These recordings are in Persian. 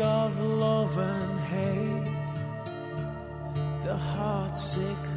of love and hate, the heartsick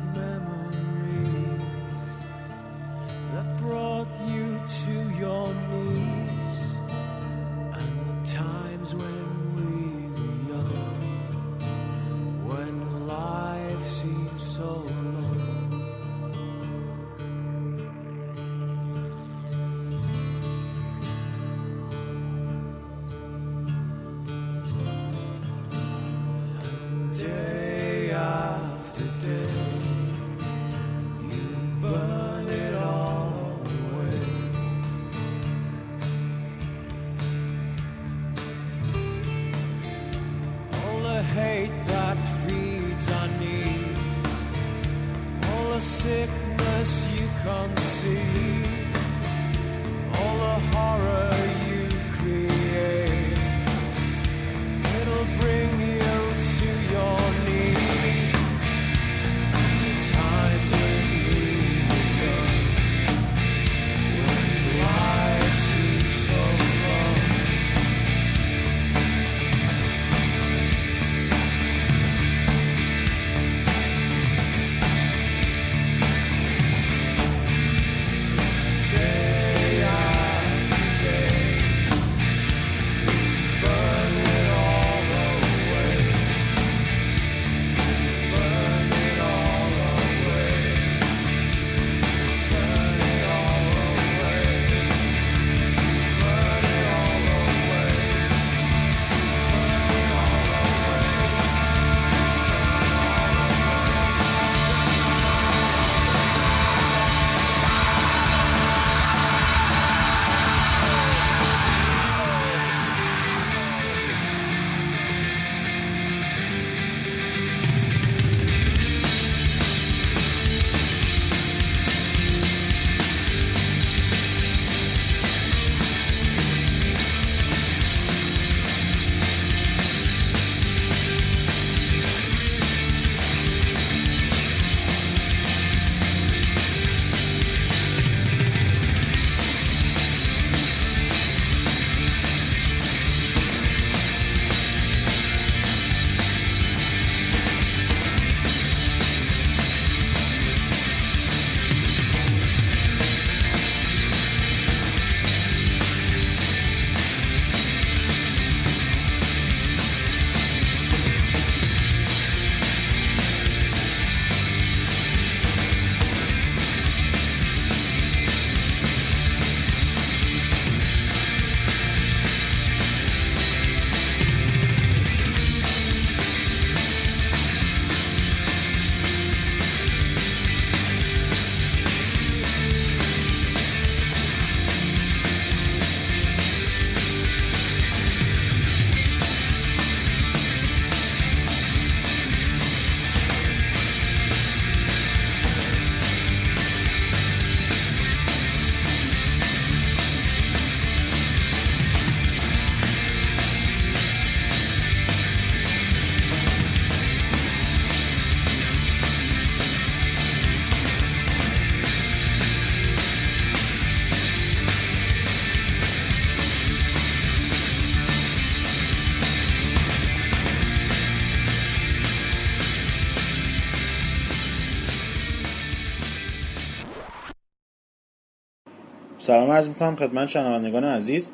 سلام عرض می‌کنم خدمت شنوندگان عزیز.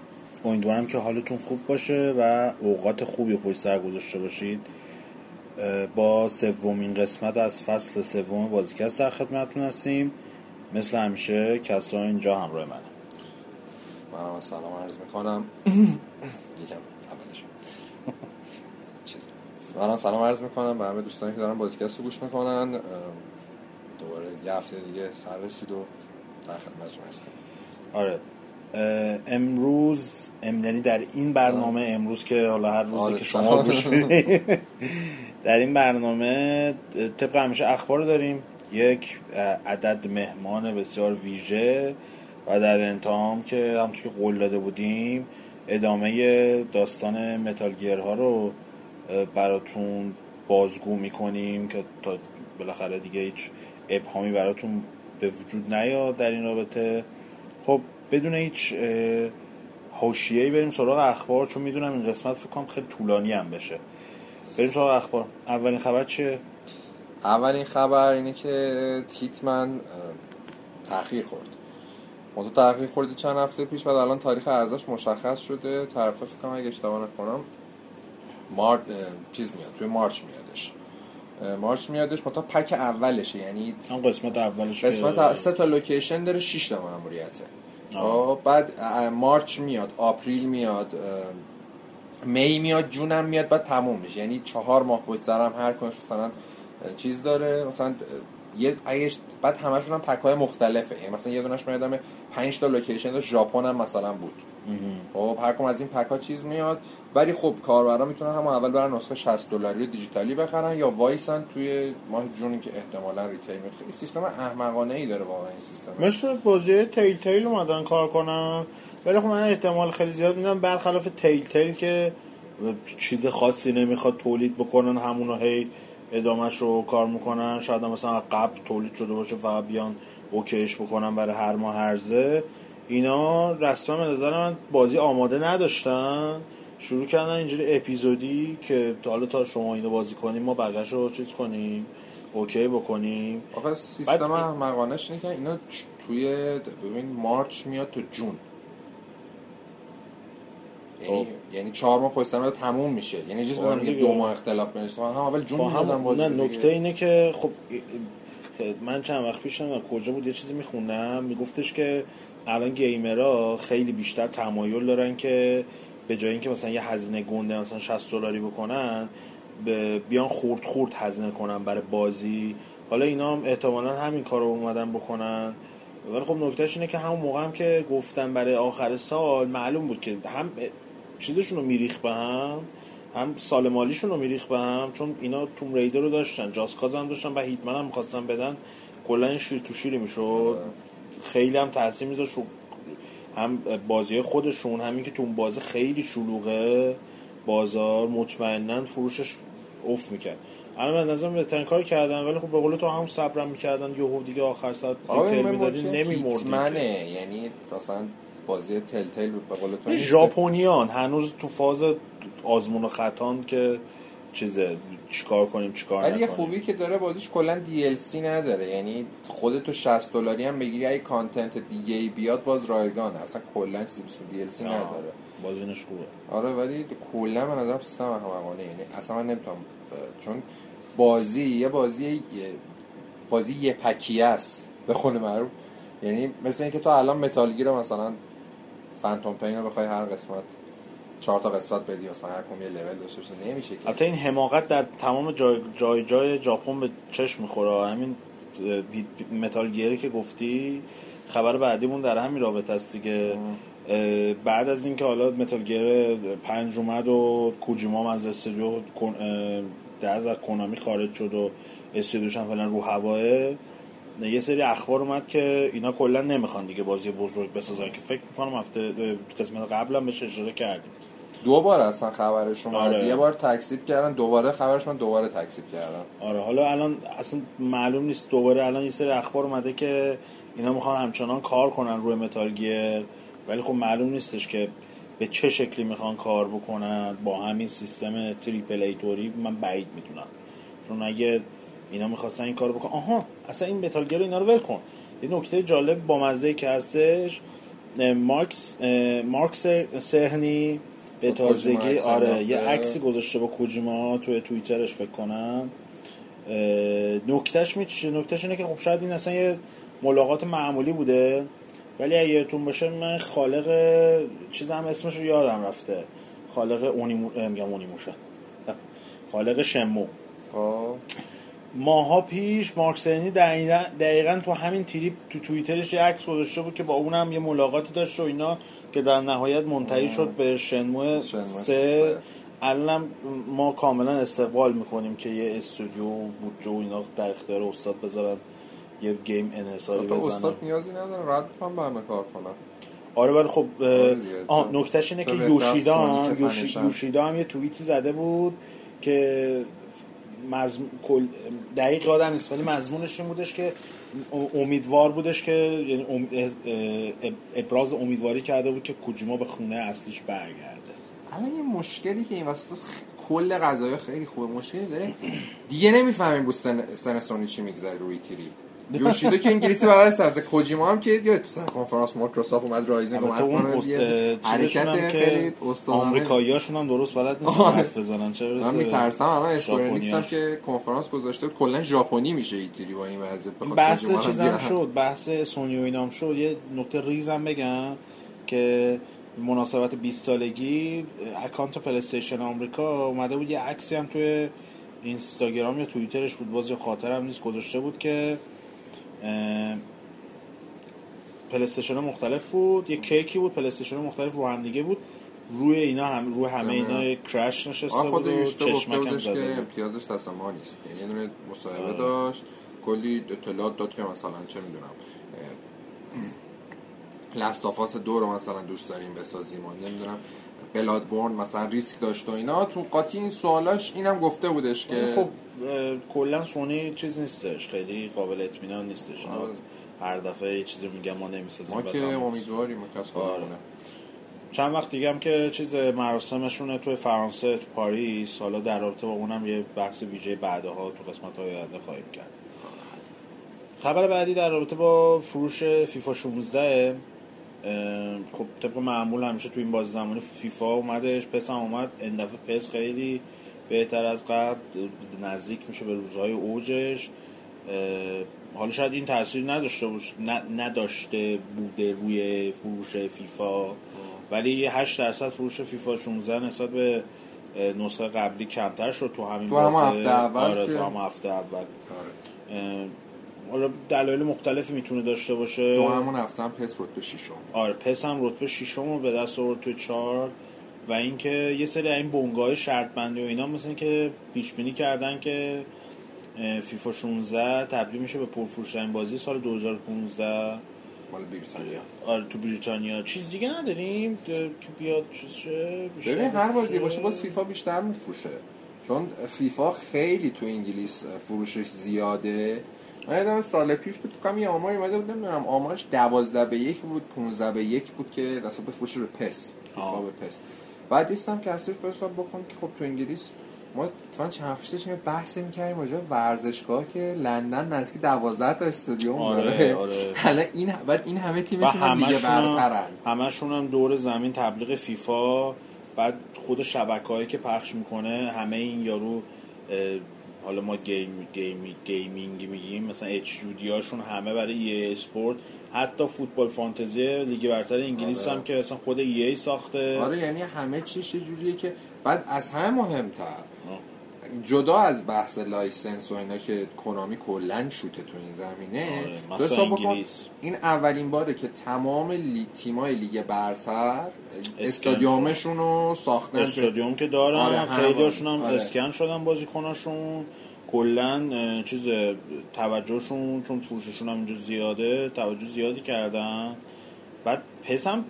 امیدوارم که حالتون خوب باشه و اوقات خوبی پشت سر گذاشته باشید. با سومین قسمت از فصل سوم بازیکست در خدمتتون هستیم. مثل همیشه کسرا اینجا همراه منه. منم سلام عرض می‌کنم. یکم اولش. منم سلام عرض می‌کنم. به همه دوستانی که دارن بازیکست رو گوش می‌کنن. دوباره یه هفته دیگه سر رسید و در خدمتتون هستم آره. امروز ام یعنی در این برنامه امروز که حالا هر روزی آره، که شما گوش می‌دید در این برنامه طبق همیشه اخبار داریم. یک عدد مهمان بسیار ویژه و در انتهام که همونطور که قول داده بودیم ادامه داستان متال گیرها رو براتون بازگو می‌کنیم که تا بالاخره دیگه هیچ ابهامی براتون به وجود نیاد در این رابطه. خب بدون هیچ حاشیه‌ای بریم سراغ اخبار چون می‌دونم این قسمت فکر کنم خیلی طولانی هم بشه. بریم سراغ اخبار. اولین خبر چیه؟ اولین خبر اینه که هیتمن اه، تأخیر خورد. منتها تأخیر خورده چند هفته پیش بعد الان تاریخ ارزش مشخص شده. طرف فکر کنم اگه اشتباه نکنم مارچ چیز میاد توی مارچ میادش. مارچ میادش منتها پک اولشه یعنی هم قسمت اولش قسمت سه تا لوکیشن داره 6 تا ماموریته. خب، بعد مارچ میاد آپریل میاد می میاد جون هم میاد بعد تموم میشه یعنی چهار ماه پشت سرم هر کنش مثلا چیز داره مثلا یه اگه بعد همشون هم پک های مختلفه. یعنی مثلا یه دونش میادم 5 تا لوکیشن داشت ژاپن هم مثلا بود. خب هر کدوم از این پک ها چیز میاد. ولی خب کاربرا می‌تونن هم اول برن نسخه 60 دلاری دیجیتالی بخرن یا وایسن توی ماه جونی که احتمالا ریتیل میاد خیلی سیستم احمقانه ای داره واقعا این سیستم. مثل بازی تیل تیل اومدن کار کنن. ولی خب من احتمال خیلی زیاد میدم برخلاف تیل تیل که چیز خاصی نمی‌خواد تولید بکنن همونو هی ادامهش رو کار می‌کنن. شاید مثلا قبل تولید شده باشه فقط بیان اوکیش بکنن برای هر ماه هرزه اینا رسما به نظر من بازی آماده نداشتن. شروع کردن اینجوری اپیزودی که حالا تا شما اینو بازی کنیم ما بقیش رو چیز کنیم اوکی بکنیم. آخه سیستم بعد- احمقانش اینه که اینا توی ببین مارچ میاد تو جون. یعنی خب. یعنی چهار ماه پشت سر تموم میشه یعنی چیز دیگه. دو ماه اختلاف بینش هم اول جون هم بازی نه. نکته اینه که خب من چند وقت پیش نمی‌دونم کجا بود یه چیزی میخوندم میگفتش که الان گیمرها خیلی بیشتر تمایل دارن که به جای اینکه مثلا یه هزینه گنده مثلا 60 دلاری بکنن به بیان خورد خورد هزینه کنن برای بازی حالا اینا هم احتمالا همین کار رو اومدن بکنن ولی خب نکتهش اینه که همون موقع هم که گفتن برای آخر سال معلوم بود که هم چیزشون رو میریخ به هم هم سال مالیشون رو میریخ به هم چون اینا توم ریدر رو داشتن جاسکاز هم داشتن و هیتمن هم می‌خواستن بدن کلا این شیر تو شیری می‌شد. خیلی هم تاثیر میذاشت هم بازی خودشون همین که تو اون بازی خیلی شلوغه. بازار مطمئنا فروشش افت می‌کرد. الان به نظرم بهترین کار کردن ولی خب به قول تو هم صبرم می‌کردن یهو دیگه آخر ساعت آقا ریتیل این می‌دادی موضوع نمیمردی. هیتمنه یعنی مثلا بازی تل تل به قول تو. ژاپنیان هنوز تو فاز آزمون و خطان که چیزه چیکار کنیم چیکار ولی نکنیم. خوبی که داره بازیش کلا DLC نداره. یعنی خودتو 60 دلاری هم بگیری اگه کانتنت دیگه ای بیاد باز رایگان اصلا کلا چیزی DLC آه، نداره. بازینش خوبه. آره ولی کلا به نظرم سیستم احمقانه یعنی اصلا من نمی‌تونم چون بازی یه بازی یه بازی یه پکیه است به خونه معروف. یعنی مثل اینکه تو الان متال گیر رو مثلا فانتوم پین رو بخوای هر قسمت چهار تا قسمت بدی مثلا هر کدوم یه لول داشته باشه نمیشه که. البته این حماقت در تمام جای جای, جای ژاپن به چشم می‌خوره. همین متال گیری که گفتی خبر بعدیمون در همین رابطه است دیگه. بعد از اینکه حالا متال گیر پنج اومد و کوجیما از استودیو در از کنامی خارج شد و استودیوش هم فعلا رو هواه یه سری اخبار اومد که اینا کلا نمی‌خوان دیگه بازی بزرگ بسازن که فکر می‌کنم هفته قسمت قبلا بهش اشاره کردیم. دو بار اصلا خبرش اومد. آره. یه بار تکذیب کردن دوباره خبرش من دوباره تکذیب کردن. آره حالا الان اصلا معلوم نیست دوباره الان یه سری اخبار اومده که اینا می‌خوان همچنان کار کنن روی متال گیر ولی خب معلوم نیستش که به چه شکلی می‌خوان کار بکنن. با همین سیستم triple A طوری من بعید می‌دونم. چون اگه اینا می‌خواستن این کارو بکنن. آها اصلا این متال گیر رو اینا رو ول کن. یه نکته جالب با مزه که هستش مارکس اه، مارک سر- سرنی به تازگی آره. یه عکسی گذاشته با کوجیما توی توییترش فکر کنم. نکتهش میچه نکتهش اینه که خب شاید این اصلا یه ملاقات معمولی بوده. ولی اگه یادتون باشه من خالق چیز هم اسمش رو یادم رفته. خالق اونیمو اه، میگم اونیموشه. خالق شمو. خب. ماها پیش مارکسنی دقیقا, دقیقا تو همین تریپ تو توییترش یه عکس گذاشته بود که با اونم یه ملاقاتی داشت و اینا که در نهایت منتهی شد به شنمو سه. الانم ما کاملا استقبال می‌کنیم که یه استودیو بودجه و اینا در اختیار استاد بذارن یه گیم انحصاری تو بزنن استاد نیازی نداره راحت هم به همه کار کنن آره ولی خب آره نکتهش اینه که یوشیدا. یوشیدا هم یه توییتی زده بود که کل دقیق یادم نیست ولی مضمونش این بودش که امیدوار بودش که یعنی ام- ابراز امیدواری کرده بود که کوجیما به خونه اصلیش برگرده. الان یه مشکلی که این وسط کل غذایا خیلی خوبه مشکلی داره. دیگه نمی‌فهمیم بود سن, سن سونی چی میگذره روی تیری. یوشیدو که انگلیسی بلد است کوجیما هم که یا تو کنفرانس مایکروسافت اومد رایزینگ اومد اون حرکت خیلی استوانه آمریکایی‌هاشون هم درست بلد نیستن آره. حرف بزنن چه برسه من میترسم الان اسکوئرنیکس هم. که کنفرانس گذاشته کلا ژاپنی میشه این تیری با این وضعیت بحث بیارن. شد بحث سونی و اینام شد یه نکته ریزم بگم که مناسبت 20 سالگی اکانت پلیستیشن آمریکا اومده بود یه عکسی هم توی اینستاگرام یا توییترش بود باز خاطرم نیست گذاشته بود که اه، پلیستیشن مختلف بود یه کیکی بود پلیستیشن مختلف رو هم دیگه بود. روی اینا هم روی همه اینا کرش نشسته بود و چشمکم بودش زده که بود. امتیازش ما نیست. یعنی دونه مصاحبه آره. داشت کلی اطلاعات داد که مثلا چه می‌دونم لستافاس دو رو مثلا دوست داریم بسازیم و نمی‌دونم. بلادبورن مثلا ریسک داشت و اینا تو قاطی این سوالاش اینم گفته بودش که خب کلا سونی چیز نیستش خیلی قابل اطمینان نیستش آره. هر دفعه یه چیزی میگن ما نمی‌سازیم ما که امیدواریم کس آره. چند وقت دیگه هم که چیز مراسمشونه توی فرانسه تو پاریس حالا در رابطه با اونم یه بحث ویژه بعدها تو قسمت های آینده خواهیم کرد خبر بعدی در رابطه با فروش فیفا 16 اه، خب طبق معمول همیشه تو این بازی زمانی فیفا اومدش پس هم اومد این دفعه پس خیلی بهتر از قبل نزدیک میشه به روزهای اوجش حالا شاید این تاثیر نداشته ن- نداشته بوده روی فروش فیفا ولی 8 درصد فروش فیفا 16 نسبت به نسخه قبلی کمتر شد تو همین تو هم. هفته اول آره تو هم هفته اول آره. حالا دلایل مختلفی می‌تونه داشته باشه. تو همون هفته هم پس رتبه شیشم آره پس هم رتبه ششم رو به دست آورد توی چهار. و اینکه یه سری این بونگای شرط بندی و اینا مثل که پیش بینی کردن که فیفا 16 تبدیل میشه به پرفروشترین بازی سال 2015 مال بریتانیا. آره تو بریتانیا. چیز دیگه نداریم؟ که بیاد چیز ببین هر بازی؟ باشه باز فیفا بیشتر میفروشه. چون فیفا خیلی تو انگلیس فروشش زیاده. یادم سال پیش بود فکر یه آماری اومده بود نمی‌دونم آمارش 12 به یک بود 15 به یک بود که به فروش به پس. به پس بعد دیستم که اصلا به حساب بکن که خب تو انگلیس ما اتفاقا چند هفته پیش یه بحثی می‌کردیم راجع ورزشگاه که لندن نزدیک 12 تا استادیوم آره، داره آره. حالا این بعد این همه تیمشون هم دیگه برترن همشون هم دور زمین تبلیغ فیفا بعد خود شبکه هایی که پخش می‌کنه همه این یارو حالا ما گیم گیم گیمینگ میگیم مثلا اچ هاشون همه برای ای اسپورت حتی فوتبال فانتزی لیگ برتر انگلیس آره. هم که اصلا خود ای ساخته آره یعنی همه چیش یه جوریه که بعد از همه مهمتر جدا از بحث لایسنس و اینا که کنامی کلا شوته تو این زمینه آره، مثلا انگلیس. این اولین باره که تمام لی... تیمای لیگ برتر استادیومشون رو ساختن استادیوم که دارن آره، همه. خیلی هاشون هم آره. اسکن شدن بازیکناشون کلا چیز توجهشون چون فروششون هم اینجا زیاده توجه زیادی کردن بعد پس هم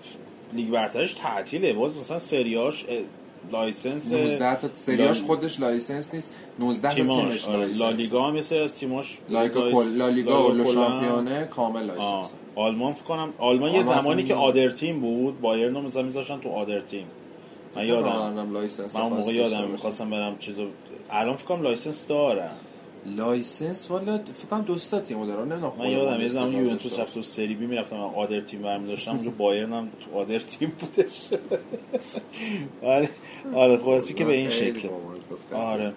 لیگ برترش تعطیله باز مثلا سریاش license 19 تا سریاش لا- خودش license نیست. 19 تا تیمش آره، license. لالیگا هم یه سری از تیماش لالیگا کل لالیگا و شامپیونه کامل. license. آلمان فکر کنم آلمان یه زمانی که other team بود بایرن رو مثلا میذاشتن تو other team من یادم. من اون موقع یادم. می‌خواستم برم چیزو الان فکر کنم license دارم license والا فکر کنم دو تا تیم داره نمی‌دونم من یادم یه زمان یوونتوس رفت تو سری بی می‌رفتم من other team برمی داشتم اونجا بایرن هم تو other team بودش. آره آره خلاصی که به این شکل. آره.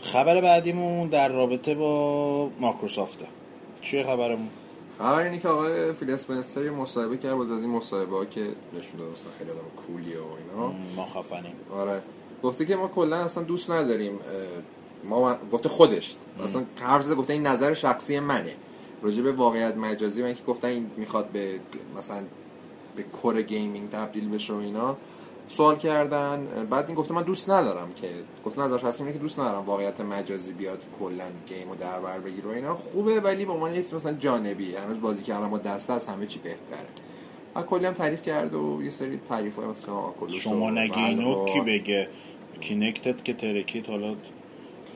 خبر بعدیمون در رابطه با مایکروسافته چیه خبرمون؟ خبر اینه که آقای فیل اسپنسر یه مصاحبه کرد باز از این مصاحبه ها که نشون داد مثلا خیلی آدم cool یه و اینا. ما خفنیم. آره. گفته که ما کلا اصلا دوست نداریم ما گفته خودش. اصلا حرف زده گفته این نظر شخصی منه. راجع به واقعیت مجازی من که گفتن این می‌خواد به مثلا به core gaming تبدیل بشه و اینا سوال کردن. بعد این گفته من دوست ندارم که گفته نظر شخصی اینه که دوست ندارم واقعیت مجازی بیاد کلا game و در بر بگیره و اینا. خوبه ولی به عنوان یک مثلا جانبی. هنوز بازی کردن با دسته از همه چی بهتره. و کلی هم تعریف کرد و یه سری تعریف های مثلا شما و نگی اینو بلوا. کی بگه؟ کینکتت که ترکید حالا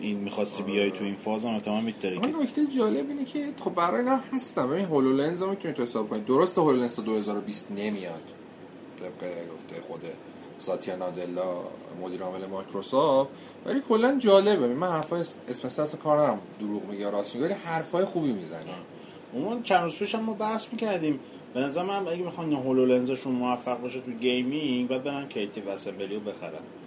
این می‌خواستی بیای تو این فاز هم احتمال میتره که. نکته جالب اینه که خب برای اینا هستم. ببین هولولنز رو می‌تونید حساب کنید درست هولولنز تا 2020 نمیاد. طبق گفته خود ساتیا نادلا مدیر عامل مایکروسافت. ولی کلا جالبه. من حرفای اس- اسپنسر اصلا کار ندارم. دروغ میگه راست میگه ولی حرفای خوبی می‌زنه. اون چند روز پیش هم ما بحث می‌کردیم. به نظر من اگه بخوان HoloLens شون موفق باشه تو gaming باید برن Assembly رو بخرن.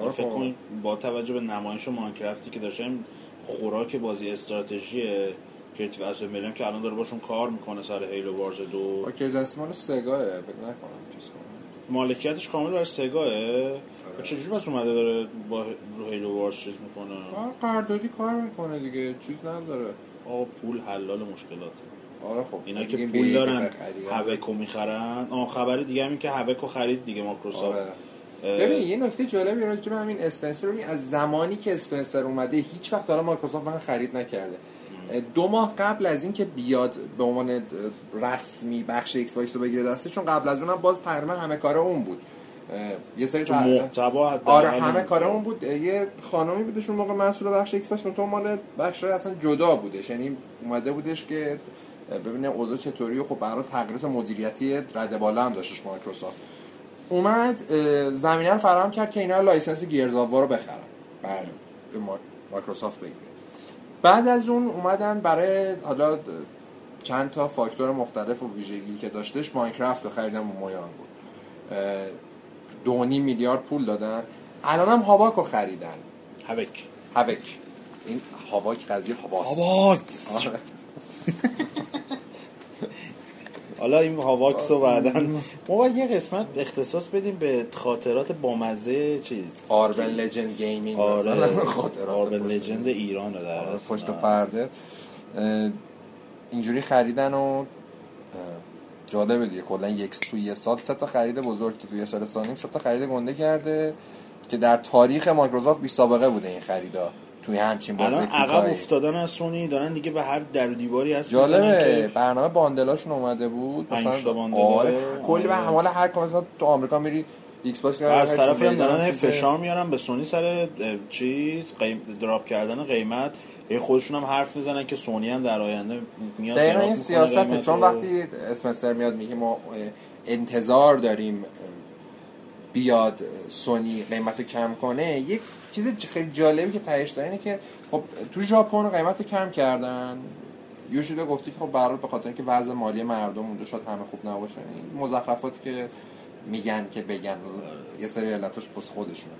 آره فکر. کن با توجه به نمایش Minecraft ی که داشتیم خوراک بازی استراتژی Creative Assembly هم که الان داره باشون کار می‌کنه سر Halo Wars دو. اوکی دست مال Sega ه فکر نکنم چیز کنم. مالکیتش کامل برای Sega ه آره. چجوری پس اومده داره با رو Halo Wars چیز می‌کنه؟ آره قراردادی کار می‌کنه دیگه. چیز نداره. آقا پول حلال مشکلات. آره خب اینا که پول دارن Havok و می‌خرن. آه خبر دیگه همین که Havok و خرید دیگه مایکروسافت. آره. ببین یه نکته جالبی راجع به همین اسپنسر ببین از زمانی که اسپنسر اومده هیچ وقت حالا مایکروسافت من خرید نکرده. دو ماه قبل از اینکه بیاد به عنوان رسمی بخش ایکس باکس رو بگیره دسته چون قبل از اونم باز تقریبا همه کار اون بود. یه سری محتوا حتی آره همه کار اون بود. یه خانمی بودش اون موقع مسئول بخش ایکس باکس تو مال بخش اصلا جدا بودش. یعنی اومده بودش که ببینه اوضاع چطوری و خب برای تغییرات مدیریتی رد بالا هم داشتش مایکروسافت. اومد زمینه رو فراهم کرد که اینا license Gears of War رو بخرن. بله مایکروسافت بگیره بعد از اون اومدن برای حالا چند تا فاکتور مختلف و ویژگی که داشتش Minecraft رو خریدن و Mojang بود. اه، دو و نیم میلیارد پول دادن. الان هم Havok رو خریدن. هوک هاوک این Havok قضیه هواست HAWX. حالا این HAWX رو بعدا ما باید یه قسمت اختصاص بدیم به خاطرات بامزه چیز urban legend gaming آره خاطرات urban legend ایران رو در آره،. پشت. پرده اینجوری خریدن و جالبه دیگه کلا یک توی یه سال سه تا خرید بزرگ که توی یه سال سال نیم سه تا خرید گنده کرده که در تاریخ مایکروسافت بی سابقه بوده این خریدا توی همچین بازی الان عقب. افتادن از سونی دارن دیگه به هر در و دیواری هست جالبه برنامه bundle اشون اومده بود مثلا آره. کلی به آره. حواله هر مثلا تو آمریکا میری ایکس باکس از طرفی هم دارن فشار میارن به سونی سر چیز قیم... drop کردن قیمت هی خودشون هم حرف می‌زنن که سونی هم در آینده میاد دقیقا این قیمت چون. وقتی اسپنسر میاد میگه ما انتظار داریم بیاد سونی قیمت رو کم کنه یک چیز خیلی جالبی که تهش داره اینه که خب تو ژاپن قیمت کم کردن. یوشیدا گفتی که خب برای به خاطر اینکه وضع مالی مردم اونجا شاید همه خوب نباشه. این مزخرفاتی که میگن که بگن یه سری علتش پس خودشونه.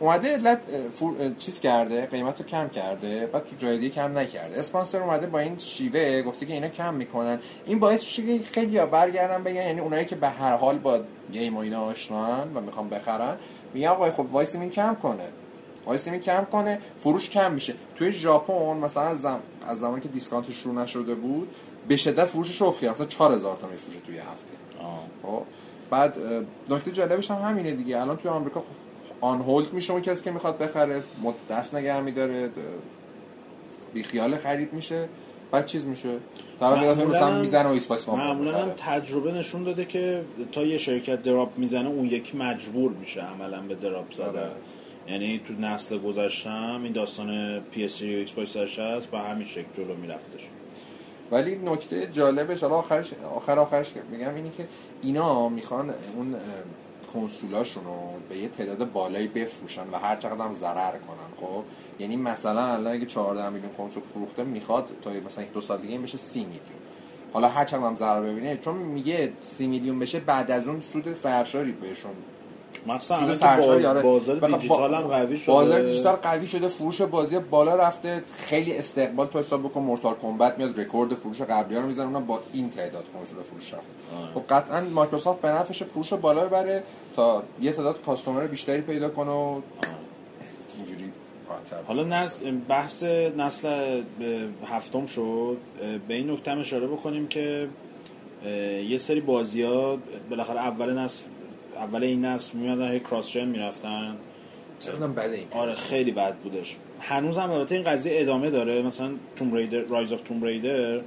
اومده علت فور- چیز کرده قیمت رو کم کرده بعد تو جای دیگه کم نکرده. اسپنسر اومده با این شیوه گفته که اینا کم می‌کنن. این باعث میشه که خیلی ها برگردن بگن یعنی اونایی که به هر حال با game و اینا آشنان و می‌خوان بخرن میگن آقا خب وایسیم این کم کنه. وایسیم این کم کنه فروش کم میشه. توی ژاپن مثلا از, زم... از زمانی که discount شروع نشده بود به شدت فروشش افت کرد. مثلا 4000 تا میفروشه توی هفته. آه. خب بعد نکته جالبش هم همینه دیگه. الان توی آمریکا خب آن hold میشه اون کسی که می‌خواد بخره. دست نگه میداره. بیخیال خرید میشه. بعد چیز میشه؟ طرف معمولاً مثلا می‌زنه و ایکس باکس معمولا هم بخره. تجربه نشون داده که تا یه شرکت drop می‌زنه اون یکی مجبور میشه عملا به drop زدن آره. یعنی تو نسل گذشتم این داستان PS3 و ایکس باکس هست با همین شکل جلو میرفتش ولی نکته جالبش حالا آخرش آخر آخرش میگم اینه که اینا می‌خوان اون کنسولاشون رو به یه تعداد بالایی بفروشن و هر چقدر هم ضرر کنن خب؟ یعنی مثلا الان اگه 14 میلیون کنسول فروخته می‌خواد تا مثلا دو سال دیگه این بشه 30 میلیون. حالا هر چقدر هم ضرر ببینه چون میگه 30 میلیون بشه بعد از اون سود سرشاری بهشون آره. بازار بخ- دیجیتال هم قوی شده. بازار دیجیتال قوی شده فروش بازی بالا رفته. خیلی استقبال تو حساب بکن Mortal Kombat میاد رکورد فروش قبلی ها رو می‌زنه اونم با این تعداد کنسول فروش رفته. آره. خب قطعا مایکروسافت به نفعش فروش رو بالا ببره تا یه تعداد کاستومر بیشتری پیدا کنه و اینجوری راحت‌تر حالا بحث نسل هفتم شد. به این نکته اشاره بکنیم که یه سری بازی ها بالاخره اول نسل اول این نسل میمدن هی کراس جن می‌رفتن. بده این. آره خیلی بد بودش. هنوز هم البته این قضیه ادامه داره. مثلا Tomb Raider Rise of Tomb Raider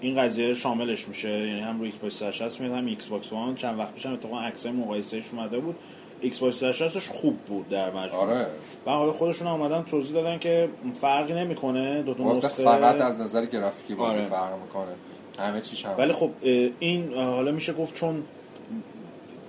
این قضیه شاملش میشه. یعنی هم روی ایکس باکس 360 میاد هم ایکس باکس وان چند وقت پیش هم اتفاقا عکسای مقایسهش اومده بود. ایکس باکس 360 خوب بود در مجموع. آره. و حالا خودشون هم اومدن توضیح دادن که فرقی نمی‌کنه. دو تا نسخه. فقط از نظر گرافیکی بازی آره. فرق می‌کنه. همه چیش هم ولی خب این حالا میشه گفت چون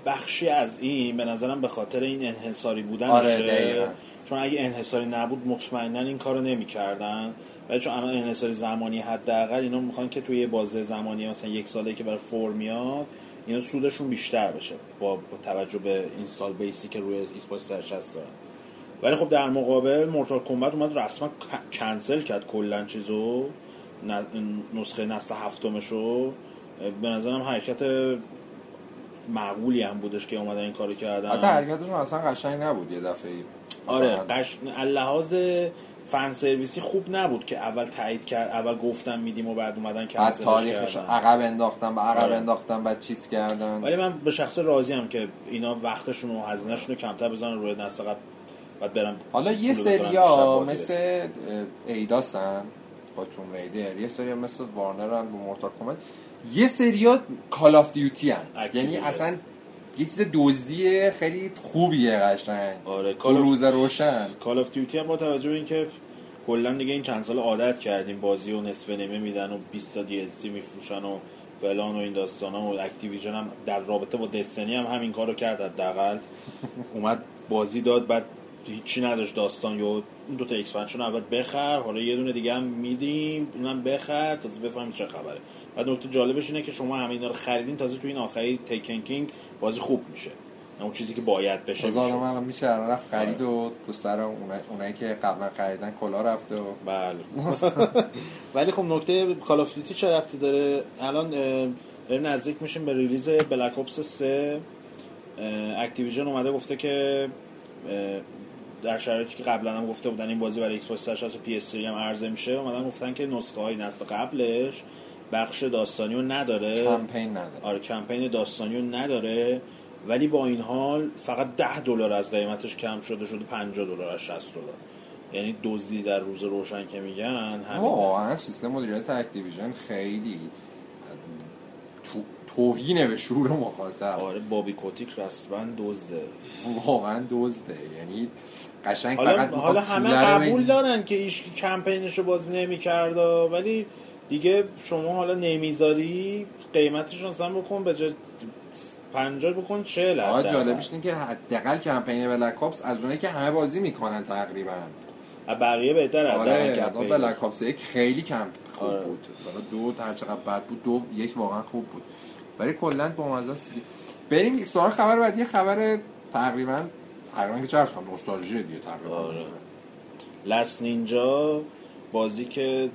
بخشی از این به نظرم به خاطر این انحصاری بودنشه. آره،. چون اگه انحصاری نبود مطمئنا این کارو نمی‌کردن. ولی چون الان انحصاری زمانی حداقل اینا می‌خوان که توی یه بازه زمانی مثلا یک ساله که برای فور میاد اینا سودشون بیشتر بشه با, با توجه به install base ی که روی Xbox 360 دارن. ولی خب در مقابل Mortal Kombat اومد رسما کنسل کرد کلا چیزو. نسخه نسل هفتمشو. به نظرم حرکت معقولی هم بودش که اومدن این کارو کردن. حتی حرکتشون اصلا قشنگ نبود یه دفعه. آره قش... لحاظ فن سرویسی خوب نبود که اول تایید کرد اول گفتم میدیم و بعد اومدن بعد کنسلش تاریخش عقب انداختن به عقب آره. انداختن بعد چیز کردن. ولی من به شخص راضی هم که اینا وقتشون و هزینهشون رو کمتر بزنن روی نسل بعد برم حالا یه سریا مثل ایداسن با توم ریدر یه سریا مثل وارنر هم با مورتال کمبت یه سریا Call of Duty هن. Activision. یعنی اصلا یه چیز دزدی خیلی خوبیه قشنگ. آره کال روز روشن. Call of Duty هم با توجه به اینکه کلا دیگه این چند سال عادت کردیم بازی و نصف نیمه میدن و 20 تا DLC میفروشن و فلان و این داستانا و Activision هم در رابطه با Destiny هم همین کارو کرد حداقل. اومد بازی داد بعد هیچی نداشت داستان. یا اون دو تا expansion اول بخر حالا یه دونه دیگه هم میدیم اونم بخر تازه بفهمیم چه خبره. بعد نکته جالبش اینه که شما همه اینا رو خریدین تازه تو این آخری Taken King بازی خوب میشه. اون چیزی که باید بشه هزار. من میشه الان رفت خرید و تو سر اونایی, اونایی که قبلا خریدن کلا رفته و بله. ولی خب نکته Call of Duty چه ربطی داره؟ الان داریم نزدیک میشیم به release Black Ops 3 اه، Activision اومده گفته که در شرایطی که قبلا هم گفته بودن این بازی برای Xbox 360 و PS هم عرضه میشه اومدن گفتن که نسخه های نسل قبلش بخش داستانی رو نداره. کمپین نداره. آره کمپین داستانی رو نداره. ولی با این حال فقط 10 دلار از قیمتش کم شده شده 50 دلار از 60 دلار. یعنی دزدی در روز روشن که میگن همین سیستم مدیریت Activision خیلی تو توهینه به شعور مخاطب. آره بابی کوتیک رسما دزده. واقعا دزده. یعنی قشنگ حالا فقط حالا همه قبول. دارن که ایش کمپینش رو بازی نمی‌کرد ولی دیگه شما حالا نمی‌ذاری قیمتش مثلا بکن به جای 50 بکن 40 آقا حداقل. جالبش اینه که حداقل کمپین بلک اپس از اونایی که همه بازی می‌کنن تقریبا از بقیه بهتر حداقل آره. بلک اپس یک خیلی کم خوب آره. بود حالا دو هر چقدر بد بود دو یک واقعا خوب بود ولی کلا با مزه است بریم سوال خبر بعدی یه خبر تقریبا تقریبا که چرس کنم نوستالژی دیگه تقریبا آره. لس نینجا بازی که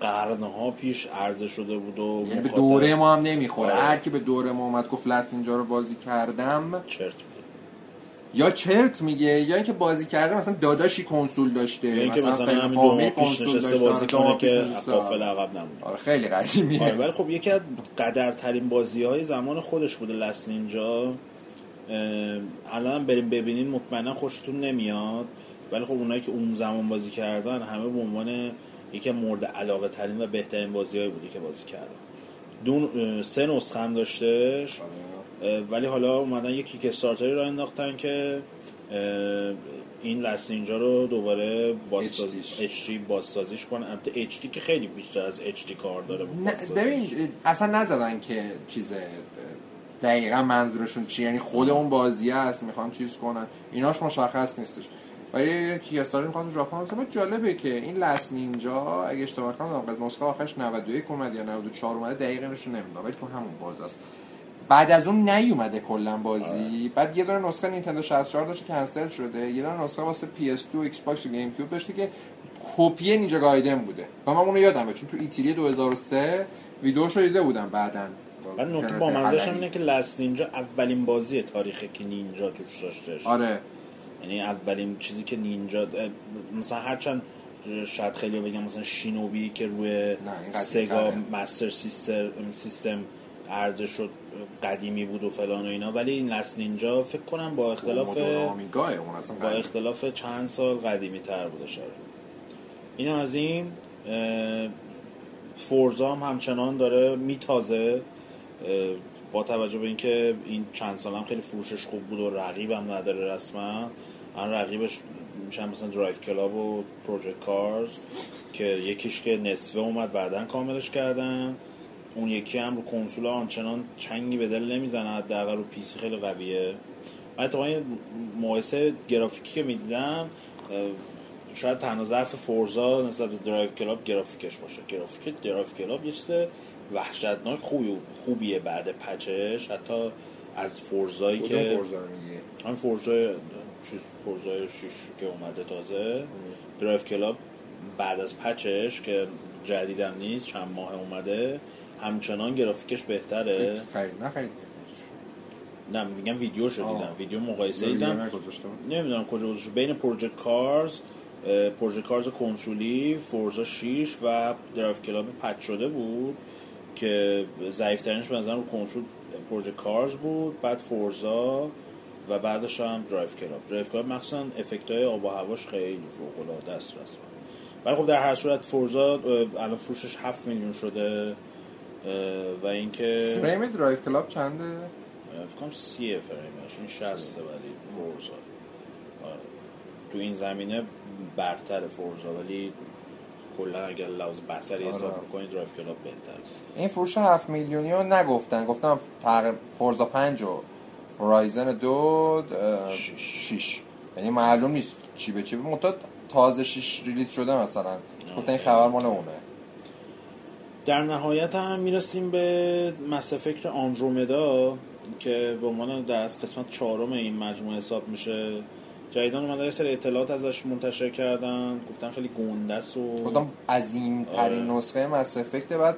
قرنها پیش عرضه شده بود و یعنی به دوره ما هم نمی‌خوره. آره. هر کی به دوره ما اومد گفت لست اینجا رو بازی کردم. چرت میگه. یا چرت میگه یا اینکه بازی کرده مثلا داداشی کنسول داشته یا اینکه مثلا فیلم همین فامیل دو ماه پیش کنسول نشسته بازی آره، ماه کنه که. قافل عقب نمونه آره خیلی قدیمیه. آره ولی خب یکی از قدرترین بازی های زمان خودش بوده لس نینجا الان بریم ببینین مطمئنا خوشتون نمیاد. ولی خب اونایی که اون زمان بازی کردن همه به عنوان یکی مورد علاقه ترین و بهترین بازی های بودی که بازی کردن دون سه نسخه هم داشتش آره. ولی حالا اومدن یه کیک استارتری را انداختن که این لست اینجا رو دوباره بازساز... HDش. HD بازسازیش کنن البته HD که خیلی بیشتر از HD کار داره. ببین اصلا نزدن که چیز دقیقا منظورشون چی یعنی خود اون بازی است می‌خوان چیز کنن ایناش مشخص نیستش ولی کیستاری می‌خوان ژاپن مثلا جالبه که این لس نینجا اگه اشتباه کنم نسخه آخرش 91 اومد یا 94 اومده دقیقا نشون نمی‌دونم ولی تو همون باز است. بعد از اون نیومده کلا بازی. بعد یه دونه نسخه نینتندو 64 داشته کنسل شده. یه دونه نسخه واسه PS2 ایکس باکس و گیم کیوب داشته که کپی نینجا گایدن بوده. و من اونو یادمه چون تو ایتیلی 2003 ویدیوش رو دیده بودم بعدن بعد نکته با اینه که لست نینجا اولین بازی تاریخه که نینجا توش داشتش. آره. یعنی اولین چیزی که نینجا مثلا هرچند شاید خیلی بگم مثلا شینوبی که روی سگا. مستر سیستر سیستم عرضه شد قدیمی بود و فلان و اینا ولی این لست نینجا فکر کنم با اختلاف با. اختلاف چند سال قدیمی تر بوده شاید این هم از این Forza هم همچنان داره میتازه با توجه به اینکه این چند سال هم خیلی فروشش خوب بود و رقیبم نداره رسما الان رقیبش میشن مثلا Driveclub و Project CARS که یکیش که نصفه اومد بعدا کاملش کردن. اون یکی هم رو کنسول آنچنان چنگی به دل نمی‌زنه حداقل رو PC خیلی قویه. من اتفاقا مقایسه گرافیکی که می‌دیدم شاید تنها ضعف Forza نسبت به Driveclub گرافیکش باشه. گرافیک Driveclub یه چیز وحشتناک خوبی خوبیه بعد patch ش. حتی از Forza یی که Forza رو میگی؟ همین Forza ی چیز Forza ی 6 که اومده تازه. Driveclub بعد از patch ش که جدیدم نیست چند ماه اومده. همچنان گرافیکش بهتره. خرید نخرید نه میگم ویدیو شو. دیدم. ویدیو مقایسه دیدم. نمی‌دونم کجا گذاشت بین Project CARS اه، Project CARS کنسولی Forza 6 و Driveclub patch شده بود که ضعیفترینش به نظرم کنسول Project CARS بود. بعد Forza و بعدش هم Driveclub Driveclub مخصوصا افکت های آب و هواش خیلی فوق العاده است رسما ولی خب در هر صورت Forza الان فروشش 7 میلیون شده و اینکه فریم Driveclub چنده؟ فکر کنم سیه فریمش این 60 ولی Forza آره. تو این زمینه برتر Forza ولی کلا اگر لحاظ بصری آره. حساب کنید Driveclub بهتر این فروش 7 میلیونی رو نگفتن. گفتم تقریبا Forza 5 و Horizon دو شیش. 6 یعنی معلوم نیست چی به چی. منتها تازه 6 release شده مثلا. گفتن این خبر مال اونه. در نهایت هم می‌رسیم به مس افکت آندرومدا که به عنوان در از قسمت چهارم این مجموعه حساب میشه. جدیدان اومدن یه سری اطلاعات ازش منتشر کردن. گفتن خیلی گنده است و گفتم عظیم ترین آره. نسخه مس افکت. بعد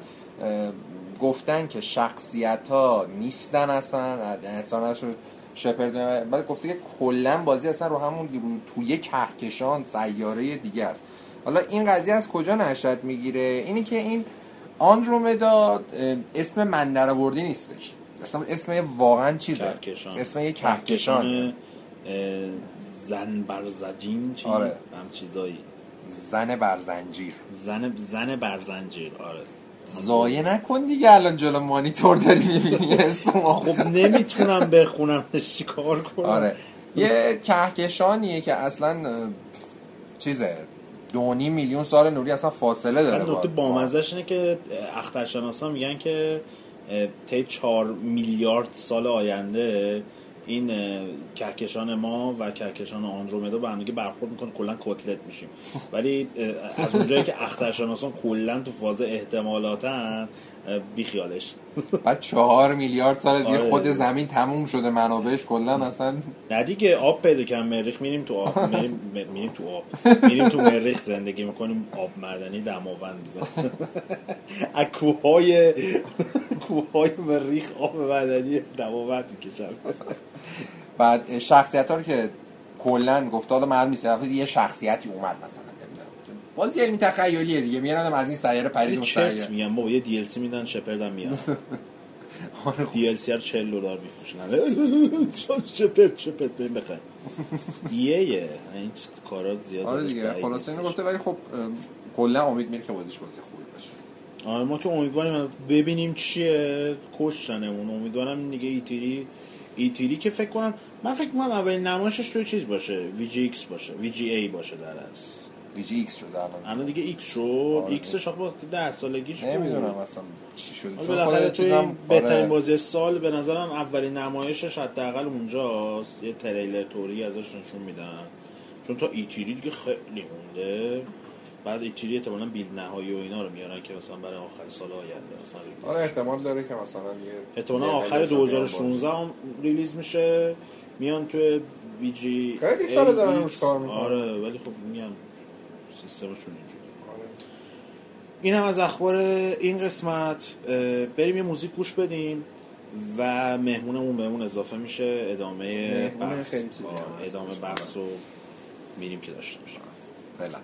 گفتن که شخصیت ها نیستن اصلا انسان شد شپرد بعد گفته که کلا بازی اصلا رو همون توی کهکشان سیاره دیگه است. حالا این قضیه از کجا نشد می‌گیره؟ اینی که این آندرومدا اسم من درآوردی نیستش. اصلا اسم واقعا چیزه؟ کهکشان. اسم یه کهکشان. زن برزجین چی؟ آره. هم چیزایی. زن بر زنجیر. زن زن برزنجیر آره. زایه نکن دیگه الان جلو مانیتور داری می‌بینی خب نمی‌تونم بخونم. چیکار کنم؟ آره. یه کهکشانیه که اصلا چیزه. دو نیم میلیون سال نوری اصلا فاصله داره نکته با- بامزش اینه که اخترشناسا میگن که طی 4 میلیارد سال آینده این کهکشان ما و کهکشان آندرومدا به هم برخورد می‌کنه کلا کتلت میشیم. ولی از اونجایی که اخترشناسان کلا تو فاز احتمالاتن بیخیالش. بعد چهار میلیارد سال دیگه آره. خود زمین تموم شده منابعش کلا اصلا. نه دیگه آب پیدا کردن مریخ میریم تو آب. میریم, میریم تو آب. میریم تو مریخ زندگی می‌کنیم آب معدنی دماوند می‌زنیم از کوههای کوههای مریخ آب معدنی دماوند می‌کشن. بعد شخصیت ها رو که کلا گفته حالا معلوم نیست یعنی یه شخصیتی اومد مثلا. نمی‌دونم. بازی علمی تخیلیه دیگه. میرن از این سیاره پرید اون سیاره. میگن. بابا یه DLC میدن Shepard م میاد. آره، DLC رو 40 دلار میفروشن. Shepard Shepard. بریم بخریم. یه یه. این کارا زیاد آره دیگه. نیستش. اینو گفته ولی خب کلا امید میره که بازیش بازی خوبی باشه. آره ما که امیدواریم ببینیم چیه. کشتنمون. امیدوارم دیگه E3 E3 که فکر کنم من فکر کنم اولین نمایشش توی چیز باشه. VGX باشه. VGA باشه در از VGX شده الان. الان دیگه X شد. آره. X ش آخه وقتی ده سالگیش بود. نمی‌دونم اصلا چی شده. چون بالاخره توی چیزم- بهترین آره. بازی سال به نظرم اولین نمایشش حداقل اونجاست. یه تریلر توری ازش نشون میدن. چون تا E3 دیگه خیلی مونده. بعد ایتیری احتمالاً بیل نهایی و اینا رو میارن که مثلا برای آخر سال آینده مثلا ریلیز آره احتمال داره که مثلا یه احتمالا آخر مدلش رو بیان 2016 هم release میشه میان توی بی جی خیلی ساله دارن روش کار می‌کنن. آره ولی خب میگم سیستمشون اینجوری آره. این هم از اخبار این قسمت. بریم یه موزیک گوش بدیم و مهمونمون بهمون اضافه میشه. ادامه بحث. ادامه بحث رو میریم که داشته باشیم. فعلا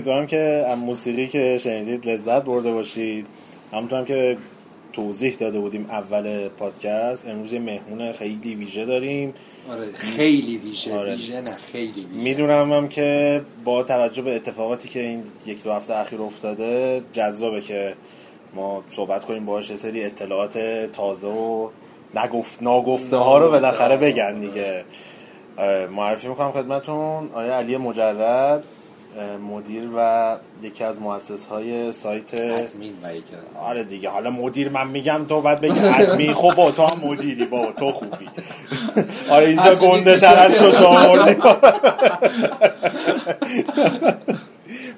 امیدوارم که از موسیقی که شنیدید لذت برده باشید. همونطور هم که توضیح داده بودیم اول پادکست امروز مهمون خیلی ویژه داریم. آره خیلی ویژه آره. ویژه نه خیلی ویژه. می‌دونم هم که با توجه به اتفاقاتی که این یک دو هفته اخیر افتاده جذابه که ما صحبت کنیم باهاش یه سری اطلاعات تازه و نگفت ناگفته ها رو بالاخره بگن دیگه. آره، معرفی می‌کنم خدمتون آیا علی مجرد. مدیر و یکی از مؤسس های سایت ادمین و یک آره دیگه حالا مدیر من میگم تو بعد بگی ادمی خب با تو هم مدیری بابا تو خوبی. آره اینجا گنده تر از تو شما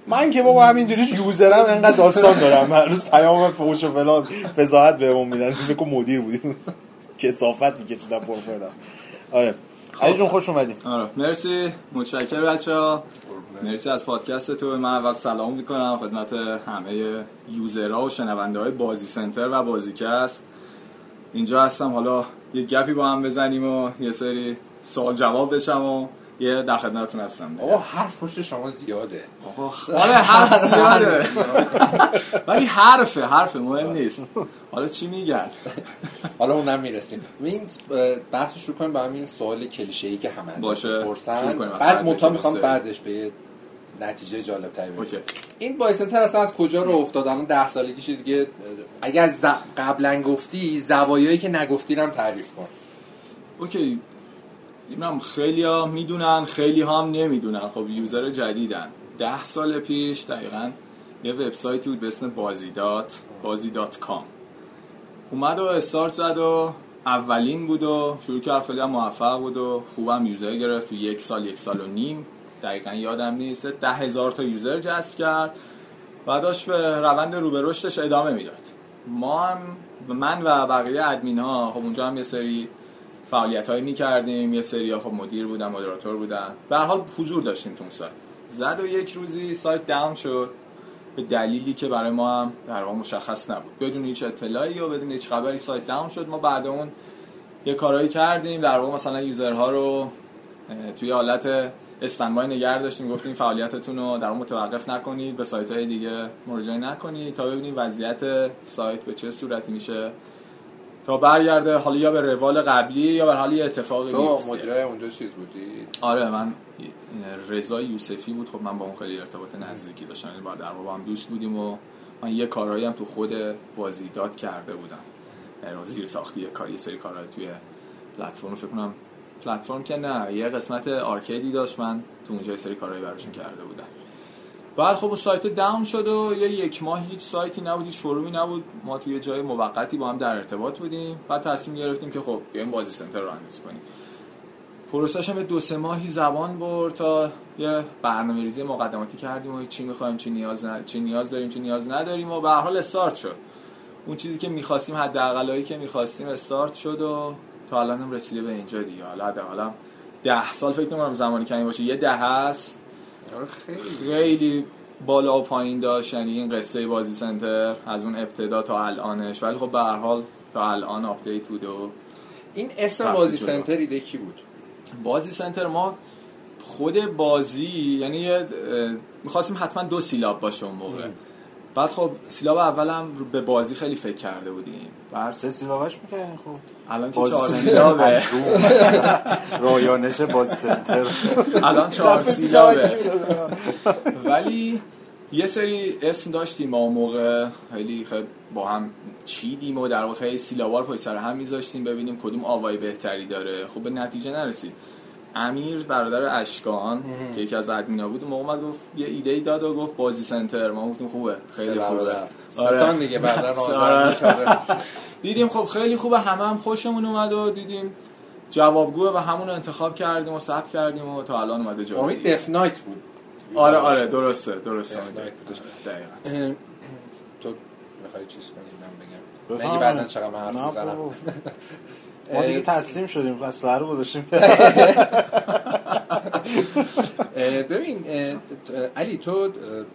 من که بابا همینجوری یوزرم انقدر داستان دارم. هر روز پیام فوش و فلان فضاحت بهمون میدن. فکر مدیر بودیم. کسافت میکشیدم پر فلان آره. علی جون خوش اومدی. آره. مرسی. متشکر بچه ها مرسی از پادکست تو من اول سلام می‌کنم خدمت همه یوزرها و شنونده های بازی سنتر و بازیکست. اینجا هستم. حالا یه گپی با هم بزنیم و یه سری سوال جواب بشم و یه در خدمتتون هستم. آقا حرف پشت شما زیاده. آقا آره حرف زیاده. ولی حرفه حرف مهم نیست. حالا چی میگن؟ حالا اونم می‌رسیم. این بحث شروع کنیم با همین سوال کلیشه ای که همه ازش باشه. از بعد متا می‌خوام بعدش به نتیجه جالب تری. این بایسنتر اصلا از کجا رو افتاد الان ده سالگیش دیگه اگر ز... قبلا گفتی زوایایی که نگفتی هم تعریف کن. اوکی. می‌دونم خیلی ها می‌دونن خیلی ها هم نمی‌دونن. خب یوزر جدیدن. ده سال پیش دقیقا یه وبسایتی بود به اسم بازیدات بازی دات کام. اومد و استارت زد و اولین بود و شروع کرد خیلی هم موفق بود و خوبم user گرفت. تو یک سال یک سال و نیم دقیقا یادم نیست ده هزار تا user جذب کرد و داشت به روند رو رشدش ادامه می‌داد. ما هم من و بقیه ادمین ها خب اونجا هم یه سری فعالیت هایی می کردیم یه سری ها خب مدیر بودن moderator بودن. به حال حضور داشتیم تو اون سایت. زد و یک روزی سایت داون شد. به دلیلی که برای ما هم در واقع مشخص نبود. بدون هیچ اطلاعی و بدون هیچ خبری سایت داون شد. ما بعد اون یه کارهایی کردیم. در واقع مثلا یوزرها رو توی حالت استنبای نگه داشتیم گفتیم فعالیتتون رو در اون متوقف نکنید به سایت های دیگه مراجعه نکنید تا ببینیم وضعیت سایت به چه صورتی میشه. تا برگرده حالا یا به روال قبلی یا به حال یه اتفاقی تو. مدیرای اونجا چیز بودی؟ آره من رضا یوسفی بود. خب من با اون خیلی ارتباط نزدیکی داشتم یعنی با در با هم دوست بودیم و من یه کارهایی هم تو خود بازیداد کرده بودم. واقع زیر ساختی یه کار یه سری کارهای توی پلتفرم. فکر کنم پلتفرم که نه یه قسمت آرکیدی داشت من تو اونجا سری کارهایی براشون کرده بودم. بعد خب اون سایت داون شد و یه یک ماه هیچ سایتی نبود هیچ فرومی نبود. ما یه جای موقتی با هم در ارتباط بودیم. بعد تصمیم گرفتیم که خب بیایم بازی سنتر رو اندازی کنیم. پروسش هم دو سه ماهی زبان برد تا یه برنامه ریزی مقدماتی کردیم و چی می‌خوایم چی نیاز ن... چی نیاز داریم چی نیاز نداریم و به هر حال استارت شد. اون چیزی که می‌خواستیم حداقلایی که می‌خواستیم استارت شد و تا الان هم رسیده به اینجا دیگه. حالا حداقل ده سال فکر نمی‌کنم زمانی کمی باشه. یه ده هست. آره خیلی. خیلی بالا و پایین داشت. یعنی این قصه بازی سنتر از اون ابتدا تا الانش. ولی خب به هر حال تا الان update بوده و این اسم بازی. سنتر ایده کی بود؟ بازی سنتر ما خود بازی یعنی می‌خواستیم حتما دو سیلاب باشه اون موقع. بعد خب سیلاب اولم به بازی خیلی فکر کرده بودیم. بعد سه سیلابش می‌کنین خب. الان که چهار سیلابه رایانش بازی سنتر. الان چهار سیلابه ولی یه سری اسم داشتیم ما اون موقع. خیلی خیلی با هم چیدیم و در واقع سیلابار پشت سر هم میذاشتیم. ببینیم کدوم آوای بهتری داره. خب به نتیجه نرسید. امیر برادر اشکان که یکی از ادمینا بود اون موقع اومد گفت یه ایده ای داد و گفت بازی سنتر. ما گفتیم خوبه. خیلی خوبه. آره. ستان دیگه بعدا آره. دیدیم خب خیلی خوبه. همه هم خوشمون اومد و دیدیم جوابگوه و همون رو انتخاب کردیم و ثبت کردیم و تا الان اومده جلو امید دف نایت بود. آره آره. درسته درسته. دف نایت بودش. دقیقاً. تو می‌خوای چیز کنی؟ من بگم. نگی بعدا چقدر من حرف می‌زنم. ما دیگه تسلیم شدیم اسلحه رو گذاشتیم. ببین علی تو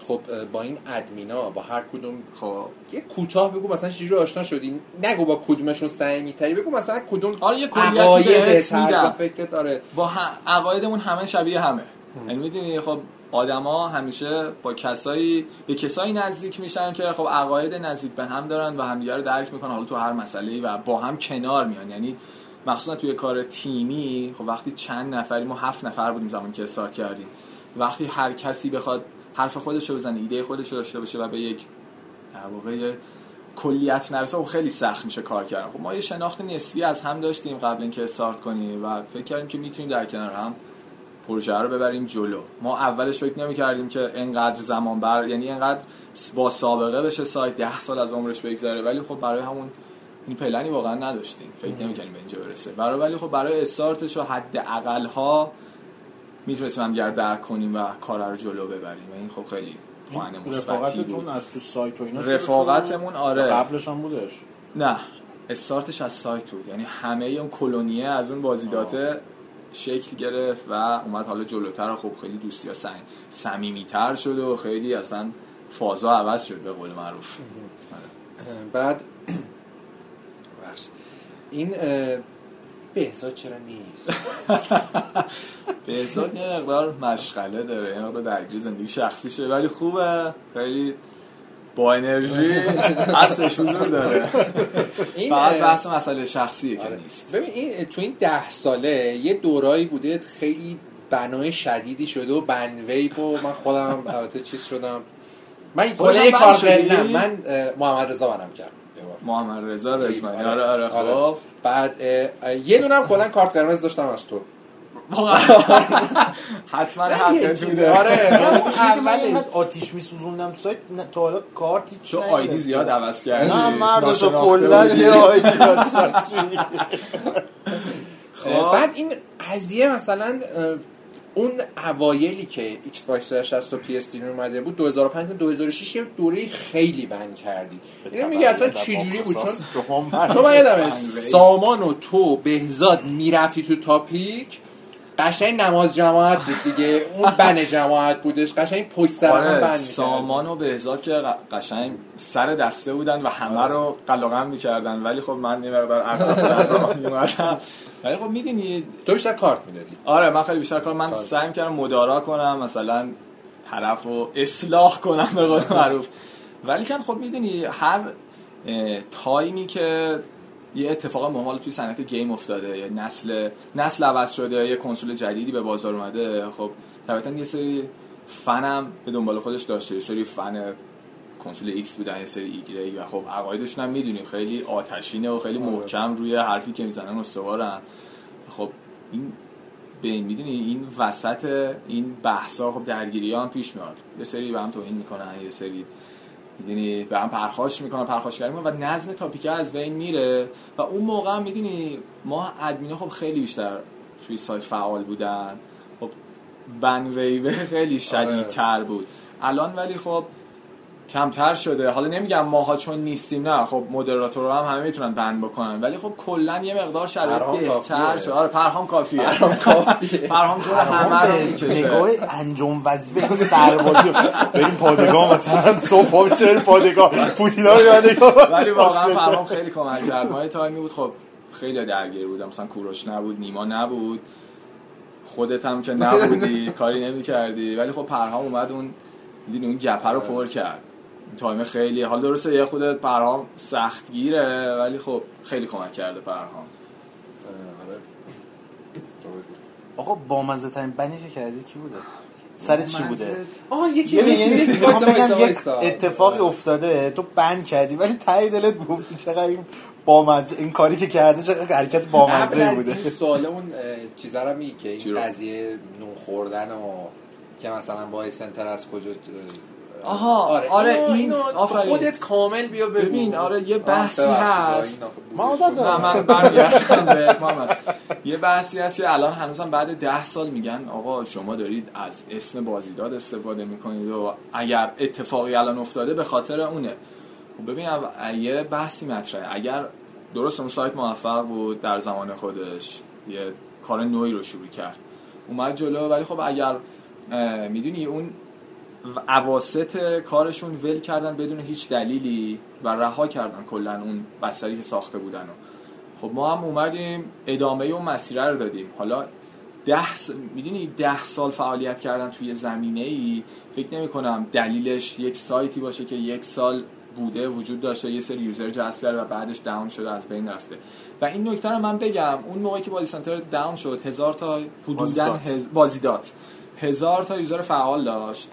خب با این ادمینا با هر کدوم خب. یه کوتاه بگو مثلا چجوری آشنا شدی؟ نگو با کدومشون سعی میتری بگو مثلا کدوم آره، یه کلیتی عقایدت، بهت طرز میدم. فکرت آره. با عقایدمون همه شبیه همه. یعنی می‌دونی خب آدما همیشه با کسایی به کسایی نزدیک میشن که خب عقاید نزدیک به هم دارن و همدیگه رو درک می‌کنن حالا تو هر مسئله و با هم کنار میان. یعنی مخصوصا توی کار تیمی خب وقتی چند نفری ما هفت نفر بودیم زمانی که استارت کردیم. وقتی هر کسی بخواد حرف خودش رو بزنه ایده خودش رو داشته باشه و به یک در واقع کلیت نرسه خب خیلی سخت میشه کار کردن. خب ما یه شناخت نسبی از هم داشتیم قبل اینکه استارت کنیم و فکر کردیم که می‌تونیم در کنار هم پروژه رو ببریم جلو. ما اولش فکر نمی کردیم که انقدر زمان بر یعنی انقدر با سابقه بشه سایت ده سال از عمرش بگذره ولی خب برای همون این پلنی واقعا نداشتیم. فکر نمی کردیم به اینجا برسه. برای ولی خب برای استارتش و حد اقل ها می‌تونستیم هم درک کنیم و کار رو جلو ببریم. و این خب خیلی پوان مثبتی بود. از تو سایت و اینا؟ رفاقتمون آره. قبلش هم بودش؟ نه. استارتش از سایت بود. یعنی همه اون کلونیه از اون بازیداته شکل گرفت و اومد حالا جلوتر و خب خیلی دوستی ها صمیمیتر شد و خیلی اصلا فازا عوض شد به قول معروف. بعد. این بهزاد چرا نیست؟ بهزاد یه مقدار مشغله داره یه مقدار درگیر زندگی شخصیشه ولی خوبه. خیلی با انرژی هستش حضور داره. این فقط بحث مسئله شخصیه که آره. نیست. ببین این تو این ده ساله یه دورایی بوده خیلی بنای شدیدی شده و بنویپ و من خودم البته چیز شدم. من بند کار نه من محمد رضا منم کرد. محمد رضا رزمانی آره. آره خب آره. بعد اه، اه، یه دونم کلا کارت قرمز داشتم از تو. حتما یه حقت چیز- بوده آره. من. اینقدر آتیش میسوزوندم تو سایت تا حالا کارت هیچ نگرفتم. ID زیاد عوض کردی. نه ناشناخته کلا. یه ID. اه، بعد این قضیه مثلا اون اوایلی که ایکس باکس 360 و پی اس اومده بود 2005 تا 2006 یه دوره خیلی ban کردی. اینو میگه اصلا چجوری بود؟ چون شما من یادمه سامان و تو بهزاد می‌رفتی تو topic قشنگ نماز جماعت بود دیگه. اون ban جماعت بودش. قشنگ پشت سر آره می‌کردی. سامان و بهزاد که قشنگ سر دسته بودن و همه رو قلقم می‌کردن. ولی خب من یه مقدار عقب ولی خب می‌دونی تو بیشتر کارت می‌دادی. آره من خیلی بیشتر کار من. سعی کردم مدارا کنم مثلا طرف رو اصلاح کنم به قول معروف. ولی کن خب می‌دونی هر تایمی که یه اتفاق مهمال توی صنعت گیم افتاده. یه نسل نسل عوض شده یه کنسول جدیدی به بازار اومده. خب طبعا یه سری فنم به دنبال خودش داشته. یه سری فن کنسول ایکس بودن یه سری ایگرگ. و خب عقایدشون هم می‌دونی خیلی آتشینه و خیلی محکم روی حرفی که می‌زنن استوارن. خب این به این می‌دونی این وسط این بحثا خب درگیری هم پیش میاد. یه سری به هم توهین می‌کنن یه سری می‌دونی به هم پرخاش می‌کنن پرخاشگری می‌کنن و نظم topic ه از بین میره و اون موقع هم می‌دونی ما ادمینا خب خیلی بیشتر توی سایت فعال بودن. خب بن ویوه خیلی شدیدتر بود. الان ولی خب کمتر شده. حالا نمیگم ماها چون نیستیم نه. خب مدراتورها هم همه می‌تونن بند بکنن. ولی خب کلا یه مقدار شرایط پرهام بهتر. شده. آره پرهام کافیه. پرهام کافیه. پرهام جور همه رو می‌کشه. نگاه انجام وظیفه سربازی. بریم پادگاه مثلا صبح پا میشه بریم پادگاه؟ پوتینا رو ولی واقعا پرهام خیلی کمک کرد. ما یه time ی بود خب خیلی درگیر بودم. مثلا کوروش نبود نیما نبود. خودت هم که نبودی کاری نمی کردی ولی خب پرهام اومد اون دیدی اون gap ه رو پر کرد. time خیلی حال درسته یه خود پرهام سختگیره ولی خب خیلی کمک کرده پرهام آره. آقا بامزه ترین ban ی که کردی کی بوده؟ سر چی بوده؟ آه یه چیزی یعنی یه یعنی اتفاقی افتاده تو بند کردی ولی ته دلت گفتی چقدر این بامزه این کاری که کرده چقدر حرکت قبل بامزه از بوده. این سوال اون چیزا رو میگی که این؟ قضیه نون خوردن و که مثلا با سنتر از کجا آها، آره, آره، اینو- این- آفرین. خودت کامل بیا بگو ببین، آره، یه بحثی هست. بود. دارم. نه من برمیگردم به محمد یه بحثی هست که الان هنوزم بعد ده سال میگن آقا شما دارید از اسم بازیداد استفاده می‌کنید و اگر اتفاقی الان افتاده به خاطر اونه خب ببین یه بحثی مطرحه اگر درست اون سایت موفق بود در زمان خودش یه کار نوعی رو شروع کرد اومد جلو ولی خب اگر می‌دونی اون اواسط کارشون ول کردن بدون هیچ دلیلی و رها کردن کلا اون بستری که ساخته بودن و. خب ما هم اومدیم ادامه اون مسیره رو دادیم. حالا ده س... می‌دونی ده سال فعالیت کردن توی زمینه ای فکر نمی کنم دلیلش یک سایتی باشه که یک سال بوده وجود داشته یه سری یوزر جذب کرده و بعدش داون شده از بین رفته. و این نکته رو من بگم اون موقعی که بازی سنتر داون شد هزار تا حدودا بازیدات. هز... بازیدات هزار تا یوزر فعال داشت.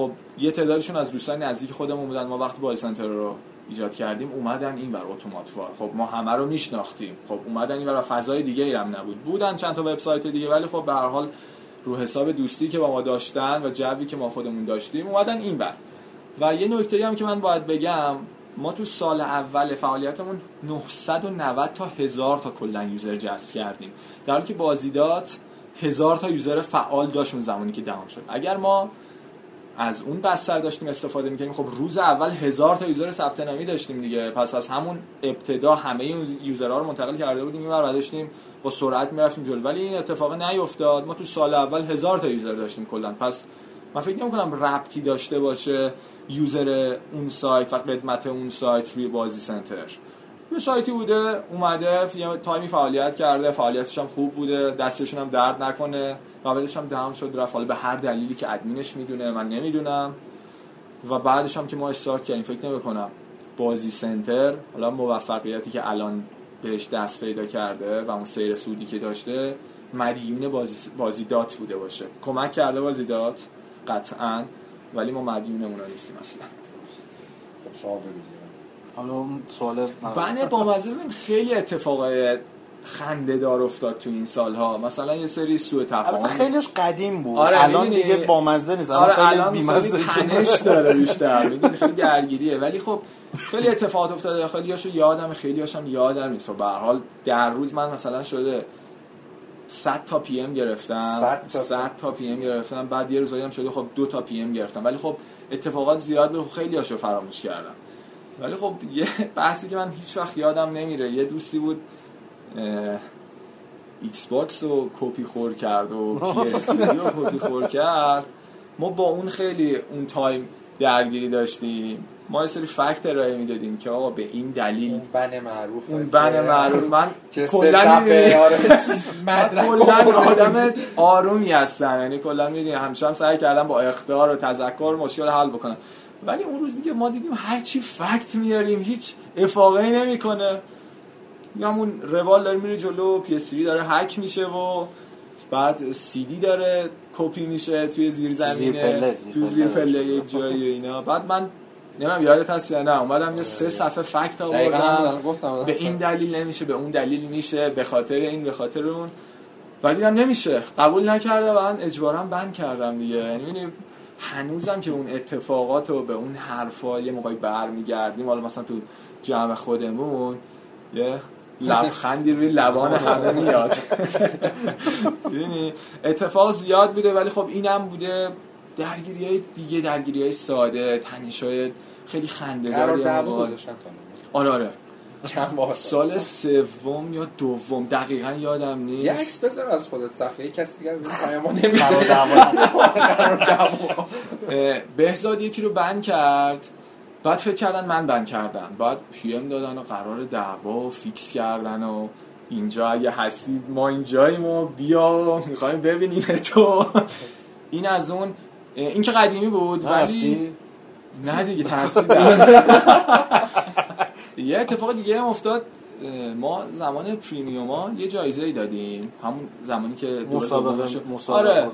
خب یه تعدادشون از دوستان نزدیک خودمون بودن. ما وقتی بای سنتر رو ایجاد کردیم اومدن این بر اتوماتوار خب ما همه رو میشناختیم. خب اومدن این و فضای دیگه ای هم نبود. بودن چند تا وبسایت دیگه ولی خب به هر حال رو حساب دوستی که با ما داشتن و جوی که ما خودمون داشتیم اومدن این ور و یه نکته هم که من باید بگم ما تو سال اول فعالیتمون 990 تا هزار تا کلا user جذب کردیم. در حالی که بازیدات هزار تا user فعال داشت اون زمانی که down شد. اگر ما از اون بستر داشتیم استفاده می‌کنیم خب روز اول هزار تا user ثبت نامی داشتیم دیگه. پس از همون ابتدا همه user ها رو منتقل کرده بودیم اینور داشتیم با سرعت می‌رفتیم جلو. ولی این اتفاق نیفتاد. ما تو سال اول هزار تا یوزر داشتیم کلا. پس من فکر نمی‌کنم ربطی داشته باشه یوزر اون سایت و قدمت اون سایت روی بازی سنتر. یه سایتی بوده اومده یه تایمی فعالیت کرده. فعالیتش هم خوب بوده. دستشون هم درد نکنه. قبلش هم دهم شد رفت حالا به هر دلیلی که ادمینش می‌دونه من نمی‌دونم. و بعدش هم که ما استارت کردیم فکر نمی‌کنم. بازی سنتر حالا موفقیتی که الان بهش دست پیدا کرده و اون سیر سودی که داشته مدیون بازی, بازی دات بوده باشه. کمک کرده بازی دات قطعا. ولی ما مدیون اونا نیستیم اصلا. خب. حالا اون سوال بامزه خیلی اتفاقای خنده دار افتاد تو این سالها. مثلا یه سری سوء تفاهم. خیلیش قدیم بود. آره، الان دیگه بامزه نیست. الان آره خیلی الان بیمزه. تنش داره بیشتر. می‌دونی خیلی درگیریه. ولی خب خیلی اتفاقات افتاده. خیلی هاشو یادم خیلی هاشم یادم نیست و به هر حال در روز من مثلا شده 100 تا PM گرفتم. 100 تا. 100 تا PM گرفتم. بعد یه روزایی هم شده خب دو تا PM گرفتم. ولی خب اتفاقات زیاد بود خیلی هاشو فراموش کردم. ولی خب یه بحثی که من هیچ وقت یادم نمیره. یه دوستی بود ایکس باکس رو کپی خور کرد و پی اس رو کپی خور کرد. ما با اون خیلی اون time درگیری داشتیم. ما یه سری fact ارائه می‌دادیم که آقا به این دلیل اون ban معروف اون ban معروف. من کلا آره چیز من مدرک کلا. آدم آرومی هستم. یعنی کلا می‌دونی همیشه هم سعی کردم با اخطار و تذکر مشکل حل بکنم. ولی اون روز دیگه ما دیدیم هر چی fact میاریم هیچ افاقه نمی‌کنه. همون روال داره میره جلو پی اس داره هک میشه و بعد سی دی داره کپی میشه توی زیر زیر زمینه پله، زیر تو زیر پله. یه جایی و اینا. بعد من نمی‌دونم یادت هست یا نه اومدم یه سه صفحه فکت آوردم. به این دلیل نمیشه به اون دلیل میشه به خاطر این به خاطر اون. و دیدم نمیشه. قبول نکرده و من اجبارا بند کردم دیگه. یعنی هنوزم که اون اتفاقات رو به اون حرفا یه موقعی برمیگردیم. حالا مثلا تو جمع خودمون یه لبخندی روی لبان همه میاد. یعنی اتفاق زیاد بوده ولی خب اینم بوده درگیری های دیگه درگیری های ساده تنش های خیلی خنده داری آره آره. چند سال سوم یا دوم دقیقا یادم یه عکس نیست بذار از خودت صفحه کسی دیگه از این پیاما دعوا اه، بهزاد یکی رو بند کرد. بعد فکر کردن من ban کردن بعد PM دادن و قرار دعوا و fix کردن و اینجا اگه هستی ما اینجاییم و بیا می‌خوایم ببینیم تو. این از اون این که قدیمی بود ولی نه دیگه ترسیدم. یه اتفاق دیگه هم افتاد. ما زمان premium ا یه جایزه ای دادیم. همون زمانی که مسابقه. مسابقه آره.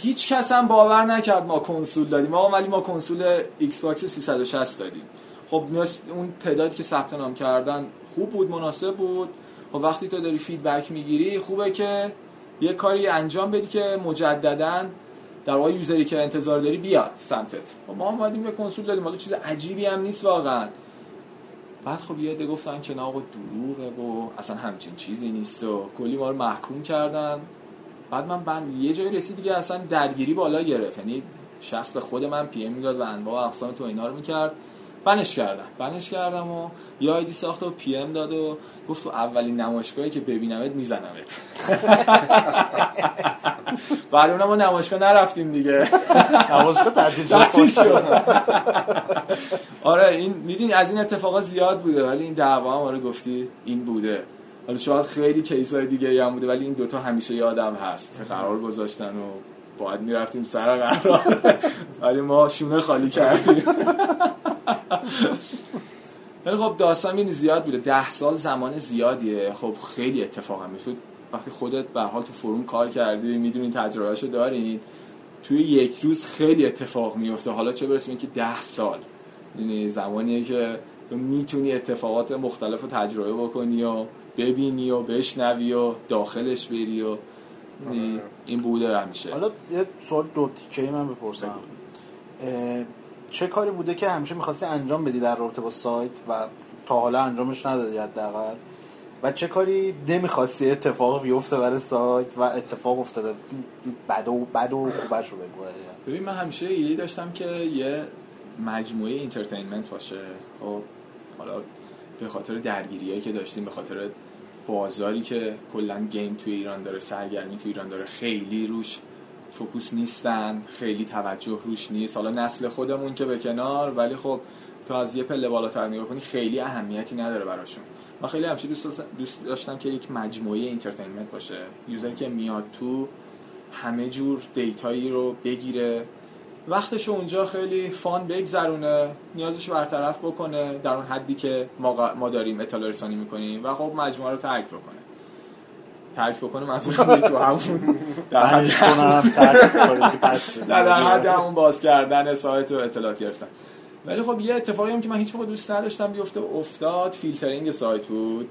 هیچ کس هم باور نکرد ما کنسول دادیم. آقا ولی ما کنسول ایکس باکس 360 دادیم. خب اون تعدادی که ثبت نام کردن خوب بود مناسب بود. خب وقتی تو داری feedback می‌گیری خوبه که یه کاری انجام بدی که مجددا در واقع user ی که انتظار داری بیاد سمتت. خب ما اومدیم یه کنسول دادیم. حالا چیز عجیبی هم نیست واقعا. بعد خب یه گفتن که نه آقا دروغه و اصلا همچین چیزی نیست و کلی ما رو محکوم کردن. بعد من ban یه جایی رسید دیگه اصلا درگیری بالا گرفت. یعنی شخص به خود من PM می‌داد و انواع اقسام توهینا رو می‌کرد. ban ش کردم. ban ش کردم و یه ID ساخت و PM داد و گفت تو اولین نمایشگاهی که ببینمت میزنمت. برای اونم ما نمایشگاه نرفتیم دیگه. نمایشگاه تعطیل شد. آره این می‌دونی از این اتفاقا زیاد بوده ولی این دعوا هم آره گفتی این بوده. حالا شاید خیلی کیس های دیگه هم بوده ولی این دوتا همیشه یادم هست. قرار گذاشتن و باید می‌رفتیم سر قرار. ولی ما شونه خالی کردیم. ولی خب داستان این زیاد بوده. ده سال زمان زیادیه. خب خیلی اتفاق هم میفته وقتی خودت به حال تو فروم کار کردی می‌دونی تجربهشو دارین توی یک روز خیلی اتفاق میفته حالا چه برسیم که ده سال. یعنی زمانیه که تو می‌تونی اتفاقات مختلف رو تجربه بکنی و ببینی و بشنوی و داخلش بری و این بوده همیشه حالا یه سوال دو تیکه من بپرسم. چه کاری بوده که همیشه می‌خواستی انجام بدی در رابطه با سایت و تا حالا انجامش ندادی حداقل؟ و چه کاری نمی‌خواستی اتفاق بیفته برای سایت و اتفاق افتاده؟ بد و بد و خوبش رو بگو ببین من همیشه ایده داشتم که یه مجموعه entertainment باشه. خب حالا به خاطر درگیریایی که داشتیم به خاطر بازاری که کلا game توی ایران داره سرگرمی توی ایران داره خیلی روش focus نیستن خیلی توجه روش نیست. حالا نسل خودمون که به کنار ولی خب تو از یه پله بالاتر نگاه کنی خیلی اهمیتی نداره براشون. من خیلی همیشه دوست داشتم- که یک مجموعه entertainment باشه. user ی که میاد تو همه جور data یی رو بگیره وقتش اونجا خیلی fun بگذرونه نیازش برطرف بکنه در اون حدی که ما, ما داریم اطلاع رسانی می‌کنیم و خب مجموعه رو ترک بکنه. ترک بکنه منظورم تو همون در حد در حد همون باز کردن سایت و اطلاعات گرفتن. ولی خب یه اتفاقی هم که من هیچ موقع دوست نداشتم بیفته افتاد فیلترینگ سایت بود.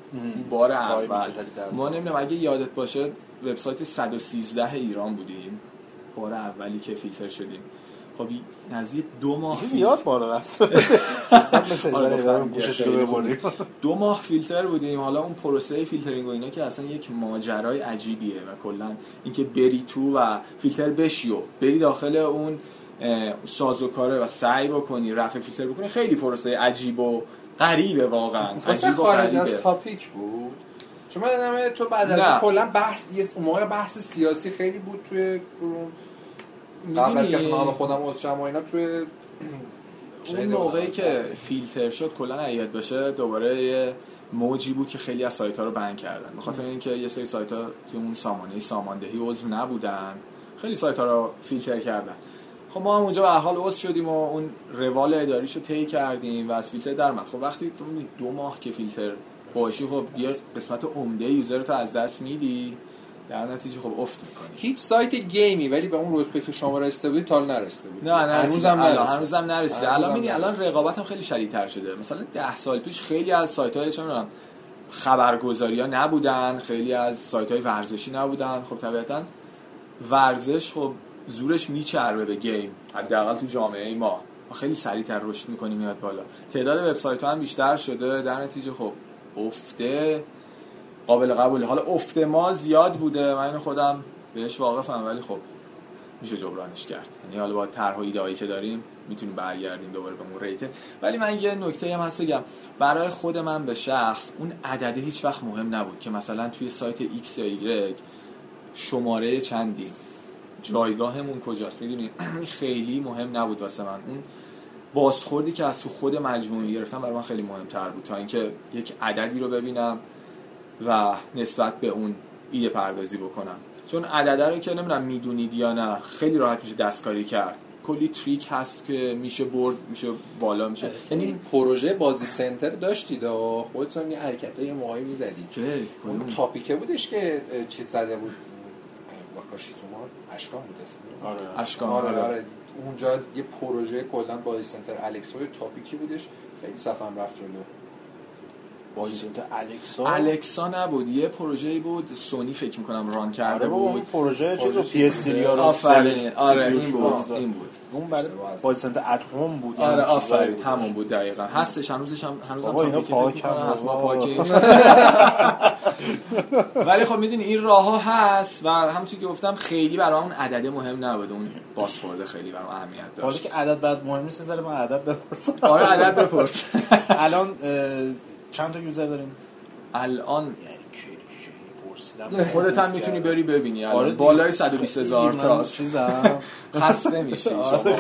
بار اول. ما. نمی‌دونم اگه یادت باشه وبسایت 113 ایران بودیم. بار اولی که فیلتر شدیم. خب نزدیک دو ماه زیاد بالا رفت. دو ماه فیلتر بودیم. حالا اون پروسه فیلترینگ و اینا که اصلا یک ماجرای عجیبیه و کلا اینکه بری تو و فیلتر بشی و بری داخل اون سازوکاره و سعی بکنی رفع فیلتر بکنی. خیلی پروسه عجیب و غریبه واقعا. واسه عجیب و خارج از تاپیک بود. چون من یادمه تو بعد از کلا بحث یه موقع بحث سیاسی خیلی بود توی گروه. قبل از که اصلا من خودم عذرشم و اینا توی اون موقعی. که فیلتر شد کلا عیاد بشه دوباره یه موجی بود که خیلی از سایت ها رو بند کردن. به خاطر اینکه یه سری سایت ها توی اون سامانه ساماندهی عضو نبودن. خیلی سایت ها رو فیلتر کردن. خب ما هم اونجا به حال عضو شدیم و اون روال اداریش رو طی کردیم و از فیلتر در اومد. خب وقتی تو دو ماه که فیلتر باشی خب یه قسمت عمده یوزر تو از دست میدی. در نتیجه خب افت می‌کنی. هیچ سایت گیمی ولی به اون رتبه که شما رسیده بودی تا نرسیده بود نه نه هنوزم نرسیده. هنوزم نرسیده. الان می‌بینی الان هم خیلی شدیدتر شده. مثلا ده سال پیش خیلی از سایت های می‌دونم خبرگزاری ها نبودن خیلی از سایت های ورزشی نبودن. خب طبیعتا ورزش خب زورش میچربه به گیم. حداقل تو جامعه ما. ما خیلی سریعتر رشد می‌کنیم میاد بالا. تعداد وبسایت ها هم بیشتر شده. در نتیجه خب افته. قابل قبوله. حالا افته ما زیاد بوده. من خودم بهش واقفم ولی خب میشه جبرانش کرد. یعنی حالا با طرح و ایده که داریم می‌تونیم برگردیم دوباره به اون ریته ولی من یه نکته هم هست بگم. برای خود من به شخص اون عدده هیچ وقت مهم نبود که مثلا توی سایت X یا Y شماره چندی. جایگاهمون کجاست؟ می‌دونی؟ خیلی مهم نبود واسه من. اون بازخوردی که از تو خود مجموعه گرفتم برای من خیلی مهمتر بود. تا اینکه یک عددی رو ببینم. و نسبت به اون ایده پردازی بکنم. چون عدده رو که نمی‌دونم می‌دونید یا نه خیلی راحت میشه دستکاری کرد. کلی تریک هست که میشه برد میشه بالا میشه. یعنی این پروژه بازی سنتر داشتید و خودتون یه حرکت های موهایی می‌زدید. اون تاپیکه بودش که چیز زده بود. واکاشیزوما اشکان بود اسمش. آره. اشکان آره آره. آره. اونجا یه پروژه کلا بازی سنتر الکسو تاپیکی بودش. خیلی صفم رفت جلو. بازی سنتر الکسا؟ الکسا نبود یه پروژه‌ای بود سونی فکر می‌کنم ران کرده آره بابا اون بود پروژه چیز رو پروژه پی اس رو آفرین آره این بود بود. این بود. اون برای. بازی اتم بود. آره چیزایی آفرین بود. همون بود دقیقا. هستش هنوزش هم هنوز هم بابا اینا تاپیکی فکر پاک هست ما. پاکیم. ولی خب می‌دونی این راه ها هست و همونطور که گفتم خیلی برای اون عدده مهم نبود اون بازخورده خیلی برای اهمیت حالا داشت که عدد بعد مهم نیست زره من عدد بپرسم. آره عدد بپرس. الان چند تا یوزر داریم الان یعنی خودت هم می‌تونی بری ببینی. آره. بالای 120 هزار چیزم. خسته میشی. آره،.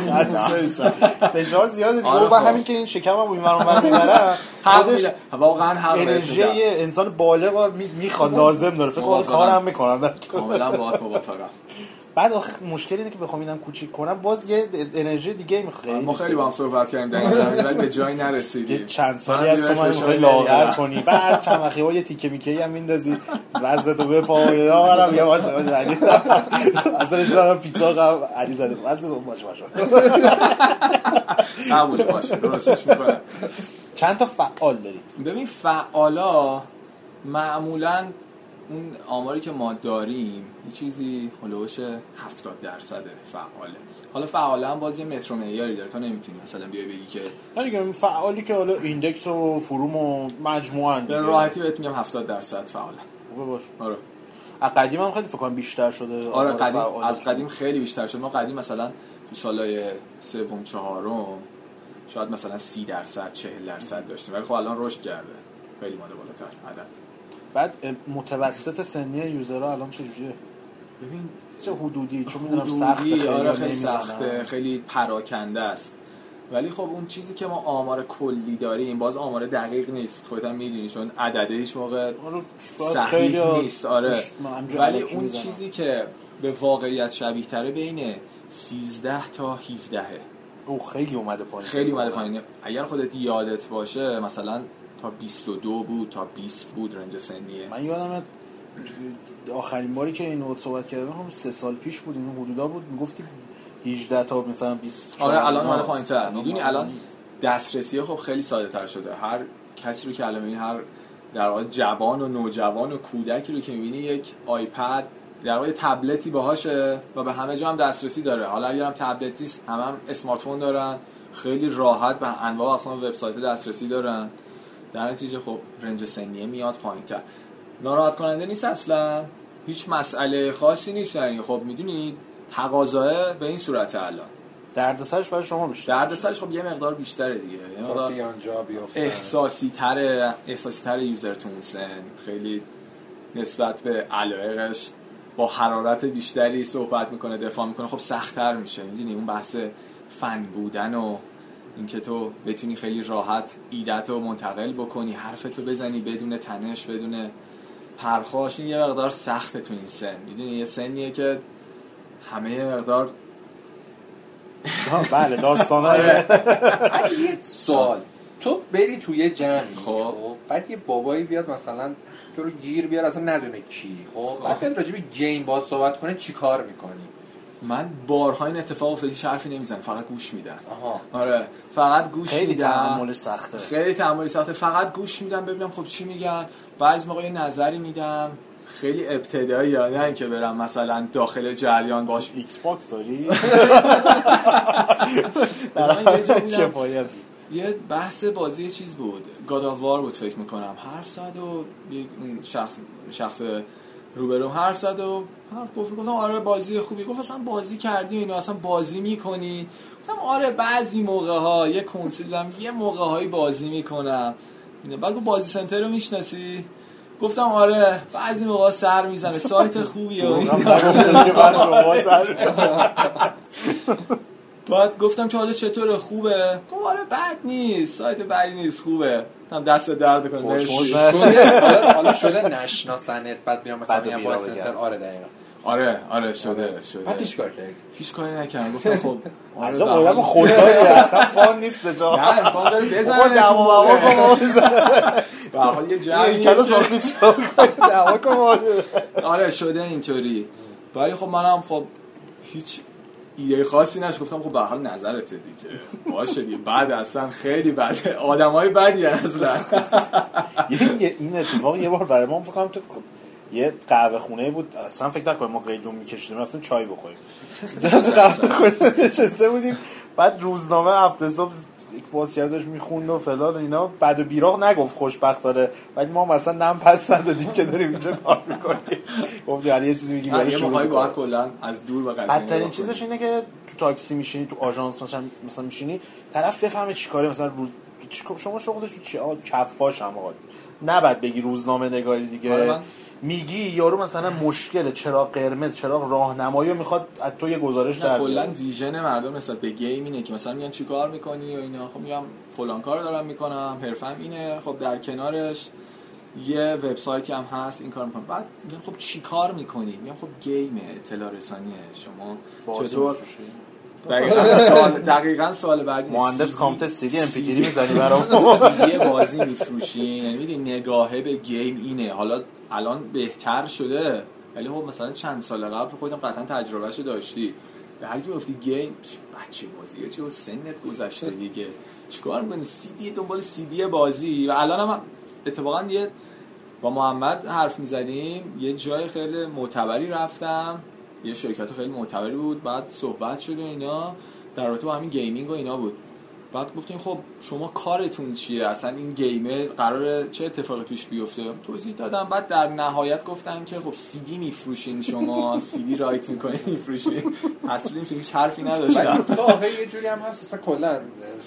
فشار زیاده دیگه. آره بعد خب. همین که این شکمم این ورم ور می‌برم. حق خودش. واقعا بهت انرژی انسان بالغ می‌خواد لازم داره. فکر کنم. کارم می‌کنم. کاملا باهات موافقم بعد آخه مشکل اینه که بخوام اینم کوچیک کنم باز یه انرژی دیگه می‌خواد ما خیلی با هم صحبت کردیم در این زمینه ولی به جایی یه نرسیدیم چند سالی از تو من می‌خوای لاغر. کنی. بعد چند وقتی یه تیکه میکه هم میندازی. وزتو به پا و یارم یه باشه باشه علی. اصلا شما پیتزا قبل علی زده. وزتو باشه باشه. قبول باشه. درستش می‌کنم. چند تا فعال دارید ببین فعالا معمولا اون آماری که ما داریم یه چیزی هلوش 70 درصده فعاله. حالا فعالا هم باز یه مترو معیاری داره تو نمی‌تونی مثلا بیای بگی که دیگه فعالی که حالا ایندکس و فروم و مجموعا به راحتی بهت میگم 70 درصد فعاله. خوبه باش. آره. از قدیم هم خیلی فکر کنم بیشتر شده. آره آمار قدیم از شده. قدیم خیلی بیشتر شد ما قدیم مثلا تو سالای سوم چهارم شاید مثلا سی درصد چهل درصد داشتیم. ولی خب الان رشد کرده. خیلی ماده بالاتر عدد. بعد متوسط سنی یوزرها الان چجوریه ببین چه حدودی؟ چون می‌دونم حدودی خیلی آره خیلی. سخته خیلی پراکنده است. ولی خب اون چیزی که ما آمار کلی داریم باز آمار دقیق نیست. خودت هم می‌دونی چون عدده هیچ موقع صحیح نیست. آره. ولی اون. چیزی که به واقعیت شبیه تره بین 13 تا 17 او خیلی اومده پایین. خیلی اومده پایینه اگر خودت یادت باشه مثلا تا 22 بود تا 20 بود رنج سنیه. من یادم آخرین باری که این صحبت کردم هم سه سال پیش بود این حدودا بود. می‌گفتی 18 تا مثلا 20 آره الان اینا. اومده پایین تر می‌دونی الان. دسترسی خب خیلی ساده تر شده. هر کسی رو که الان هر در واقع جوان و نوجوان و کودکی رو که می‌بینی یک آیپد در واقع تبلتی باهاشه و به همه جا هم دسترسی داره. حالا اگر هم تبلتی همه هم اسمارت فون دارن خیلی راحت به انواع اقسام وبسایت دسترسی دارن. در نتیجه خب رنج سنیه میاد پایینتر. ناراحت کننده نیست اصلا. هیچ مسئله خاصی نیست یعنی خب می‌دونید تقاضاه به این صورت الان. دردسرش برای شما بیشتر. دردسرش خب یه مقدار بیشتره دیگه. یه تا مقدار احساسی تره احساسی تره یوزر تو اون سن خیلی نسبت به علایقش با حرارت بیشتری صحبت می‌کنه دفاع می‌کنه. خب سختتر میشه. می‌دونی اون بحث فن بودن و اینکه تو بتونی خیلی راحت ایدت رو منتقل بکنی حرفتو بزنی بدون تنش بدون پرخاش. این یه مقدار سخته تو این سن. می‌دونی؟ یه سنیه که همه یه مقدار بله داستانای ولی یه سوال. تو بری توی یه جمعی خب. خب بعد یه بابایی بیاد مثلا تو رو گیر بیار اصلا ندونه کی خب؟ بعد بیاد راجع به گیم باید صحبت کنه چی کار می‌کنی؟ من بارها این اتفاق افتاد هیچ حرفی نمی‌زنم فقط گوش میدن آها. آره فقط گوش خیلی میدم. تحملش سخته. خیلی تحملی سخته. فقط گوش میدم ببینم خب چی میگن. بعضی موقع یه نظری میدم. خیلی ابتدایی نه اینکه برم مثلا داخل جریان باش. ایکس باکس داری من یه بحث بازی یه چیز بود. گاد آف وار بود فکر می‌کنم. حرف زد و یک شخص شخص روبرو حرف زد و حرف گفت. گفتم آره بازی خوبی. گفت اصلا بازی کردی اینو اصلا بازی می‌کنی؟ گفتم آره بعضی موقع ها یه کنسول یه موقع هایی بازی می‌کنم. بعد گفت بازی سنتر رو می‌شناسی؟ گفتم آره بعضی موقع سر می‌زنه. سایت خوبیه و. بعد گفتم که حالا چطوره؟ خوبه؟ گفت آره بد نیست. سایت بدی نیست خوبه. هم دست درد کنه. شده- حالا شده نشناسنت بعد بیام مثلا میگم باید سنتر. آره دقیقا آره آره شده شده بعد چی کار کردی هیچ کاری نکردم گفتم خب آره آدم خدایی اصلا فان نیستش. نه امکان داره بزنه دعوا موا کن بابا،. به هر حال یه که- ساختی چیکار کنی؟ دعوا. آره شده اینطوری ولی خب منم خب هیچ ایده خاصی نش گفتم خب به حال نظرته دیگه. باشه دیگه. بعد اصلا خیلی بده آدمای بدی اصلا یه- این اتفاق یه بار برای ما فکر تو یه قهوه خونه بود. اصلا فکر نکنم ما قیدون میکشیدیم رفتیم چای بخوریم. تو قهوه خونه نشسته بودیم. بعد روزنامه هفته صبح داشت می‌خوند و فلان و اینا. بعد و بیراق نگفت خوشبختانه ولی ما مثلا نم پس ندادیم که داریم اینجا کار می‌کنیم. گفتیم حالا یه چیزی میگیم یه برای می‌کنیم. باید کلا از دور به قضیه بدترین چیزش. اینه که تو تاکسی میشینی تو آژانس مثلا مثلا میشینی. طرف بفهمه چیکاره مثلا روز شما شغلت تو چی؟ کفاش هم آقا. نباید بگی روزنامه نگاری دیگه. آره میگی یارو مثلا مشکل چراغ قرمز چراغ راهنمایی رو می‌خواد از تو یه گزارش در کلا. ویژن مردم مثلا به گیم اینه که مثلا میگن چیکار می‌کنی و اینا. خب میگم فلان کار دارم می‌کنم حرفم اینه. خب در کنارش یه وبسایتی هم هست این کار می‌کنم. بعد میگن خب چیکار می‌کنی؟ میگم خب گیم اطلاع رسانیه شما بازی چطور. دقیقاً سوال دقیقاً بعدی مهندس کامپیوتر سی دی ام پی می‌زنی برام. یه بازی میفروشی. یعنی می‌دونی نگاهه به گیم اینه. حالا الان بهتر شده. ولی خب مثلا چند سال قبل خودم قطعا تجربهشو داشتی. به هر کی گفتی گیم بچه بازیه چه سنت گذشته دیگه. چیکار می‌کنی؟ سی دی دنبال سی دی بازی. و الان هم اتفاقا یه با محمد حرف می‌زدیم. یه جای خیلی معتبری رفتم. یه شرکت خیلی معتبری بود. بعد صحبت شد و اینا. در رابطه با همین گیمینگ و اینا بود. بعد گفتیم خب شما کارتون چیه؟ اصلا این گیمه قراره چه اتفاقی توش بیفته؟ توضیح دادم. بعد در نهایت گفتن که خب سی دی میفروشین شما. سی دی write می‌کنین میفروشین. اصلا هیچ حرفی نداشتم. آخه یه جوری هم هست اصلا کلا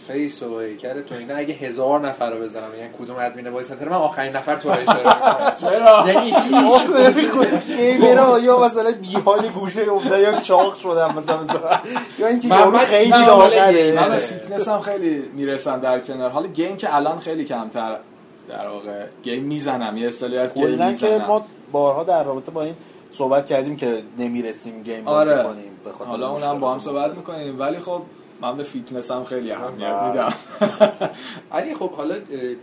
فیس و هیکل تو اینا اگه هزار نفر رو بزنم میگن کدوم ادمین وایس سنتر من آخرین نفر تو رو اشاره یعنی هیچ یا مثلا بیحال گوشه افتاده یا چاق شدم مثلا یا اینکه خیلی لاغره من فیتنس هم خیلی می‌رسم در کنار. حالا گیم که الان خیلی کمتر در واقع گیم می‌زنم یه سالی از گیم کلا که می‌زنم. ما بارها در رابطه با این صحبت کردیم که نمی‌رسیم گیم بازی آره. کنیم به خاطر حالا اونم با هم. صحبت می‌کنیم. ولی خب من به فیتنس هم خیلی اهمیت بله. میدم. علی خب حالا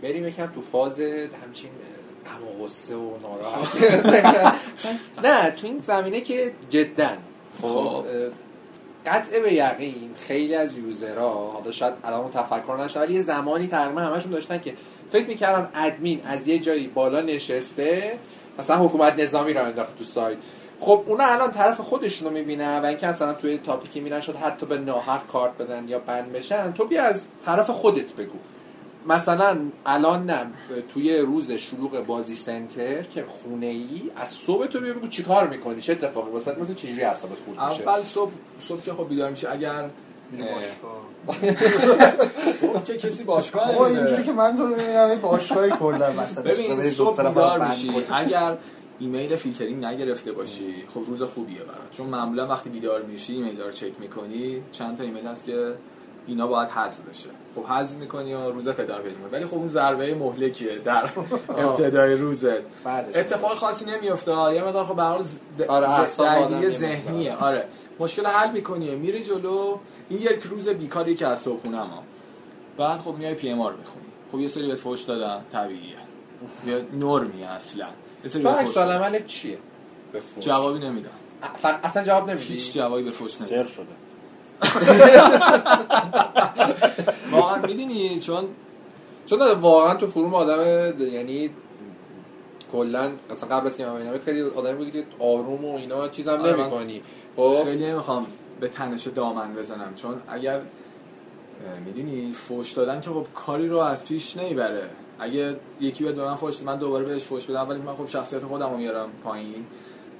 بریم یکم تو فاز همچین اه، غم و غصه و ناراحت. نه تو این زمینه که جدا. خب خب. قطع به یقین خیلی از یوزرها حالا شاید الان تفکر نشه ولی یه زمانی تقریبا همشون داشتن که فکر می‌کردن ادمین از یه جایی بالا نشسته مثلا حکومت نظامی رو انداخت تو سایت. خب اونا الان طرف خودشون رو می‌بینن و اینکه اصلا توی تاپیکی میرن شد حتی به ناحق کارت بدن یا بند بشن. تو بیا از طرف خودت بگو. مثلا الان نه توی روز شلوغ بازی سنتر که خونه ای از صبح تو بیا بگو چیکار می‌کنی؟ چه اتفاقی؟ واسه مثلا چجوری اعصابت خورد میشه؟ اول صبح صبح که خب بیدار میشه اگر. صبح که کسی باشگاه نمیره. اینجوری که من تو رو می‌بینم این باشگاهی کلا مثلا ببین صبح بیدار میشی. اگر ایمیل فیلترینگ نگرفته باشی خب روز خوبیه برات. چون معمولا وقتی بیدار میشی ایمیل رو چک می‌کنی چند تا ایمیل هست که اینا باید حذف بشه. خب حذف می‌کنی و روزت ادامه پیدا. ولی خب اون ضربه مهلکیه در ابتدای روزت. اتفاق خاصی نمیفته یه مقدار خب به هر حال ز- آره، ذهنیه. آره. مشکل حل می‌کنی میری جلو. این یک روز بیکاری که از صبحونه ما بعد خب میای پی ام آر می‌خونی. خب یه سری بهت فوش دادن. طبیعیه. یه نرمیه اصلا. یه سری بهت دادن. چیه؟ به فوش. جوابی نمیدم اصلا جواب نمیدی. هیچ جوابی به فوش نمیدم سر شده. واقعا می‌دونی چون چون واقعا تو فروم آدم یعنی کلا اصلا قبل از که من ببینم خیلی آدمی بودی که آروم و اینا چیزم آره، نمی‌کنی. خب؟ خیلی نمی‌خوام به تنش دامن بزنم چون اگر می‌دونی فوش دادن که خب کاری رو از پیش نمی‌بره. اگه یکی بیاد به من فوش من دوباره بهش فوش بدم ولی من خب شخصیت خودم رو میارم پایین.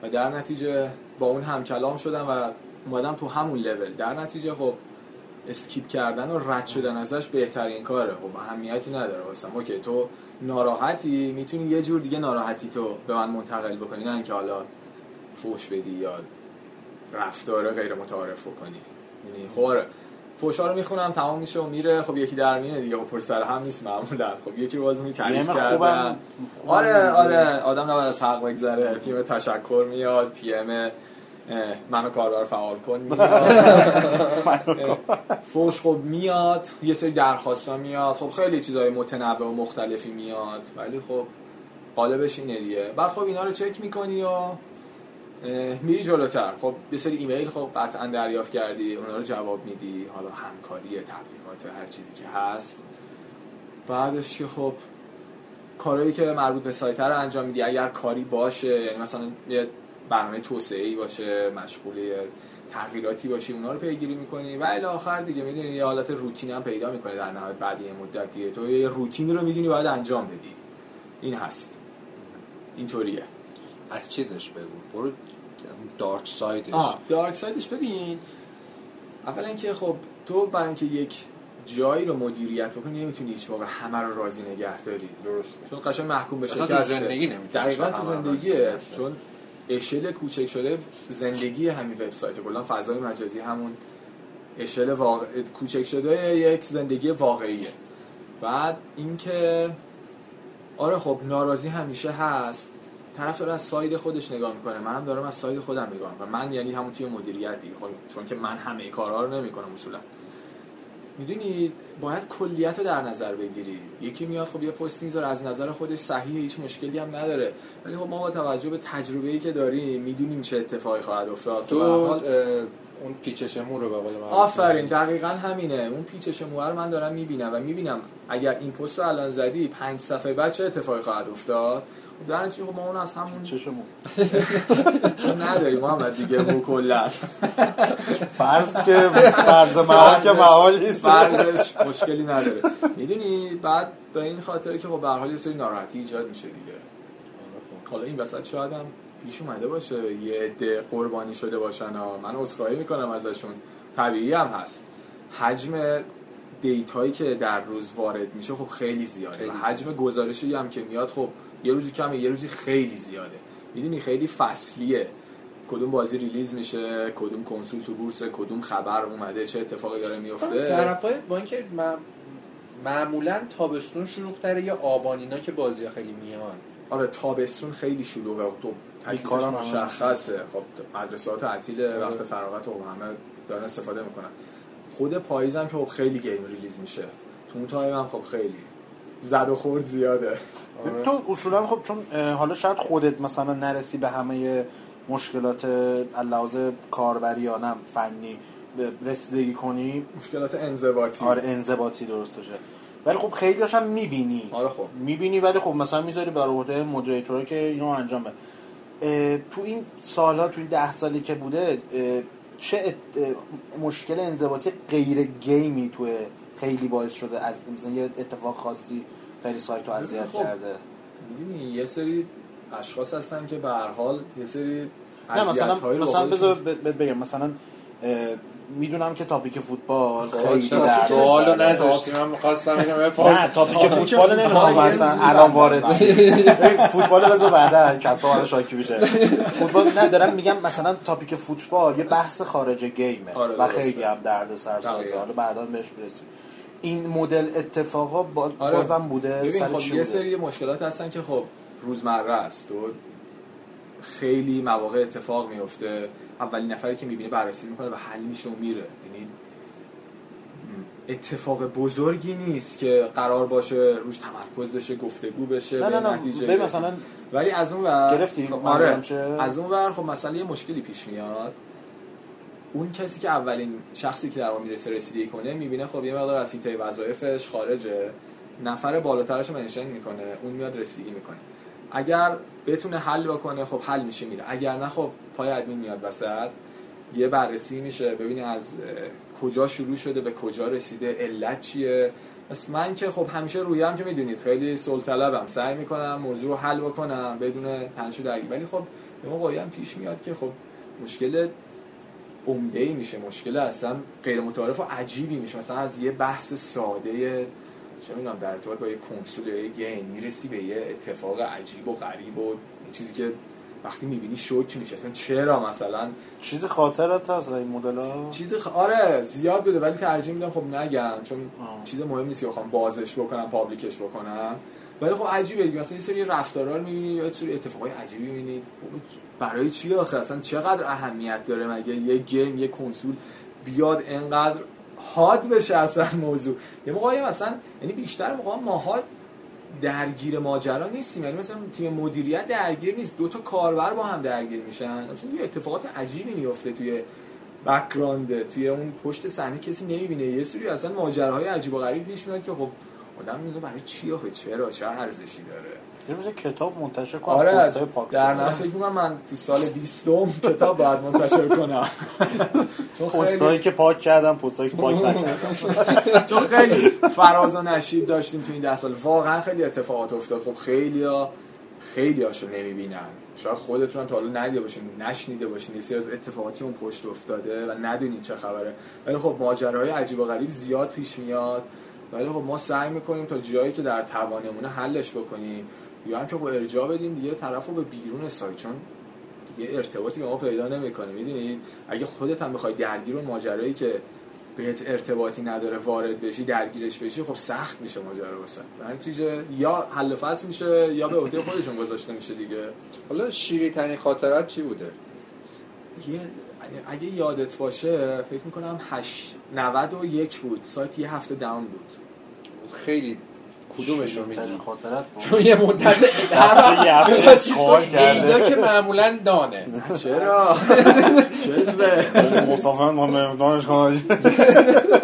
و در نتیجه با اون همکلام شدم و اومدم تو همون لول. در نتیجه خب skip کردن و رد شدن ازش بهترین کاره. خب اهمیتی نداره واسم. okay تو ناراحتی؟ می‌تونی یه جور دیگه ناراحتی تو به من منتقل بکنی. نه اینکه حالا فوش بدی یا رفتار غیر متعارف بکنی. یعنی خب آره، فوشا رو می‌خونم تمام میشه و میره. خب یکی در میونه دیگه. خب پشت سر هم نیست معمولا. خب یکی باز می تعریف کردن. آره آره. آدم نباید از حق بگذره. پی تشکر میاد پی ام منو کاربر فعال کن. فوش خب میاد یه سری درخواست ها میاد. خب خیلی چیزای متنوع و مختلفی میاد. ولی خب قالبش اینه دیگه. بعد خب اینا رو چک می‌کنی و میری جلوتر. خب یه سری ایمیل خب قطعا دریافت کردی اونا رو جواب میدی. حالا همکاری تبلیغات هر چیزی که هست. بعدش که خب کارهایی که مربوط به سایت رو انجام میدی. اگر کاری باشه یعنی مثلا یه برنامه توسعه ای باشه مشغول تغییراتی باشی اونا رو پیگیری می‌کنی. و الی آخر دیگه می‌دونی یه حالت روتین هم پیدا می‌کنه در نهایت بعد یه مدت دیگه تو یه روتینی رو می‌دونی باید انجام بدی. این هست. اینطوریه. از چیزش بگو. برو دارک سایدش. آه دارک سایدش ببین. اولا که خب تو برای اینکه یک جایی رو مدیریت بکنی نمی‌تونی هیچ موقع همه رو راضی نگه داری. درست چون قشنگ محکوم به شکست زندگی نمی‌تونی دقیقا تو زندگیه. چون اشل کوچک شده زندگی همین وبسایت. کلا فضای مجازی همون اشل واقع... کوچک شده یک زندگی واقعیه. بعد اینکه آره خب ناراضی همیشه هست. طرف داره از ساید خودش نگاه می‌کنه. منم دارم از ساید خودم نگاه می‌کنم. من یعنی همون توی مدیریت خب چون که من همه کارها رو نمی‌کنم اصولا. می‌دونی باید کلیت رو در نظر بگیری. یکی میاد خب یه پستی می‌ذاره از نظر خودش صحیح هیچ مشکلی هم نداره. ولی خب ما با توجه به تجربه‌ای که داریم می‌دونیم چه اتفاقی خواهد افتاد. تو حال- اون پیچش مو رو به قول معروف آفرین دقیقا همینه. اون پیچش موه رو من دارم می‌بینم و می‌بینم اگر این پست رو الان زدی پنج صفحه بعد چه اتفاقی خواهد افتاد؟ در نتیجه خب ما اون از همون چشمون. نداریم محمد دیگه مو کلا. فرض که فرض محال که محال فرضش مشکلی نداره. می‌دونی؟ بعد به این خاطر که خب به حال یه سری ناراحتی ایجاد میشه دیگه. حالا این وسط شاید هم پیش اومده باشه. یه عده قربانی شده باشن ها. من عذرخواهی می‌کنم ازشون. طبیعی هم هست. حجم دیت هایی که در روز وارد میشه خب خیلی زیاده خیلی و حجم گزارشی هم که میاد خب یه روزی کمه یه روزی خیلی زیاده. می‌دونی خیلی فصلیه. کدوم بازی ریلیز میشه کدوم کنسول تو بورس کدوم خبر اومده چه اتفاقی داره میفته. طرفای با اینکه م- معمولا تابستون شروع تره یا آبان اینا که بازی خیلی میان. آره تابستون خیلی شلوغه و تو هم مشخصه. خب مدرسه ها تعطیل وقت فراغت و همه دارن استفاده می‌کنن. خود پاییز هم که خب خیلی گیم release میشه. تو اون تایم هم خب خیلی زد و خورد زیاده. تو اصولا خب چون حالا شاید خودت مثلا نرسی به همه مشکلات لحاظ کاربری یا نه فنی رسیدگی کنی. مشکلات انضباطی. آره انضباطی درستشه ولی خب خیلی هم می‌بینی. آره خب. می‌بینی ولی خب مثلا می‌ذاری برای عهده مدیریتورا که اینو انجام بده. تو این سالها تو این ده سالی که بوده چه مشکل انضباطی غیر گیمی تو خیلی باعث شده از مثلا یه اتفاق خاصی خیلی سایت رو اذیت خب، کرده می‌دونی یه سری اشخاص هستن که به هر حال یه سری نه مثلا مثلا بذار بگم مثلا می‌دونم که تاپیک فوتبال خب، خیلی در سوال رو سره. نذاشتی من می‌خواستم اینو نه بپرسم تاپیک تاپیک فوتبال نمی‌خوام یه اصلا الان. وارد. فوتبال بذار بعدا کسا برای شاکی میشه فوتبال نه دارم میگم مثلا تاپیک فوتبال یه بحث خارج گیمه آره، و. خیلی هم درد سر سازه. حالا بعدا بهش برسیم این مدل اتفاقا باز آره. بازم بوده ببین خب یه بوده؟ سری مشکلات هستن که خب روزمره است و خیلی مواقع اتفاق میفته. اولین نفری که می‌بینه بررسی می‌کنه و حل میشه و میره. یعنی اتفاق بزرگی نیست که قرار باشه روش تمرکز بشه گفتگو بشه نه به نه نه. مثلا ولی از اون ور گرفتی؟ خب آره؟ از اون ور خب مثلا یه مشکلی پیش میاد. اون کسی که اولین شخصی که در می‌رسه رسیدگی کنه می‌بینه خب یه مقدار از حیطه وظایفش خارجه. نفر بالاترش منشن می‌کنه اون میاد رسیدگی می‌کنه. اگر بتونه حل بکنه خب حل میشه میره. اگر نه خب پای ادمین میاد وسط یه بررسی میشه. ببینه از کجا شروع شده به کجا رسیده علت چیه؟ پس من که خب همیشه رویم که می‌دونید خیلی صلح طلبم. سعی می‌کنم موضوع رو حل بکنم بدون تنش و درگیری. ولی خب به موقعی هم پیش میاد که خب مشکل عمده ای میشه. مشکل اصلا غیر متعارف و عجیبی میشه. مثلا از یه بحث ساده چه می‌دونم در ارتباط با یه کنسول یا یه گیم می‌رسی به یه اتفاق عجیب و غریب و یه چیزی که وقتی می‌بینی شوک میشه. اصلا چرا مثلا؟ چیز خاطرت هست این مدل ها چیز خ... آره زیاد بوده ولی ترجیح میدم خب نگم چون آه. چیز مهم نیست که بخوام بازش بکنم پابلیکش بکنم. ولی خب عجیبه دیگه. مثلا یه سری رفتارا رو می‌بینی یا سری اتفاقای عجیبی می‌بینی. برای چی آخه؟ اصلا چقدر اهمیت داره مگه یه گیم یه کنسول بیاد انقدر هاد بشه اصلا موضوع؟ یه موقعی مثلا یعنی بیشتر موقع ماها درگیر ماجرا نیستیم. یعنی مثلا تیم مدیریت درگیر نیست. دو تا کاربر با هم درگیر میشن. مثلا یه اتفاقات عجیبی میفته توی بک‌گراند توی اون پشت صحنه کسی نمی‌بینه. یه سری اصلا ماجراهای عجیب و غریب پیش میاد که خب آدم میگه برای چی آخه؟ چرا؟ چه ارزشی داره؟ یه روز کتاب منتشر کنم آره در. نه فکر می‌کنم من تو سال 20 کتاب باید منتشر کنم. چون پستایی که پاک کردم پستایی که پاک نکردم. چون خیلی فراز و نشیب داشتیم تو این ده سال. واقعا خیلی اتفاقات افتاد. خب خیلی ها خیلی هاشو نمی‌بینن. شاید خودتون تا حالا ندیده باشین نشنیده باشین. یه سری از اتفاقاتی اون پشت افتاده و ندونین چه خبره. ولی خب ماجراهای عجیب و غریب زیاد پیش میاد. ولی خب ما سعی می‌کنیم تا جایی که در توانمونه حلش بکنیم یا هم که خب ارجاع بدیم دیگه طرف رو به بیرون سایت. چون دیگه ارتباطی به ما پیدا نمی‌کنه می‌دونید اگه خودت هم بخوای درگیر اون ماجرایی که بهت ارتباطی نداره وارد بشی درگیرش بشی خب سخت میشه ماجرا واسه. در نتیجه یا حل فصل میشه یا به عهده خودشون گذاشته میشه دیگه. حالا شیری ترین خاطرت چی بوده؟ یه اگه یادت باشه فکر می‌کنم 8 91 بود. سایت یه هفته داون بود. خیلی کدومش رو میگی چون یه مدت کرده. که معمولا دانه. چرا؟ جذبه مسافران ما بریم دانشگاه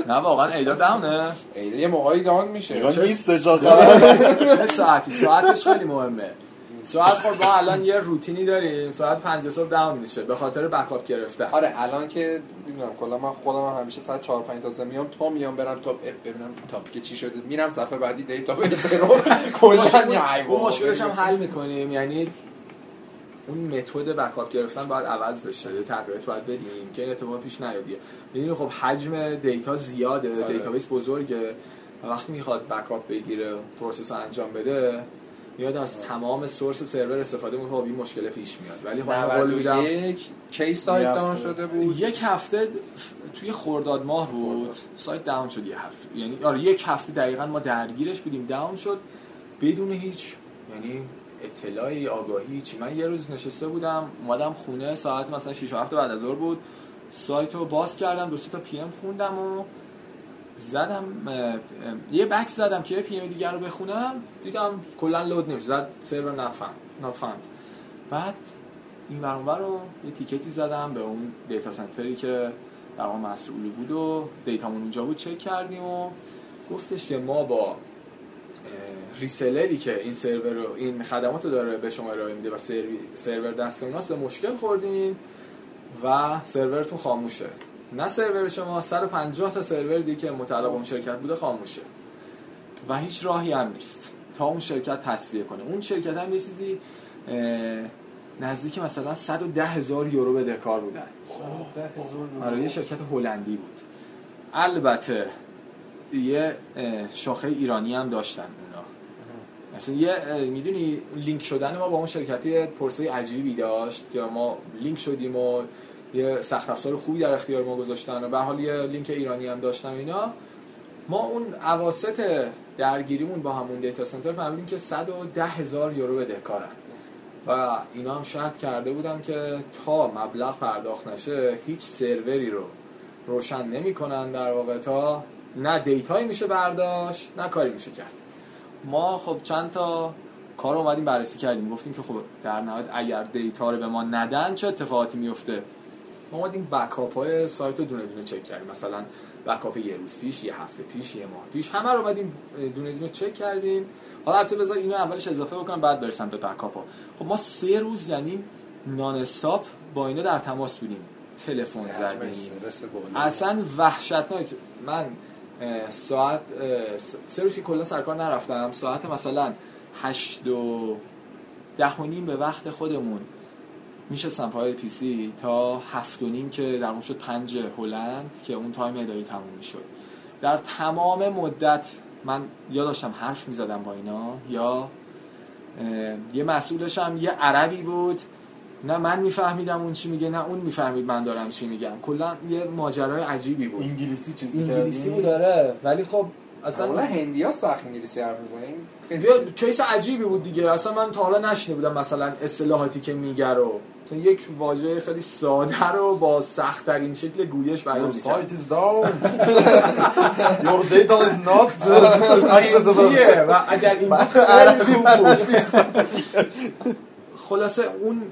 نه واقعا ایدا داونه ایدا یه موقعی دان میشه. نیستش چه ساعتی؟ ساعتش خیلی مهمه. ساعت خب ما الان یه روتینی داریم. ساعت 5 صبح داون میشه. به خاطر بکاپ گرفتن. آره الان که می‌دونم کلا من خودم هم همیشه ساعت 4 5 تازه میام تا میام برم تا ببینم تاپیک چی شده. میرم صفحه بعدی database رو کلا اون مشکلش هم حل می‌کنیم. یعنی اون متد backup گرفتن باید عوض بشه. یه تغییرات باید بدیم که این اتفاق پیش نیاد می‌دونی خب حجم data زیاده. آره. database بزرگه. و وقتی می‌خواد backup بگیره process رو انجام بده میاد از تمام source سرور استفاده می‌کنه. خب این مشکل پیش میاد. ولی خب من قول میدم. 91 کی سایت هفته. شده بود؟ یک هفته توی خرداد ماه بود. سایت down شد یه هفته. یعنی آره یک هفته دقیقا ما درگیرش بودیم. down شد. بدون هیچ یعنی اطلاعی آگاهی چی. من یه روز نشسته بودم اومدم خونه ساعت مثلا 6 و 7 بعد از ظهر بود. سایت رو باز کردم دو سه تا PM خوندم و زدم یه back زدم که PM دیگر رو بخونم دیدم کلا load نمیشه زد server not found بعد این ور رو یه تیکتی زدم به اون دیتا سنتری که در واقع مسئولی بود و دیتامون اونجا بود. چک کردیم و گفتش که ما با ریسلری که این سرور رو این خدمات رو داره به شما ارائه میده و سرور دست اوناست به مشکل خوردیم و سرورتون خاموشه. نه سرور شما 150 تا سرور دیگه که متعلق به اون شرکت بوده خاموشه. و هیچ راهی هم نیست تا اون شرکت تصفیه کنه. اون شرکت هم یه چیزی نزدیک مثلا 110 هزار یورو بدهکار بودن. آره یه شرکت هلندی بود. البته یه شاخه ایرانی هم داشتن اونا. مثلا یه می‌دونی لینک شدن ما با اون شرکتی پرسه عجیبی داشت که ما لینک شدیم و یه سخت افزار خوبی در اختیار ما گذاشتن و به حال یه لینک ایرانی هم داشتن اینا. ما اون اواسط درگیریمون با همون دیتا سنتر فهمیدیم که 110 هزار یورو بدهکارن و اینا هم شرط کرده بودن که تا مبلغ پرداخت نشه هیچ سروری رو روشن نمی‌کنن در واقع تا نه دیتایی میشه برداشت نه کاری میشه کرد. ما خب چند تا کار اومدیم بررسی کردیم. گفتیم که خب در نهایت اگر دیتا رو به ما ندن چه اتفاقاتی میفته ما اومدیم بکاپ های سایت رو دونه دونه چک کردیم. مثلا بکاپ یه روز پیش یه هفته پیش یه ماه پیش. همه رو اومدیم دونه دونه چک کردیم. حالا البته بذار اینو اولش اضافه بکنم بعد برسم به بکاپ ها. خب ما سه روز یعنی نان استاپ با اینا در تماس بودیم. تلفن زدیم. اصلا وحشتناک. من ساعت سه روز که کلا سرکار نرفتم ساعت مثلا هشت و ده و نیم به وقت خودمون. میشستم پای PC تا هفت و نیم که در اون شد پنج هلند که اون time اداری تموم می‌شد. در تمام مدت من یا داشتم حرف می‌زدم با اینا یا یه مسئولش هم یه عربی بود. نه من میفهمیدم اون چی میگه نه اون می‌فهمید من دارم چی میگم. کلا یه ماجرای عجیبی بود. انگلیسی چیز انگلیسی بود داره ولی خب اصلا اصلا هندی ها سخت انگلیسی حرف می‌زنن. خیلی یه کیس عجیبی بود دیگه. اصلا من تا حالا نشنیده بودم مثلا اصطلاحاتی که میگه رو. تو یک واژه خیلی ساده رو با سخت ترین شکل گویش بیان Your می‌کرد. site is down. Your data is not accessible. هندیه و اگر این بود خلاصه اون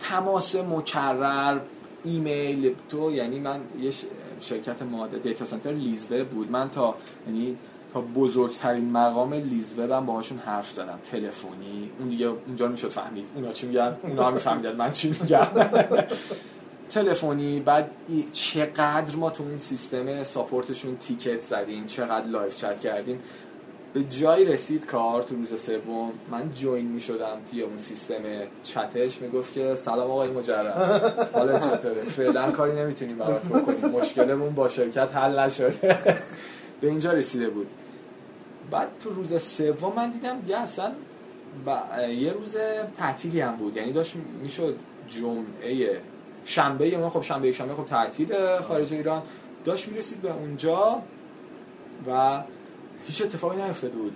تماس مکرر ایمیل تو یعنی من یه شرکت مادر data center Leaseweb بود. من تا یعنی تا بزرگترین مقام Leaseweb هم باهاشون حرف زدم. تلفنی. اون دیگه اونجا می‌شد فهمید. اونا چی میگن؟ اونا هم میفهمیدن من چی میگم. تلفنی. بعد چقدر ما تو اون سیستم support شون ticket زدیم. چقدر live chat کردیم. به جایی رسید کار تو روز سوم. من join می شدم توی اون سیستم چتش. می‌گفت که سلام آقای مجرد. حالا چطوره؟ فعلا کاری نمی‌تونیم برات بکنیم. مشکلمون با شرکت حل نشده. به اینجا رسیده بود. بعد تو روز سوم من دیدم یه اصلا یه روز تعطیلی هم بود. یعنی داشت می‌شد جمعه شنبه ما. خب شنبه شنبه خب تعطیل خارج ایران. داشت می‌رسید به اونجا و هیچ اتفاقی نیفتاده بود.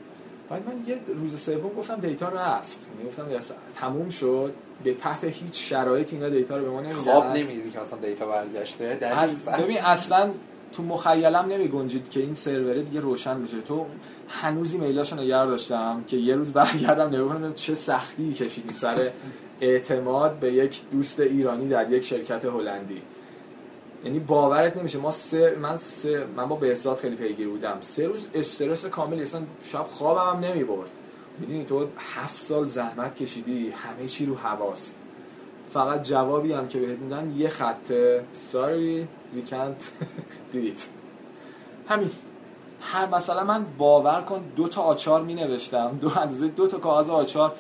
بعد من یه روز سوم گفتم دیتا رفت. یعنی گفتم تموم شد. به تحت هیچ شرایطی اینا دیتا رو به ما نمیدن. خواب نمیدی که مثلا دیتا برگشته؟ از. ببین اصلا تو مخیلم نمی گنجید که این سروره دیگه روشن بشه تو هنوز ایمیلاشو نگه داشتم که یه روز برگردم نگاه کنم چه سختی کشیدی سر اعتماد به یک دوست ایرانی در یک شرکت هلندی. یعنی باورت نمیشه ما سه من سه من با بهزاد خیلی پیگیر بودم. سه روز استرس کامل اصلا شب خوابم هم نمی برد می‌دونی تو هفت سال زحمت کشیدی همه چی رو حواست. فقط جوابی هم که بهت میدن یه خطه sorry we can't do it. همین. هم مثلا من باور کن دو تا آچار می نوشتم دو اندازه دو تا کاغذ آچار.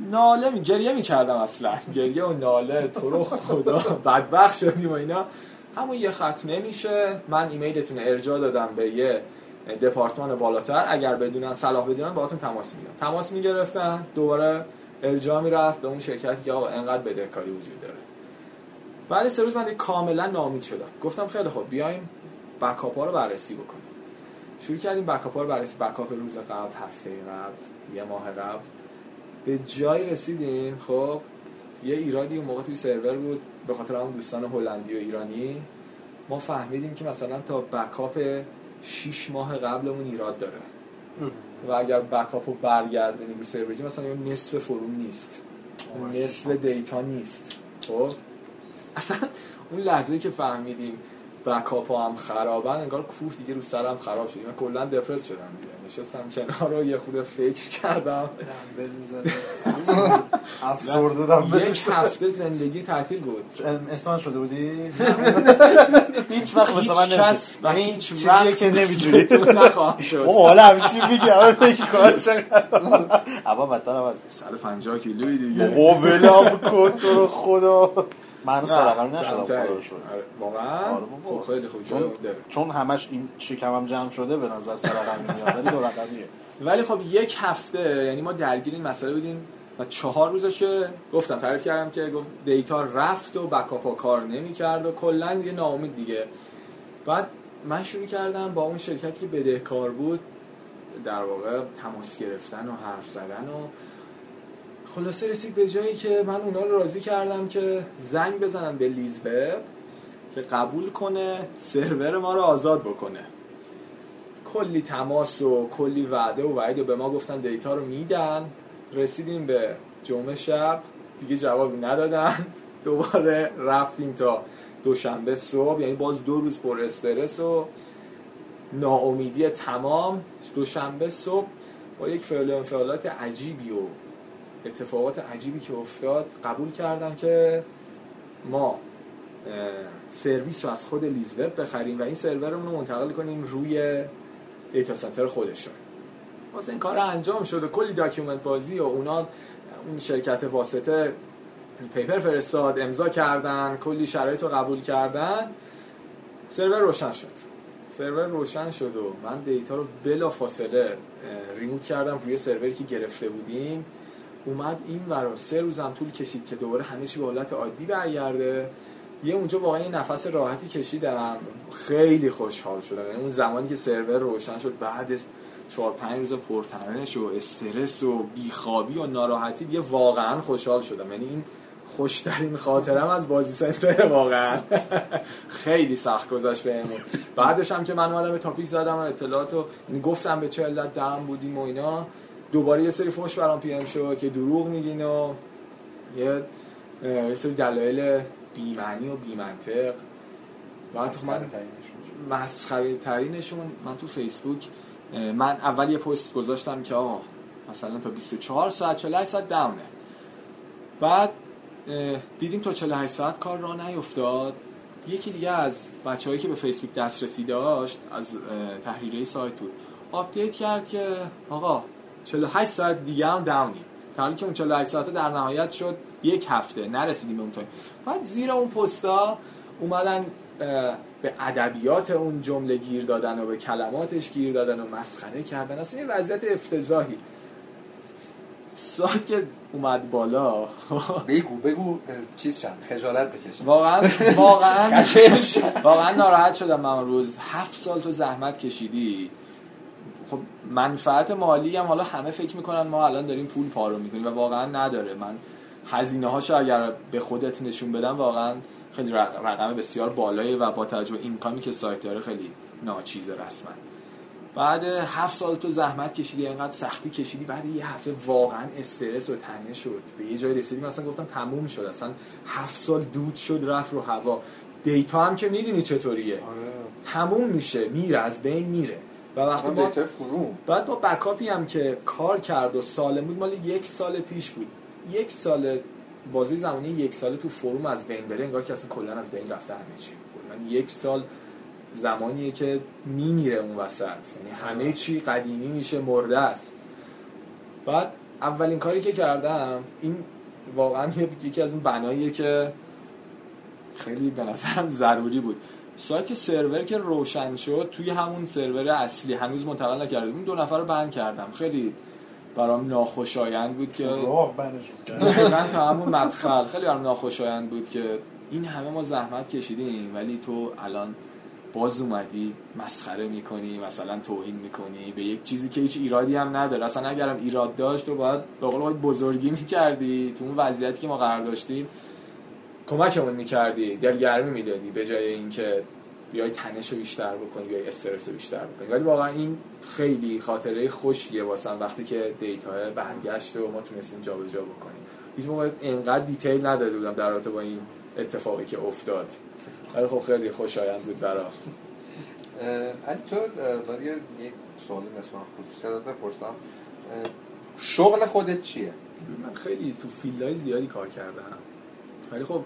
ناله می گریه می کردم اصلا. گریه و ناله تو رو خدا بدبخت شدیم و اینا. همون یه خط نمیشه من ایمیلتون ارجاع دادم به یه دپارتمان بالاتر. اگر بدونن صلاح بدونن باهاتون تماس می‌گیرن تماس می‌گرفتن. دوباره ارجاع می‌رفت به اون شرکتی که آقا انقدر بدهکاری وجود داره. بعد سه روز من کاملا ناامید شدم. گفتم خیلی خوب بیایم بکاپ رو بررسی بکنیم. شروع کردیم بکاپ ها رو بررسی. بکاپ روز قبل هفته قبل یه ماه قبل. به جای رسیدیم خب یه ایرادی اون موقع توی سرور بود به خاطر اون دوستان هلندی و ایرانی. ما فهمیدیم که مثلا تا بکاپ 6 ماه قبلمون ایراد داره. و اگر بکاپ رو برگردونیم رو سرور مثلا نصف فروم نیست. نصف دیتا نیست. خب؟ اصلا اون لحظه که فهمیدیم بکاپ هم خرابن انگار کوه دیگه رو سرم خراب شد. من کلا دپرس شدم دیگه. نشستم کنار رو یه خود فکر کردم. افسرده دنبل یک هفته زندگی تعطیل بود. من شده بودی؟ هیچ وقت مثل من کس و یعنی هیچ چیزیه وقت که نمی‌دونی تو نخواهم شد. او حالا چی میگی؟ همه فکر کن چقدر. اما بدتر هم از 150 کیلویی دیگه. او ولم کن تو رو خدا. من سرقمی نشدم کمتری. خدا رو شد آره، واقعا؟ آره. خب خیلی خوب چون, چون همش این شکمم جمع شده به نظر سرقمی میاد ولی دو رقمیه. ولی خب یک هفته یعنی ما درگیر این مسئله بودیم و چهار روزش که گفتم تعریف کردم که گفت دیتا رفت و بکاپ ها کار نمی‌کرد و کلا دیگه ناامید دیگه. بعد من شروع کردم با اون شرکتی که بدهکار بود در واقع تماس گرفتن و حرف زدن و خلاصه رسید به جایی که من اونا رو راضی کردم که زنگ بزنن به لیز وب که قبول کنه سرور ما رو آزاد بکنه. کلی تماس و کلی وعده و وعید و به ما گفتن دیتا رو میدن. رسیدیم به جمعه شب. دیگه جوابی ندادن. دوباره رفتیم تا دوشنبه صبح یعنی باز دو روز پر استرس و ناامیدی تمام. دوشنبه صبح با یک فعل انفعالات عجیبی و اتفاقات عجیبی که افتاد قبول کردن که ما سرویس رو از خود لیز وب بخریم و این سرورمون رو منتقل کنیم روی data center خودشون. واسه این کار انجام شد و کلی document بازی و اونا اون شرکت واسطه paper فرستاد امضا کردن کلی شرایط رو قبول کردن. سرور روشن شد. سرور روشن شد و من data رو بلافاصله remote کردم روی سروری که گرفته بودیم. اومد این ورا سه روزم طول کشید که دوباره همه چی به حالت عادی برگرده. یه اونجا واقعا یه نفس راحتی کشیدم. خیلی خوشحال شدم. یعنی اون زمانی که سرور روشن شد بعد از چهار پنج روز پرتنش و استرس و بیخوابی و ناراحتی دیگه واقعا خوشحال شدم. یعنی این خوشترین خاطرم از بازی سنتر واقعا. خیلی سخت گذشت بهمون. بعدش هم که من اومدم به تاپیک زدم و اطلاعات و یعنی گفتم به چه علت دم بودیم و اینا. دوباره یه سری فوش برام پی ام شد که دروغ میگین و یه یه سری دلایل بیمعنی و بیمنطق. بعد من مسخره ترینشون من تو فیسبوک من اول یه پست گذاشتم که آقا مثلا تا 24 ساعت 48 ساعت down ه. بعد دیدیم تا 48 ساعت کار راه نیفتاد. یکی دیگه از بچههایی که به فیسبوک دسترسی داشت از اه، تحریریه سایت بود update کرد که آقا 48 ساعت دیگه هم داونی تا حالی که اون 48 ساعت در نهایت شد یک هفته. نرسیدیم به اون تایم. بعد زیر اون پستا اومدن به ادبیات اون جمله گیر دادن و به کلماتش گیر دادن و مسخره کردن. اصلا یه وضعیت افتضاحی. ساعت که اومد بالا بگو بگو چیز شد خجالت بکشم واقعا واقعا. واقعا ناراحت شدم من. روز هفت سال تو زحمت کشیدی. خب منفعت مالی هم حالا همه فکر می‌کنن ما الان داریم پول پارو می‌کنیم و واقعا نداره. من هزینه هاشو اگر به خودت نشون بدم واقعا خیلی رق- رقم بسیار بالایی و با توجه به اینکامی که سایت داره خیلی ناچیزه رسما. بعد هفت سال تو زحمت کشیدی اینقدر سختی کشیدی بعد یه هفته واقعا استرس و تنه شد. به یه جای رسیدیم اصلا گفتم تموم شد. اصلا هفت سال دود شد رفت رو هوا. دیتا هم که می‌دونی چطوریه. آره. تموم میشه میره از بین میره. و وقتی فروم. بعد با بکاپی هم که کار کرد و سالم بود مال یک سال پیش بود. یک سال بازی زمانی یک سال تو فروم از بین بره انگار که اصلا کلا از بین رفته همه چی. من یک سال زمانیه که میمیره اون وسط. یعنی همه چی قدیمی میشه مرده است. بعد اولین کاری که کردم این واقعا یکی از اون بناییه که خیلی به نظرم ضروری بود. سایت که سرور که روشن شد توی همون سرور اصلی هنوز منتقل نکرده اون دو نفر رو بند کردم. خیلی برام ناخوشایند بود که راه تا همون مدخل خیلی برام ناخوشایند بود که این همه ما زحمت کشیدیم ولی تو الان باز اومدی مسخره می‌کنی مثلا توهین می‌کنی به یک چیزی که هیچ ایرادی هم نداره. اصلا اگرم ایراد داشت تو باید به قول بزرگی می‌کردی تو اون وضعیتی که ما قرار داشتیم کمکمون می‌کردی دلگرمی می‌دادی به جای اینکه بیای تنش رو بیشتر بکنی بیای استرس رو بیشتر بکنی. ولی واقعا این خیلی خاطره خوشیه واسم وقتی که دیتا برگشت و ما تونستیم جابجا بکنیم. هیچ موقع اینقدر دیتیل نداده بودم در رابطه با این اتفاقی که افتاد. ولی خب خیلی خوشایند بود برام. علی تو داری یه یه سوالی مثل من خصوصی بپرسم. اه، شغل خودت چیه؟ من خیلی تو field های زیادی کار کردم. ولی خب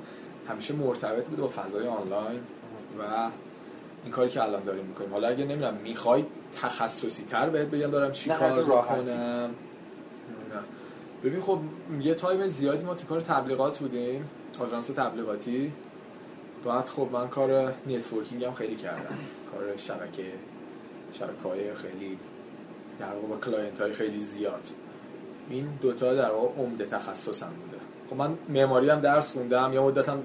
همیشه مرتبط بود با فضای آنلاین و این کاری که الان داریم می‌کنیم. حالا اگه نمی‌دونم می‌خوای تخصصی تر بهت بگم دارم چی کار نه. ببین خب یه time زیادی ما تو کار تبلیغات بودیم آژانس تبلیغاتی. بعد خب من کار networking هم خیلی کردم. کار شبکه شبکه های خیلی در واقع با client های خیلی زیاد. این دوتا در واقع عمده تخصصم بوده خب من معماری هم درس خوندم یا مدتم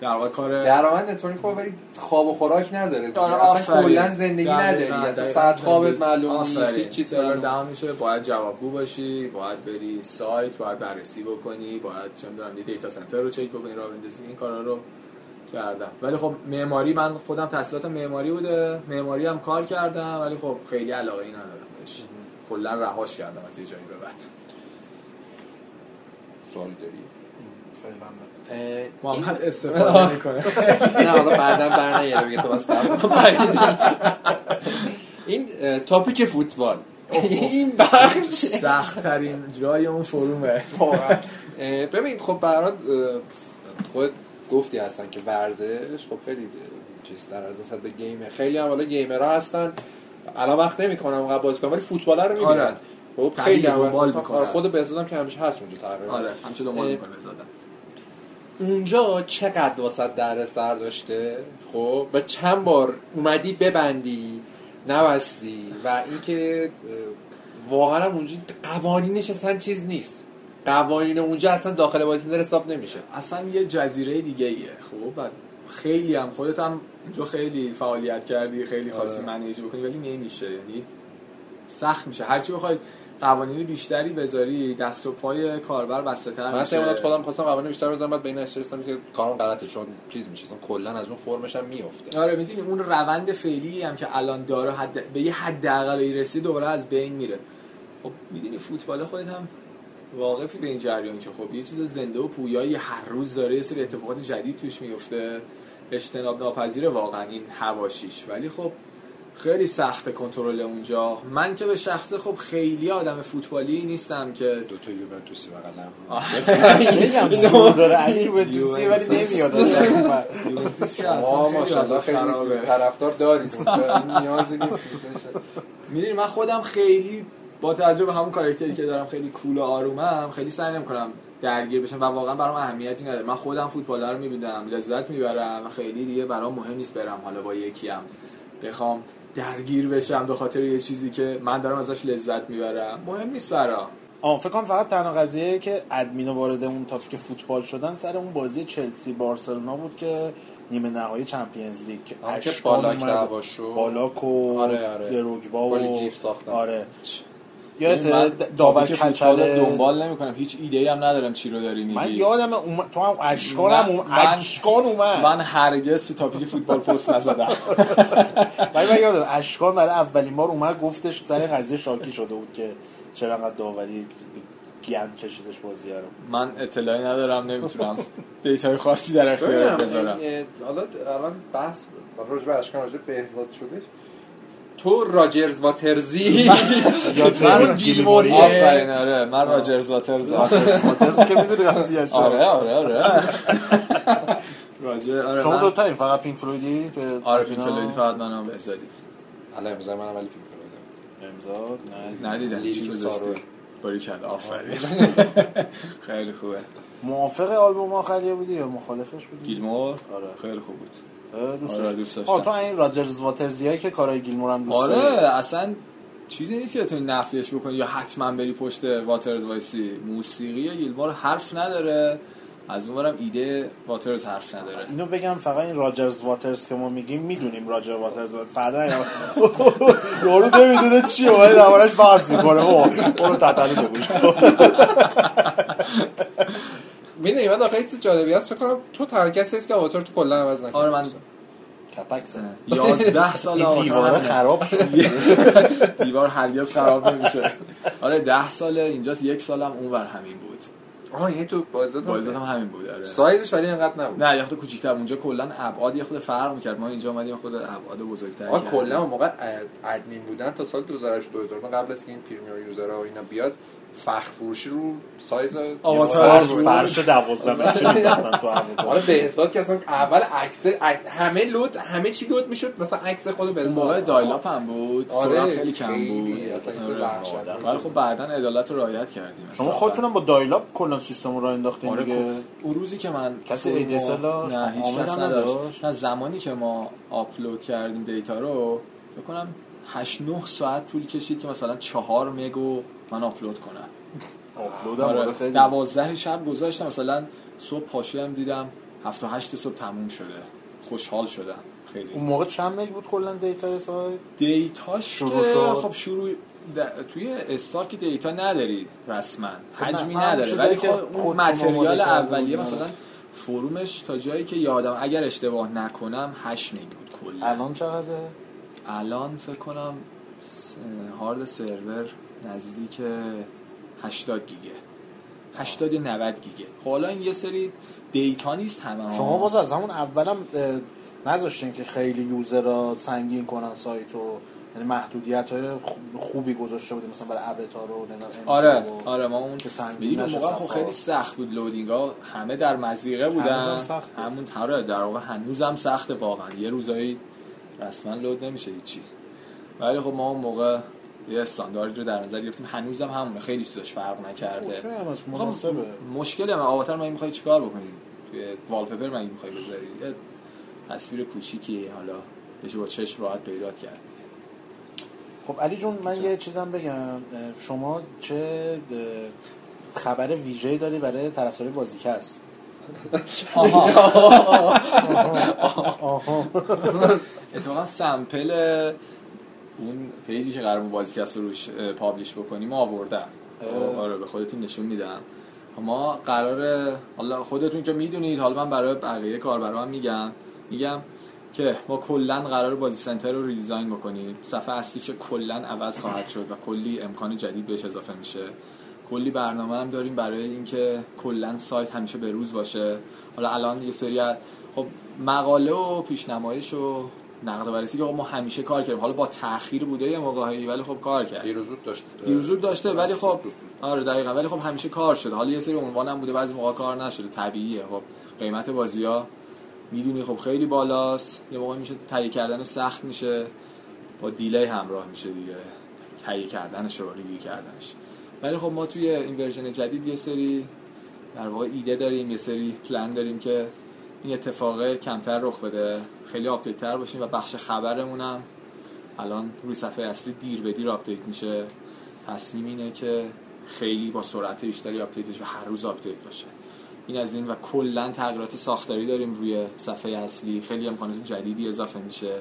در واقع کار درآمد network خب ولی خواب و خوراک نداره. آره، اصلا. کلا زندگی نداری. اصلا ساعت خوابت. معلوم نیست آفرین. هیچ چیز سرور معلوم میشه باید جوابگو باشی باید بری سایت باید بررسی بکنی باید چه می‌دونم data center رو چک بکنی راه بندازی. این کارا رو کردم. ولی خب معماری من خودم تحصیلاتم معماری بوده. معماری هم کار کردم ولی خب خیلی علاقه ای ندارم بهش. کلا رهاش کردم از یه جایی به بعد. سوالی داری؟ فعلا محمد استفاده می‌کنه نه حالا بعدا برنگره بگه تو این تاپیک فوتبال. این بخش. سخت ترین جای اون فرومه. واقعا. اه، ببین خب برات خود گفتی هستن که ورزش خب خیلی اه، چیزتر از نسبت به گیمه. خیلی هم حالا گیمرها هستن. الان وقت نمی‌کنم قبل بازی کنم ولی فوتبال رو می‌بینن. آره. خب خیلی هم. آره، خود بهزادم که همیشه هست اونجا تقریبا. آره همچه دنبال می‌کنه بزادم اونجا چقدر واسه در سر داشته؟ خب و چند بار اومدی ببندی نبستی و اینکه واقعا هم اونجا قوانینش اصلا چیز نیست. قوانین اونجا اصلا داخل بازی حساب نمیشه. اصلا یه جزیره دیگه ایه خب بعد خیلی هم خودت هم اونجا خیلی فعالیت کردی خیلی خواستی آره. منیج بکنی ولی نمیشه. یعنی سخت میشه. هرچی بخوای قوانین بیشتری بذاری دست و پای کاربر بسته تر من میشه. تعداد خودم خواستم قوانین بیشتر بزنم بعد به این نتیجه رسیدم که کارم غلطه چون چیز میشه چون کلا از اون فرمش هم میفته آره می‌دونی اون روند فعلی هم که الان داره حد... به یه حد اقلی رسید دوباره از بین میره. خب می‌دونی فوتبال خودت هم واقفی به این جریان که خب یه چیز زنده و پویایی هر روز داره یه سری اتفاقات جدید توش میفته اجتناب ناپذیر واقعا این هواشیش ولی خب خیلی سخت کنترل اونجا. من که به شخصه خب خیلی آدم فوتبالی نیستم که دو تا یوونتوسی زور داره یوونتوسی ولی نمیاد اصلا خیلی. طرفدار دارید اونجا. نیازی نیست می‌دونی من خودم خیلی با توجه به همون کاراکتری که دارم خیلی کول و آرومم خیلی سعی نمی‌کنم درگیر بشم و واقعا برام اهمیتی نداره. من خودم فوتبال رو می‌بینم لذت می‌برم و خیلی دیگه برام مهم نیست برم حالا با یکی هم بخوام درگیر بشم به خاطر یه چیزی که من دارم ازش لذت می‌برم مهم نیست برام آه فکر کنم فقط تنها قضیه که ادمین وارد اون تاپیک فوتبال شدن سر اون بازی چلسی بارسلونا بود که نیمه نهایی چمپیونز لیگ که که اشکان بالاک اومد. دعوا شد. بالاک و آره، آره. دروگبا و. آره یادت داور کچله دنبال نمی‌کنم. هیچ ایده هم ندارم چی رو داری میگی. من یادم اومد تو هم اشکان هم من- اشکان اومد. من هرگز تو تاپیک فوتبال پست نزدم. ولی من یادم اشکان برای اولین بار اومد گفتش سر قضیه شاکی شده بود که چرا انقدر داوری گند کشیدش بازی رو. من اطلاعی ندارم نمی‌تونم. دیتای خاصی در اختیار بذارم. حالا الان بحث راجع به اشکان راجع به بهزاد شدش. تو راجرز واترزی. یاد گیلموری. آفرین آره. من راجر زاترز ماترز که می‌دونی قضیه آره آره آره. راجر آره شما من- دوتا این فقط پینک فلویدی؟ آره پینک فلویدی فقط منم بهزادی الان امضا منم ولی پینک فلویدم. امضا نه. ندیدم. چی لیریک گذاشتی؟ سارو. باریکلا. آفرین. خیلی خوبه. موافق آلبوم آخریه بودی یا مخالفش بودی؟ گیلمور؟ آره. خیلی خوب بود. دوست آره،. دوست داشتم. تو این راجرز واترزیایی که کارای گیلمور هم دوست آره؟ اصلا چیزی نیست که بتونی نفیش بکنی یا حتما بری پشت واترز وایسی موسیقی گیلمور حرف نداره از اونورم ایده واترز حرف نداره اینو بگم فقط این راجرز واترز که ما میگیم می‌دونیم راجر واترز فردا یارو نمی‌دونه چیه ولی دربارش بحث می‌کنه اونو تتلو بگوش می‌دونی من آخه چیز جالبی هست فکر کنم تو تنها کسی هست که آواتار تو کلا عوض نکردی آره من کپک سنه 11 سال آواتار خراب شد. دیوار هرگز خراب نمیشه. آره 10 ساله اینجاست یک سالم اونور همین بود. آها یعنی تو بازداد بایزت هم همین بود آره. سایزش ولی اینقدر نبود. نه یه خود کوچیک‌تر اونجا کلا ابعاد یه خود فرق می‌کرد. ما اینجا اومدیم خود ابعاد بزرگتر کردیم. کلا اون موقع اد- ادمین بودن تا سال 2008 2009 قبل از که این پریمیور یوزرها و اینا بیاد فخر فروشی رو سایز آواتار فرش بود. فرش دوازده متری می‌دادن تو حالا هوا به حساب که اصلا اول عکس عک- همه لود همه چی لود می‌شد مثلا عکس خود به موقع دایلاپ هم بود آره، خیلی کم. بود چیز آره. وحشتناک. ولی خب بعدا عدالت رو رعایت کردیم شما. خودتونم با دایلاپ کلا سیستم رو راه انداختین آره دیگه خب. اون روزی که من کسی داشت؟ نه هیچ کس نداشت؟ نه زمانی که ما آپلود کردیم دیتا رو فکر کنم 8 9 ساعت طول کشید که مثلا 4 meg و من آپلود کنم. آپلود آره. آره خیلی. 12 شب گذاشتم مثلا صبح پاشدم دیدم 7 تا 8 صبح تموم شده. خوشحال شدم. خیلی. اون موقع چند meg بود کلا data سایت؟ data ش که. خب شروع د- توی استارت که data نداری رسما. خب حجمی نداره. ولی که خب اون material اولیه مثلا. forum ش تا جایی که یادم اگر اشتباه نکنم 8 meg بود کلا. الان چقدره؟ الان فکر کنم هارد سرور نزدیک 80 گیگه. 80 یا 90 گیگه. خب حالا این یه سری دیتا نیست همه شما باز از همون اولم نذاشتین که خیلی یوزرها سنگین کنن سایت و یعنی محدودیت های خوبی گذاشته بودیم مثلا برای ابتار و نمی‌دونم آره و- آره ما اون که سنگین موقع خب. خیلی سخت بود لودینگ ها همه در مزیقه بودن. همون آره در واقع هنوزم سخته واقعا. یه روزایی رسما لود نمیشه هیچی. ولی خب ما اون موقع یه استانداردی رو در نظر گرفتیم. هنوزم همونه. خیلی چیزاش فرق نکرده. هم مناسبه. مشکل من آواتار من می‌خوای چیکار بکنی؟ توی والپپر من می‌خوای بذاری. یه تصویر کوچیکی حالا بشه با چشم راحت پیدا کرد. خب علی جون من یه چیزم بگم. شما چه خبر ویژه‌ای داری برای طرفدارای بازیکست اتفاقا sample اون page ی که قرار بود بازیکست رو روش publish بکنیم آوردم آره به خودتون نشون میدم. ما قرار حالا خودتون که می‌دونید حالا من برای بقیه کاربرام میگم. میگم که ما کلا قرار بازی سنتر رو redesign بکنیم. صفحه اصلی که کلا عوض خواهد شد و کلی امکان جدید بهش اضافه میشه. کلی برنامه هم داریم برای اینکه کلا سایت همیشه به روز باشه. حالا الان یه سری خب مقاله و پیشنمایش و نقد و بررسی که خب ما همیشه کار کردیم. حالا با تاخیر بوده یه موقعی ولی خب کار کرد. دیروزود داشت. دیروزود داشته ولی خب. آره دقیقا. ولی خب همیشه کار شده. حالا یه سری عنوان هم بوده بعضی موقع کار نشده. طبیعیه. خب قیمت بازی ها می‌دونی خب خیلی بالاست. یه موقع میشه تهیه کردن سخت میشه. با delay ی همراه میشه دیگه. تهیه کردنش و review کردنش. ولی خب ما توی این version جدید یه سری در واقع ایده داریم یه سری پلان داریم که این اتفاق کمتر رخ بده. خیلی update تر باشیم و بخش خبرمون هم الان روی صفحه اصلی دیر به دیر update میشه. تصمیم اینه که خیلی با سرعت بیشتری update بشه و هر روز update باشه. این از این و کلا تغییرات ساختاری داریم روی صفحه اصلی. خیلی امکانات جدیدی اضافه میشه.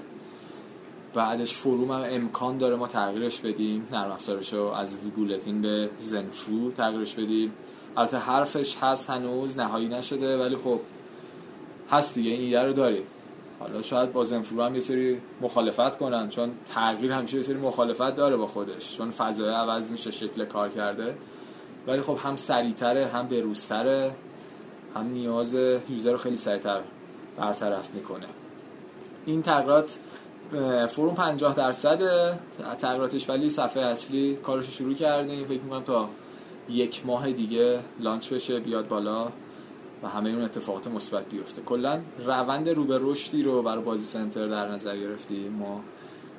بعدش فروم هم امکان داره ما تغییرش بدیم. نرم افزارش رو از بولتین به زنفرو تغییرش بدیم. البته حرفش هست هنوز نهایی نشده ولی خب هست دیگه این ایده رو داریم. حالا شاید با زنفرو هم یه سری مخالفت کنن چون تغییر همیشه یه سری مخالفت داره با خودش. چون فضای عوض میشه شکل کار کرده. ولی خب هم سریعتره هم بروزتره هم نیاز یوزر رو خیلی سریعتر برطرف می‌کنه. این تغییرات فروم 50 درصد تغییراتش ولی صفحه اصلی کارش رو شروع کردیم. فکر می‌کنم تا یک ماه دیگه لانچ بشه بیاد بالا. و همه اون اتفاقات مثبت بیفته. کلا روند رو به رشدی رو برای بازی سنتر در نظر گرفتیم. ما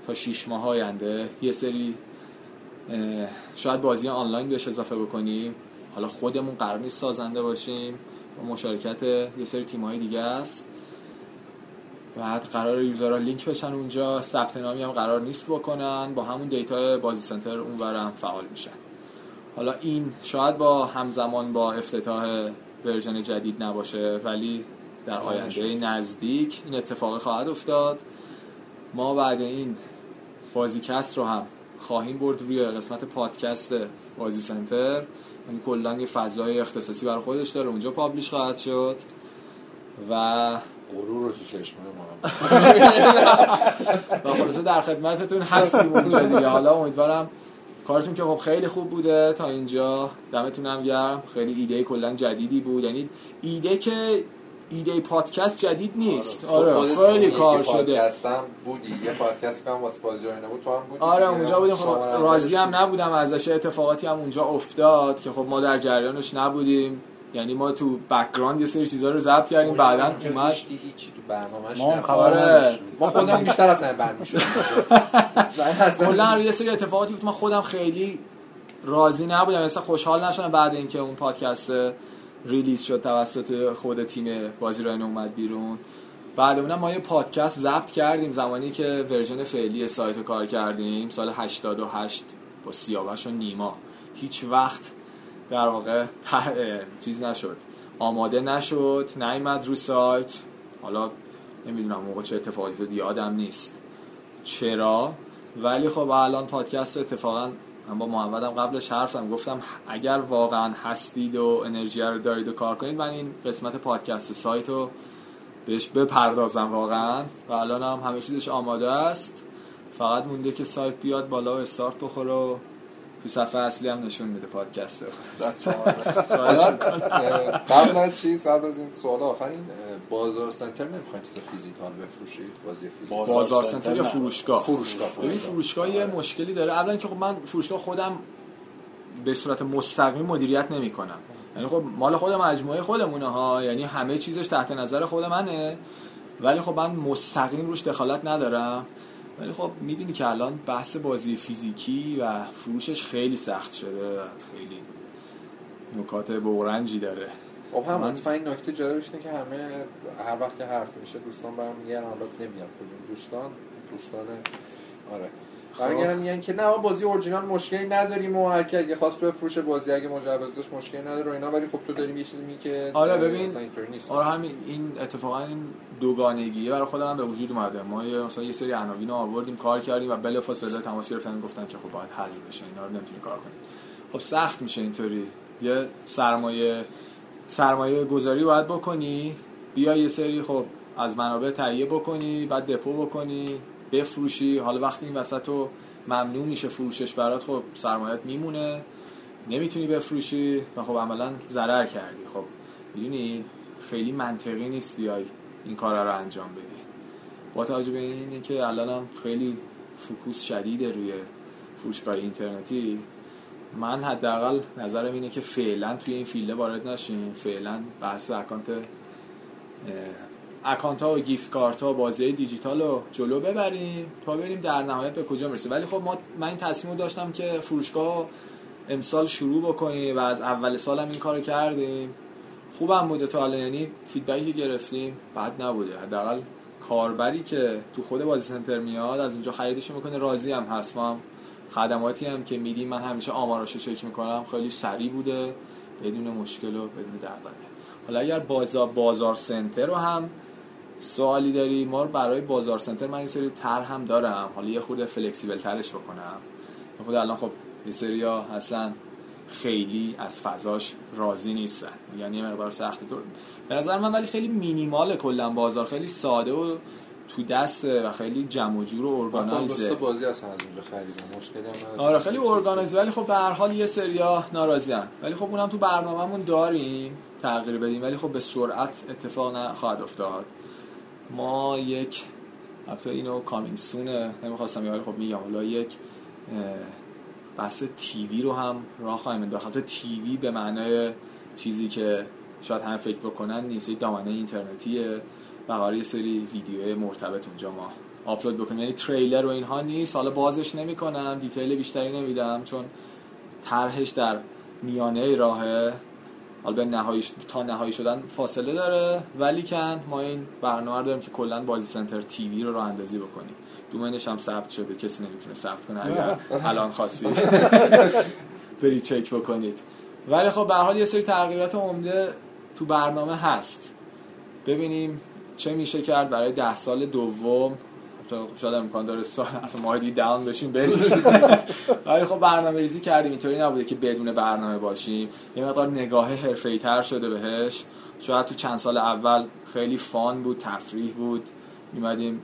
تا 6 ماه آینده یه سری شاید بازی آنلاین بهش اضافه بکنیم. حالا خودمون قرار سازنده باشیم. با مشارکت یه سری تیم‌های دیگه است. بعد قرار user ها link بشن اونجا. ثبت نامی هم قرار نیست بکنن. با همون data بازی سنتر اونورم فعال میشن. حالا این شاید با همزمان با افتتاح version جدید نباشه ولی در آینده نزدیک این اتفاق خواهد افتاد. ما بعد این بازیکست رو هم خواهیم برد روی قسمت پادکست بازی سنتر. یعنی کلا یه فضای اختصاصی برای خودش داره. اونجا پابلیش خواهد شد و غرور رو تو چشم ما و خلاصه در خدمتتون هستیم اونجا دیگه. حالا امیدوارم کارتون که خب خیلی خوب بوده تا اینجا. دمتون هم گرم. خیلی ایده کلا جدیدی بود. یعنی ایده که ایده پادکست جدید نیست. آره. خیلی کار شده. پادکستم بودی. یه پادکست که هم واسه بازی بود تو هم بودی آره. اونجا بودیم. خب راضی هم. نبودم ازش. اتفاقاتی هم اونجا افتاد که خب ما در جریانش نبودیم. یعنی ما تو background یه سری چیزا رو ضبط کردیم بعدا اونجا اومد هیچی تو برنامه‌اش ما. خبر آره. ما خودمون بیشتر از همه بند کلا یه سری اتفاقاتی بود من خودم خیلی راضی نبودم. مثلا خوشحال نشدم بعد اینکه اون پادکست release شد توسط خود تیم بازی راین اومد بیرون. بعد اونم ما یه پادکست ضبط کردیم. زمانی که version فعلی سایت رو کار کردیم سال 88 با سیاوش و نیما. هیچ وقت در واقع چیز نشد. آماده نشد نیومد رو سایت. حالا نمی‌دونم موقع چه اتفاقی افتاد یادم نیست. چرا؟ ولی خب الان پادکست اتفاقا من با محمدم قبلش حرف زدم گفتم اگر واقعا هستید و انرژی رو دارید و کار کنید من این قسمت پادکست سایت رو بهش بپردازم واقعا. و الان هم همه چیزش آماده است. فقط مونده که سایت بیاد بالا و استارت بخوره و تو صفحه اصلی هم نشون میده پادکست قبل از چیز قبل از این سوال آخر این اه، بازار سنتر نمی‌خواین چیز فیزیکال بفروشید؟ بازی فیزیکال. بازار سنتر یا. فروشگاه؟ فروشگاه ببین فروشگاه. یه مشکلی داره. اولا که خب من فروشگاه خودم به صورت مستقیم مدیریت نمی‌کنم. یعنی خب مال خود مجموعه خودمونه ها. یعنی همه چیزش تحت نظر خود منه. ولی خب من مستقیم روش دخالت ندارم. ولی خب می‌دونی که الان بحث بازی فیزیکی و فروشش خیلی سخت شده و خیلی نکات بورنجی داره. خب هم من- این نکته جالبش اینه که همه هر وقت که حرف میشه دوستان برمیگردن حالا نمیگم کدوم دوستان دوستان آره. برگردن میگن که نه ما بازی اورجینال مشکلی نداریم و هر کی اگه خواست بفروشه بازی اگه مجوز داشت مشکلی نداره و اینا. ولی خب تو داریم یه چیزی میگی که آره، ببین. نیست. آره همین این اتفاقا این دوگانگیه برای خودم به وجود اومده. ما یه مثلا یه سری عناوین آوردیم کار کردیم و بلافاصله تماس گرفتن گفتن که خب باید حذف بشه اینا رو نمی‌تونی کار کنی خب سخت میشه اینطوری. یه سرمایه سرمایه گذاری باید بکنی بیا یه سری خب از منابع تهیه بکنی بعد دپو بکنی. بفروشی. حالا وقتی این وسط تو ممنوع میشه فروشش برات خب سرمایت میمونه. نمی‌تونی بفروشی. و خب عملا ضرر کردی. خب می‌دونی خیلی منطقی نیست بیای این کار رو انجام بدی. با توجه به اینه که هم خیلی focus شدیده روی فروشگاه اینترنتی من حداقل نظرم اینه که فعلا توی این field ه وارد نشیم فعلا بحث account account ها و gift card ها بازی دیجیتال رو جلو ببریم تا بریم در نهایت به کجا می‌رسه ولی خب ما من این تصمیم رو داشتم که فروشگاه امسال شروع بکنیم و از اول سالم این کارو کردیم. خوبم بوده تا الان یعنی فیدبکی که گرفتیم بد نبوده. حداقل کاربری که تو خود بازی سنتر میاد از اونجا خریدش می‌کنه. راضی هم هست. ما هم خدماتی هم که میدیم. من همیشه آماراشو چک می‌کنم. خیلی سریع بوده. بدون مشکل و بدون دغدغه حالا اگر بازار بازار سنتر رو هم سوالی داری؟ ما رو برای بازار سنتر من این سری تر هم دارم. حالا یه خورده فلکسیبل ترش بکنم. خود الان خب یه سری ها هستن. خیلی از فضاش راضی نیستن. یعنی یه مقدار سخته دور به نظر من ولی خیلی مینیمال کلا بازار. خیلی ساده و تو دسته و خیلی جمع و جور و ارگانایزه. بازی اصلا از اونجا خریدم مشکلی. آره خیلی ارگانایز ولی خب به هر حال یه سریا ناراضیان ولی خب اونم تو برنامه‌مون داریم تغییر بدیم. ولی خب به سرعت اتفاق نخواهد افتاد. ما یک البته اینو coming soon ه نمی‌خواستم ولی خب میگم حالا یک بحث TV رو هم راه خواهیم انداخت. TV به معنای چیزی که شاید همه فکر بکنن نیست. یک دامنه اینترنتیه و قراره یه سری ویدیو مرتبط اونجا ما آپلود بکنیم. یعنی تریلر و اینها نیست. حالا بازش نمی‌کنم detail بیشتری نمیدم چون طرحش در میانه راهه حالا به نهایی تا نهایی شدن فاصله داره. ولیکن ما این برنامه رو داریم که کلا بازی سنتر TV رو راه اندازی بکنیم. دومینش هم ثبت شده. کسی نمی‌تونه ثبت کنه. اگر الان خواستید برید چک بکنید. ولی خب به حال یه سری تغییرات عمده تو برنامه هست. ببینیم چه میشه کرد برای ده سال دوم. شاید امکان داره سال اصلا ماه دیگه داون بشیم بریم. ولی خب برنامه ریزی کردیم اینطوری نبوده که بدون برنامه باشیم. یه مقدار نگاه حرفه‌ای تر شده بهش. شاید تو چند سال اول خیلی فان بود تفریح بود. میمدیم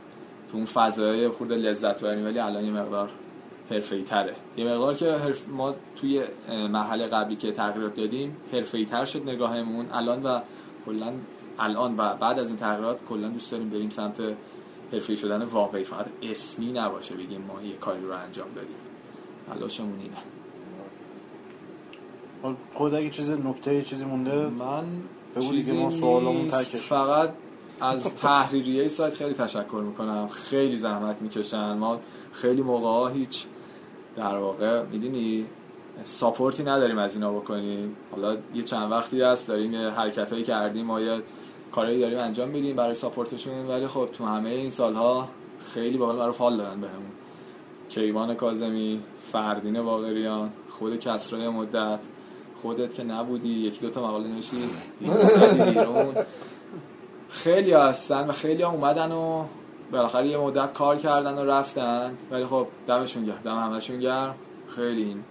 تو اون فضای خود لذت بریم ولی الان یه مقدار حرفه‌ای تره. یه مقدار که حرف ما توی مرحله قبلی که تغییرات دادیم حرفه‌ای تر شد نگاهمون. الان و کلا الان و بعد از این تغییرات کلا دوست داریم بریم سمت حرفه‌ای شدن واقعی فقط اسمی نباشه بگیم ما یه کاری رو انجام دادیم. تلاشمون اینه. حالا خود اگه چیز نکته چیزی مونده من چیزی ما. تکش. فقط از تحریریه سایت خیلی تشکر می‌کنم. خیلی زحمت می‌کشن. ما خیلی موقع ها هیچ در واقع می‌دونی ساپورتی نداریم از اینا بکنیم. حالا یه چند وقتی هست داریم یه حرکت هایی کردیم. ما یه کارهایی داریم انجام میدیم برای ساپورتشون ولی خب تو همه این سالها خیلی باقل برای فال دادن بهمون. کیوان کازمی فردین باقریان خود کسرای مدت خودت که نبودی یکی دوتا مقاله نوشتی خیلی هستن و خیلی ها اومدن و بالاخره یه مدت کار کردن و رفتن. ولی خب دمشون گرم دم همشون گرم. خیلی این.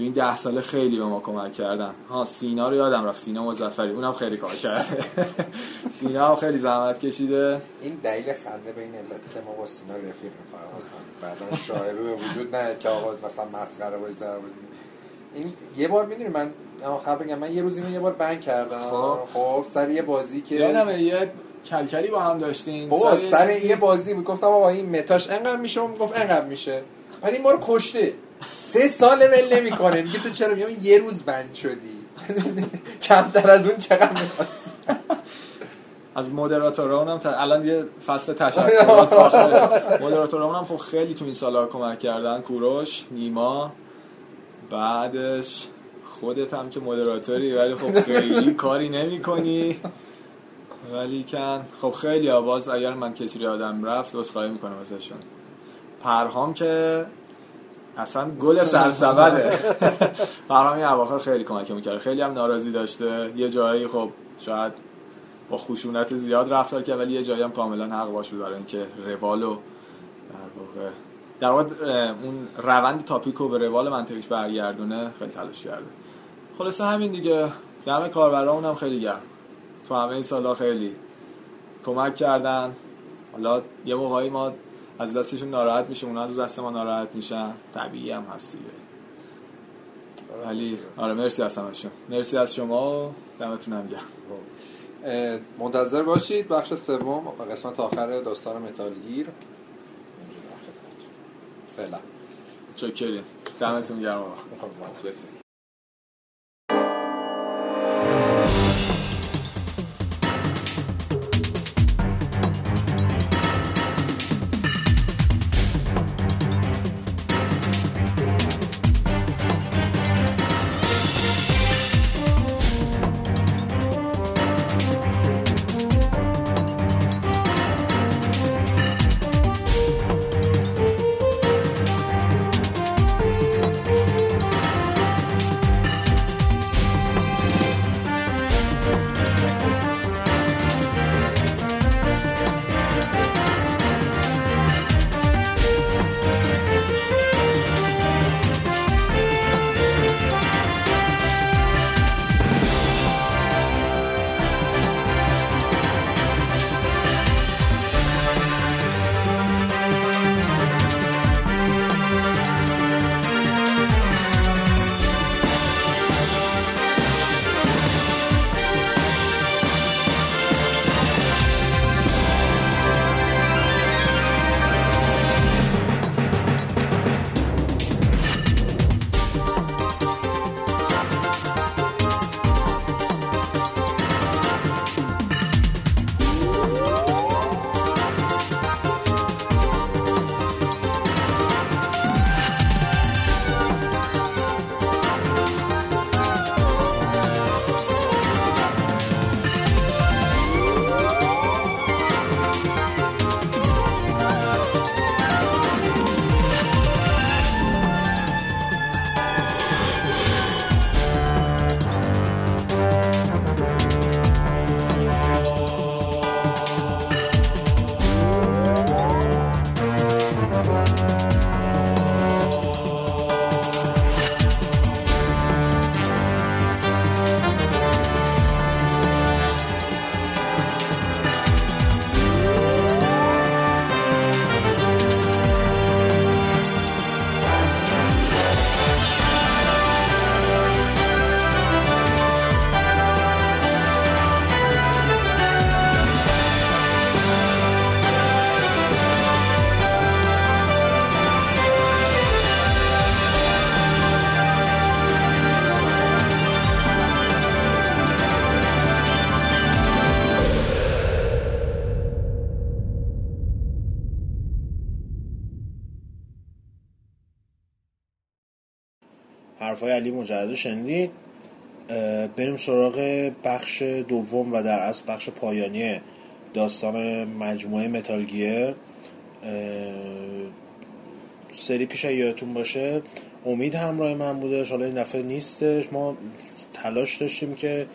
تو این ده ساله خیلی به ما کمک کردن. ها سینا رو یادم رفت. سینا مزفری اونم خیلی کار کرده سینا هم خیلی زحمت کشیده. این دلیل خنده به این علت که ما با سینا رفیق بعدا شایبه به وجود نیاد که آقا مثلا مسخره آوردی. این. یه بار می‌دونی من آخر بگم من یه روز اینو یه بار بند کردم. خب. خب سر یه بازی که یادمه یه کلکلی با هم داشتین بابا سر چیزی- یه بازی بود. گفتم آقا این متاش انقدر میشه؟ اون گفت انقدر میشه. این ما رو کشته. سه سال ول نمی‌کنه. میگه تو چرا میگم یه روز بند شدی. کمتر از اون چقدر می‌خواست از مدراتورا اونم تا الان یه فصل تشکر. مدراتورا اونم خب خیلی تو این سالا کمک کردن. کوروش نیما بعدش خودت هم که مدراتوری ولی خب خیلی کاری نمی کنی ولی کن خب خیلی آواز. اگر من کسی رو یادم رفت عذرخواهی می‌کنم ازشون. پرهام که اصلا گل سرسبده. این اواخر خیلی کمک می‌کرد خیلی هم ناراضی داشته. یه جایی خب شاید با خشونت زیاد رفتار کرد ولی یه جایی هم کاملا حق باش بود برای اینکه روالو در واقع در واقع اون روند تاپیکو به روال منطقیش برگردونه خیلی تلاش کرده. خلاصه همین دیگه. دم کاربرامون هم خیلی گرم. تو همه این سالا خیلی کمک کردن. حالا یه موقعی ما از دستشون ناراحت میشه اونا از دست ما ناراحت میشن. طبیعی هم هست دیگه. ولی آره مرسی از همشون مرسی از شما دمتون هم گرم. اه، منتظر باشید بخش سوم قسمت آخر داستان متالگیر. فعلا. چکریم. دمتون گرم آقا. حرفای علی مجدد رو شنیدید؟ بریم سراغ بخش دوم و در اصل بخش پایانی داستان مجموعه Metal Gear اه، سری پیش یادتون باشه امید همراه من بودش حالا این دفعه نیستش. ما تلاش داشتیم که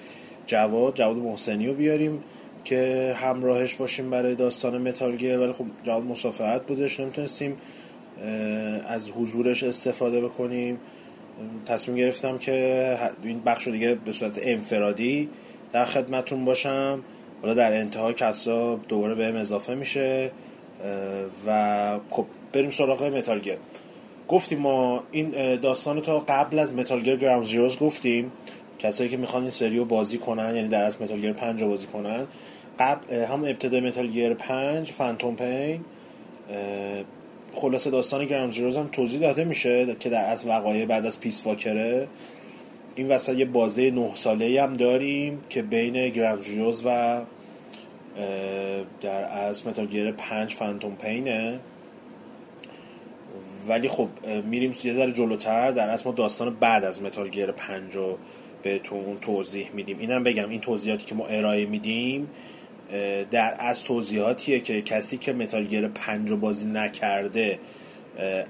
جواد جواد محسنی رو بیاریم که همراهش باشیم برای داستان Metal Gear ولی خب جواد مسافرت بودش. نمی‌تونستیم از حضورش استفاده بکنیم. تصمیم گرفتم که این بخش رو دیگه به صورت انفرادی در خدمتون باشم. حالا در انتها کسرا دوباره بهم اضافه میشه و خب بریم سراغ Metal Gear گفتیم ما این داستان تا قبل از Metal Gear Ground Zeroes گفتیم. کسایی که می‌خوان این سری رو بازی کنن یعنی در اصل Metal Gear 5 رو بازی کنن. قبل هم ابتدای Metal Gear 5 Phantom Pain خلاصه داستان Ground Zeroes هم توضیح داده میشه که در اصل وقایع بعد از Peace Walker ه این وسط یه بازه نه ساله هم داریم که بین Ground Zeroes و در اصل Metal Gear 5 Phantom Pain ه. ولی خب میریم یه ذره جلوتر. در اصل ما داستان بعد از Metal Gear 5 رو بهتون توضیح میدیم. اینم بگم این توضیحاتی که ما ارائه میدیم در از توضیحاتیه که کسی که متال گیر 5 رو بازی نکرده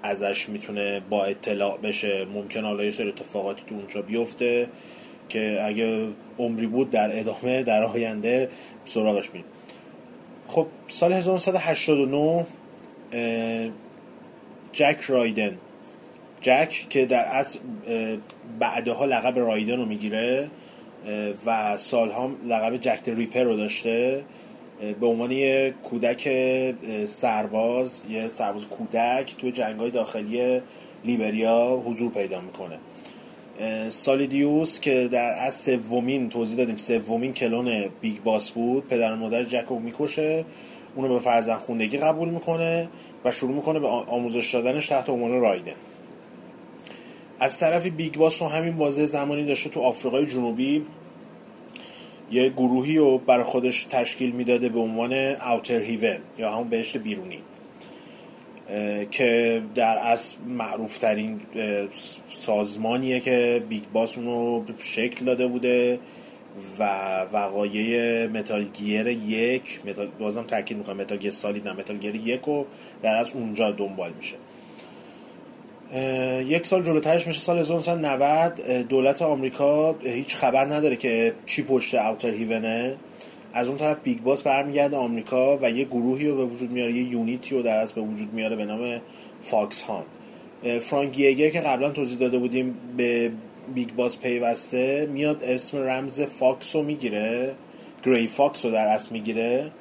ازش می‌تونه با اطلاع بشه. ممکن حالا یه سری اتفاقاتی تو اونجا بیفته که اگه عمری بود در ادامه در آینده سراغش میریم. خب سال 1989 اه، جک رایدن جک که در اصل بعدها لقب رایدن رو می‌گیره. و سالها لقب Jack Ripper رو داشته به عنوان یه کودک سرباز یه سرباز کودک توی جنگ داخلی لیبریا حضور پیدا می‌کنه. Solidus که در اصل سومین توضیح دادیم سومین clone Big Boss بود پدر و مادر Jack رو می‌کشه اونو به فرزند خوندگی قبول می‌کنه و شروع می‌کنه به آموزش دادنش تحت عنوان Raiden. از طرفی Big Boss تو همین بازه زمانی داشته تو آفریقای جنوبی. یه گروهی رو برای خودش تشکیل می‌داده به عنوان Outer Heaven یا همون بهشت بیرونی که در اصل معروف ترین سازمانیه که Big Boss اونو شکل داده بوده و وقایع Metal Gear یک متال بازم تاکید می‌کنم Metal Gear Solid نه Metal Gear یک رو در اصل اونجا دنبال میشه. یک سال جلوترش میشه سال 1990 اه، دولت آمریکا هیچ خبر نداره که کی پشت Outer Heaven ه. از اون طرف Big Boss برمیگرده آمریکا و یه گروهی رو به وجود میاره یه unit ی رو در اصل به وجود میاره به نام Foxhound. Frank Jaeger که قبلا توضیح داده بودیم به Big Boss پیوسته میاد اسم رمز Fox رو می‌گیره Gray Fox رو در اصل می‌گیره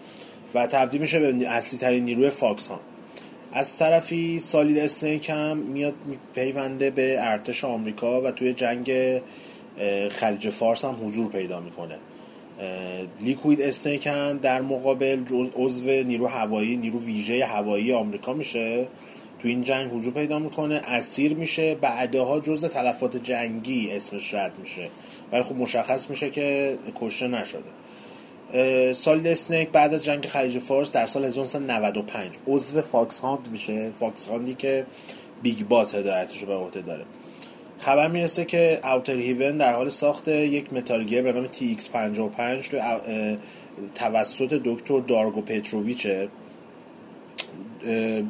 و تبدیل میشه به اصلی ترین نیروی Foxhound. از طرفی Solid Snake هم میاد می‌پیونده به ارتش آمریکا و توی جنگ خلیج فارس هم حضور پیدا می‌کنه. Liquid Snake هم در مقابل عضو نیرو هوایی نیرو ویژه هوایی آمریکا میشه. تو این جنگ حضور پیدا می‌کنه اسیر میشه. بعدها جزء تلفات جنگی اسمش رد میشه. ولی خب مشخص میشه که کشته نشده. Solid Snake بعد از جنگ خلیج فارس در سال 1995 عضو Foxhound میشه. Foxhound ی که Big Boss هدایتش رو به عهده داره. خبر می‌رسه که Outer Heaven در حال ساخت یک Metal Gear به نام TX55 تو توسط دکتر Drago Pettrovich ه.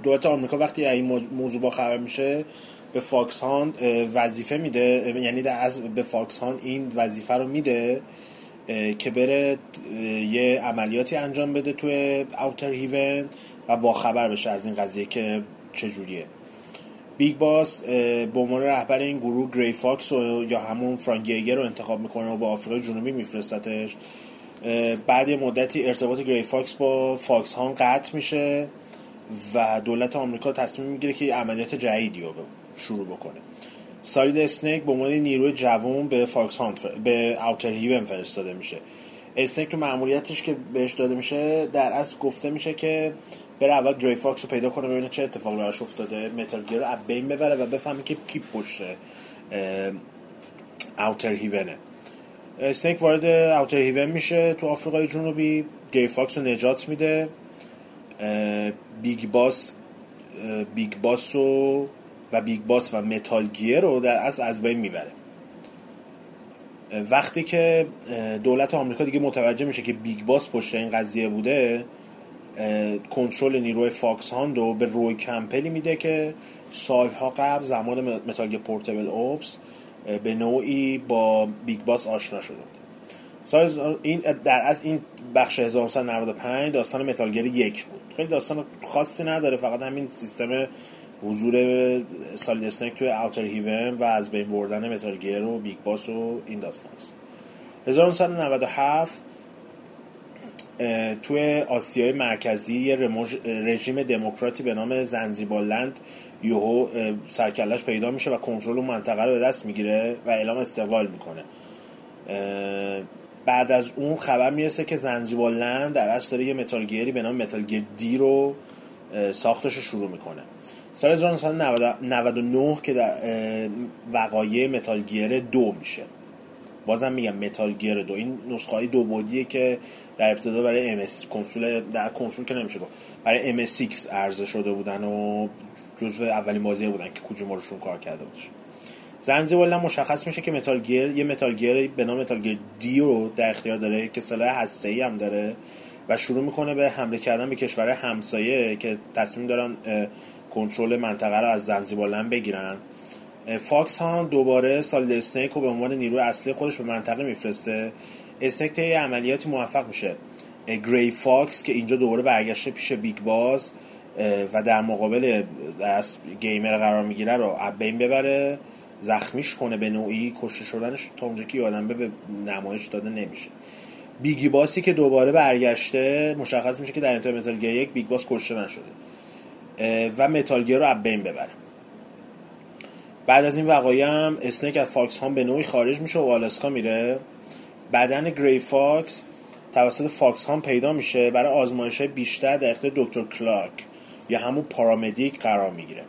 دولت آمریکا وقتی این موضوع- با خبر میشه به Foxhound وظیفه میده. یعنی در اصل به Foxhound این وظیفه رو میده که بره یه عملیاتی انجام بده توی Outer Heaven و با خبر بشه از این قضیه که چجوریه. Big Boss به عنوان رهبر این گروه Gray Fox رو یا همون Frank Jaeger رو انتخاب می‌کنه و به آفریقای جنوبی میفرستتش. بعد یه مدتی ارتباط Gray Fox با Foxhound قطع میشه و دولت آمریکا تصمیم می‌گیره که عملیات جدیدی رو شروع بکنه. Solid Snake به عنوان نیروی جوان به FOXHOUND فر... به Outer Heaven فرستاده میشه. Snake تو مأموریتش که بهش داده میشه در اصل گفته میشه که بره اول Gray Fox رو پیدا کنه ببینه چه اتفاقی براش افتاده Metal Gear رو بین ببره و بفهمه که کی پشت Outer Heaven ه Snake وارد Outer Heaven میشه تو آفریقای جنوبی Gray Fox رو نجات میده. Big Boss Big Boss رو و Big Boss و Metal Gear رو در اصل از بین می‌بره. وقتی که دولت آمریکا دیگه متوجه میشه که Big Boss پشت این قضیه بوده کنترل نیروی FOXHOUND رو به Roy Campbell میده که سالها قبل زمان Metal Gear Portable Ops به نوعی با Big Boss آشنا شده سال این در از این بخش 1995 داستان Metal Gear یک بود. خیلی داستان خاصی نداره فقط همین سیستم حضور Solid Snake توی Outer Heaven و از بین بردن Metal Gear و Big Boss و این داستان است. 1997 اه، توی آسیای مرکزی یه رژیم دموکراتی به نام Zanzibar Land یهو سر و کله‌ش پیدا میشه و کنترل اون منطقه رو به دست می‌گیره و اعلام استقلال می‌کنه. بعد از اون خبر می‌رسه که Zanzibar Land در اصل داره یه Metal Gear ی به نام Metal Gear D رو ساختش رو شروع می‌کنه. سال 1999 که در وقایع Metal Gear دو میشه. بازم میگم Metal Gear دو. این نسخه های دو بعدیه که در ابتدا برای MSX کنسول در کنسول که نمیشه گفت برای MSX عرضه شده بودن و جزو اولین بازی بودن که کوجیما روشون کار کرده بودش. Zanzibar Land مشخص میشه که Metal Gear یه Metal Gear به نام Metal Gear D رو در اختیار داره که سلاح هسته‌ای هم داره و شروع می‌کنه به حمله کردن به کشور همسایه که تصمیم دارن کنترل منطقه رو از Zanzibar Land بگیرن. فاکس هم دوباره Solid Snake رو به عنوان نیروی اصلی خودش به منطقه میفرسته. Snake طی عملیاتی موفق میشه. Gray Fox که اینجا دوباره برگشته پیش Big اه، و در مقابل دست گیمر قرار می‌گیره رو بین ببره زخمیش کنه به نوعی کشته شدنش تا اونجا که یادم به نمایش داده نمیشه. Big Boss ی که دوباره برگشته مشخص میشه که در انتهای Metal Gear یک Big Boss کشته نشده. و Metal Gear رو از بین ببره بعد از این وقایع هم Snake از FOXHOUND به نوعی خارج میشه و آلاسکا میره. بدن Gray Fox توسط FOXHOUND پیدا میشه. برای آزمایش بیشتر در اختیار دکتر کلارک یا همون Para-Medic قرار می‌گیره.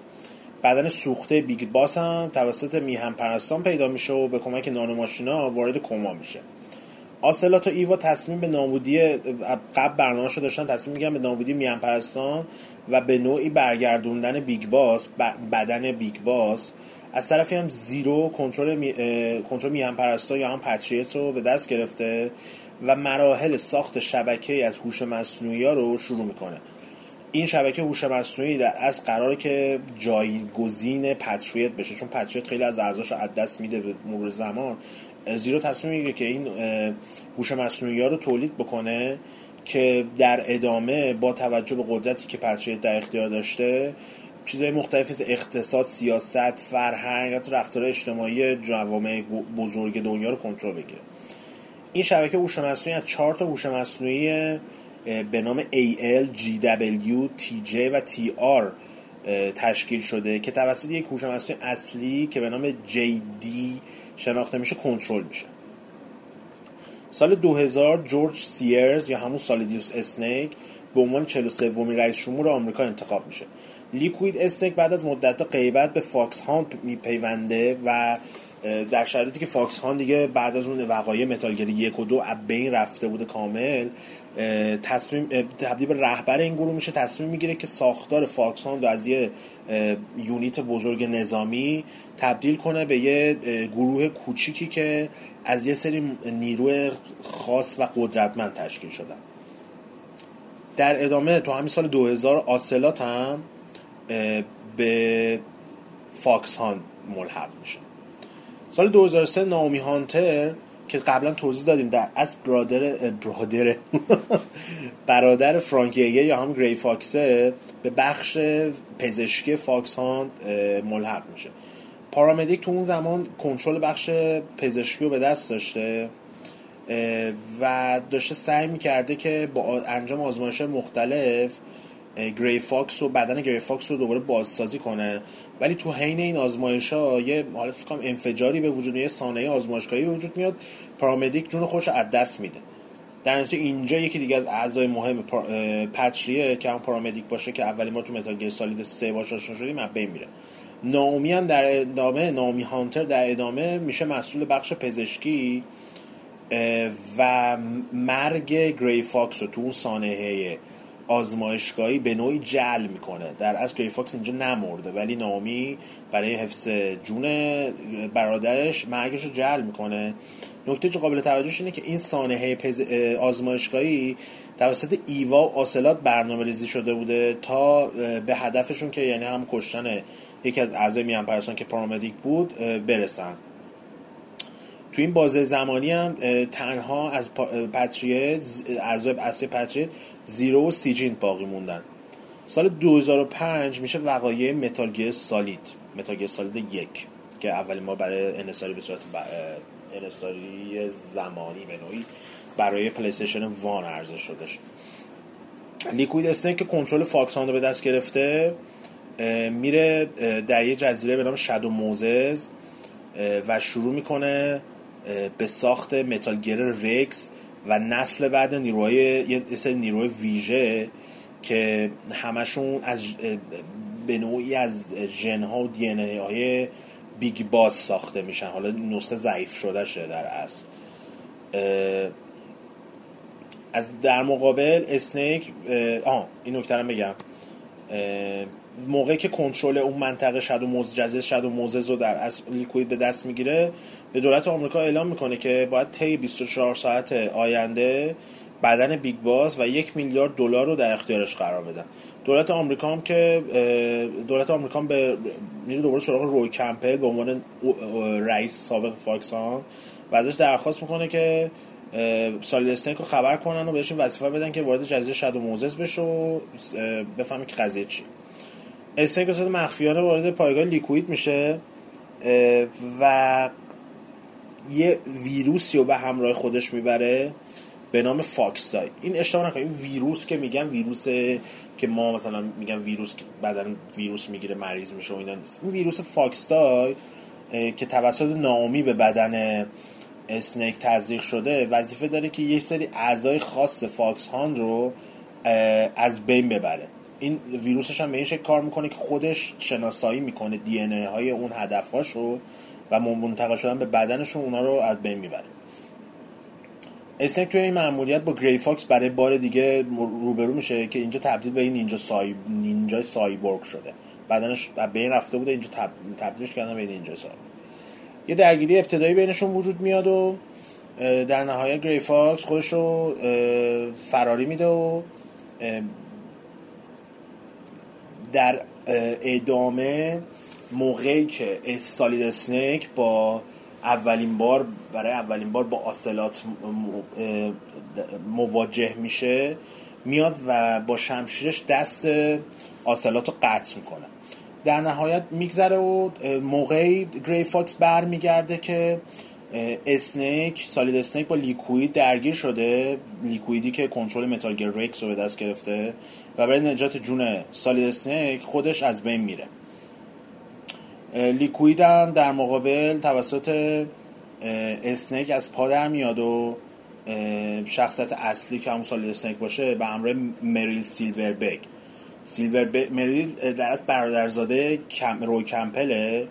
بدن سوخته Big Boss هم توسط میهن پرستان پیدا میشه و به کمک نانوماشینا وارد کما میشه. Ocelot و EVA تصمیم به نابودی قبل برنامه‌شو داشتن تصمیم می‌گیرن به نابودی میهن پرستان و به نوعی برگردوندن Big Boss بدن Big Boss. از طرفی هم Zero کنترل می... کنترل میهن پرستان یا هم پتریت رو به دست گرفته و مراحل ساخت شبکه از هوش مصنوعی ها رو شروع می‌کنه. این شبکه هوش مصنوعی در از قراره که جایگزین پتریت بشه چون پتریت خیلی از رو از دست میده به مرور زمان. زیرو تصمیم می‌گیره که این هوش مصنوعی ها رو تولید بکنه که در ادامه با توجه به قدرتی که پتریت در اختیار داشته چیزهای مختلف از اقتصاد سیاست فرهنگ حتی رفتار اجتماعی جوامع بزرگ دنیا رو کنترل بگیره. این شبکه هوش مصنوعی از چهار تا هوش مصنوعی به نام AL, GW, TJ و TR تشکیل شده که توسط یک هوش مصنوعی اصلی که به نام JD شناخته میشه کنترل میشه. سال 2000 جورج سیرز یا همون Solidus Snake به عنوان 43 ومی رئیس جمهور آمریکا انتخاب میشه. Liquid Snake بعد از مدت غیبت به FOXHOUND میپیونده و در شرایطی که FOXHOUND دیگه بعد از اون وقایع Metal Gear یک و دو بین رفته بوده کامل تصمیم تبدیل به رهبر این گروه میشه تصمیم می‌گیره که ساختار FOXHOUND رو از یه unit بزرگ نظامی تبدیل کنه به یه گروه کوچیکی که از یه سری نیروی خاص و قدرتمند تشکیل شدن. در ادامه تو همین سال 2000 Ocelot هم به FOXHOUND ملحق میشه. سال 2003 ناومی هانتر که قبلا توضیح دادیم در اصل برادر برادر برادر فرانک یا هم Gray Fox ه به بخش پزشکی FOXHOUND ملحق میشه. Para-Medic تو اون زمان کنترل بخش پزشکی رو به دست داشته و داشته سعی می‌کرده که با انجام آزمایش مختلف Gray Fox و بدن Gray Fox رو دوباره بازسازی کنه. ولی تو حین این آزمایش ها یه حالا فکر کنم انفجاری به وجود یه سانحه آزمایشگاهی به وجود میاد Para-Medic جون خودش از دست میده. در نتیجه اینجا یکی دیگه از اعضای مهم پتریه که هم Para-Medic باشه که اولین بار تو Metal Solid سه باش آشنا شدیم از بین میره. ناومی هم در ادامه ناومی هانتر در ادامه میشه مسئول بخش پزشکی و مرگ Gray Fox رو تو اون سانحه آزمایشگاهی به نوعی جعل می‌کنه. در از Gray Fox اینجا نمرده ولی ناومی برای حفظ جون برادرش مرگش رو جعل می‌کنه. نکته که قابل توجهش اینه که این سانحه پز... اه، آزمایشگاهی توسط EVA و Ocelot برنامه ریزی شده بوده تا به هدفشون که یعنی هم کشتن یکی از اعضای میهن پرستان که Para-Medic بود برسن. تو این بازه زمانی هم تنها از پتریت اعضای اصلی Patriot Zero و Sigint باقی موندن. سال 2005 میشه وقایع Metal Gear Solid. Metal Gear Solid یک که اولین ما برای انحصاری به صورت انحصاری زمانی به نوعی برای PlayStation One عرضه شدش. Liquid Snake که کنترل فاکس رو به دست گرفته میره در یه جزیره به نام Shadow Moses و شروع می‌کنه به ساخت Metal Gear Rex و نسل بعد نیروهای یه سری نیروی ویژه که همشون از به نوعی از ژن ها و DNA های Big Boss ساخته میشن. حالا نسخه ضعیف شده شه در اصل. از در مقابل Snake آه این نکته بگم. موقعی که کنترل اون منطقه Shadow Moses جزیره Shadow Moses رو در اصل Liquid به دست می‌گیره به دولت آمریکا اعلام می‌کنه که باید طی 24 ساعت آینده بدن Big Boss و یک میلیارد دلار رو در اختیارش قرار بدن. دولت آمریکا هم که دولت آمریکا هم به میره دوباره سراغ Roy Campbell به عنوان رئیس سابق فاکس ها و ازش درخواست می‌کنه که Snake رو خبر کنن و بهش این وظیفه بدن که وارد جزیره Shadow Moses بشه و بفهمه که قضیه چی Snake به مخفیانه وارد پایگاه Liquid میشه و یه ویروسی رو به همراه خودش می‌بره به نام فاکسای. این اشتباه نکنید ویروس که میگن ویروس که ما مثلا میگن ویروس بدن ویروس می‌گیره مریض میشه و اینا نیست. این ویروس FoxDie که توسط Naomi به بدن Snake تزریق شده وظیفه داره که یه سری اعضای خاص Foxhound رو از بین ببره. این ویروسش هم به این شکل کار می‌کنه که خودش شناسایی می‌کنه DNA های اون هدفاشو و منتقل شدن به بدنشون اونا رو از بین می‌بره. Snake توی این مأموریت با Gray Fox برای بار دیگه روبرو میشه که اینجا تبدیل به این ninja cy ninja cyborg شده. بدنش از بین رفته بوده اینجا تب... تبدیلش کردن به ninja cyborg. یه درگیری ابتدایی بینشون وجود میاد و در نهایت Gray Fox خودش رو فراری میده و در ادامه موقعی که Solid Snake با اولین بار برای اولین بار با Ocelot مواجه میشه میاد و با شمشیرش دست Ocelot رو قطع می‌کنه. در نهایت میگذره و موقعی Gray Fox برمیگرده که Snake Solid Snake با Liquid درگیر شده. Liquid ی که کنترل Metal Rex رو به دست گرفته. و برای نجات جون Solid Snake خودش از بین میره. Liquid هم در مقابل توسط Snake از پا در میاد و اه، شخصیت اصلی که همون Solid Snake باشه به همراه Meryl Silverburgh Silver b... Meryl در اصل برادرزاده. Roy Campbell ه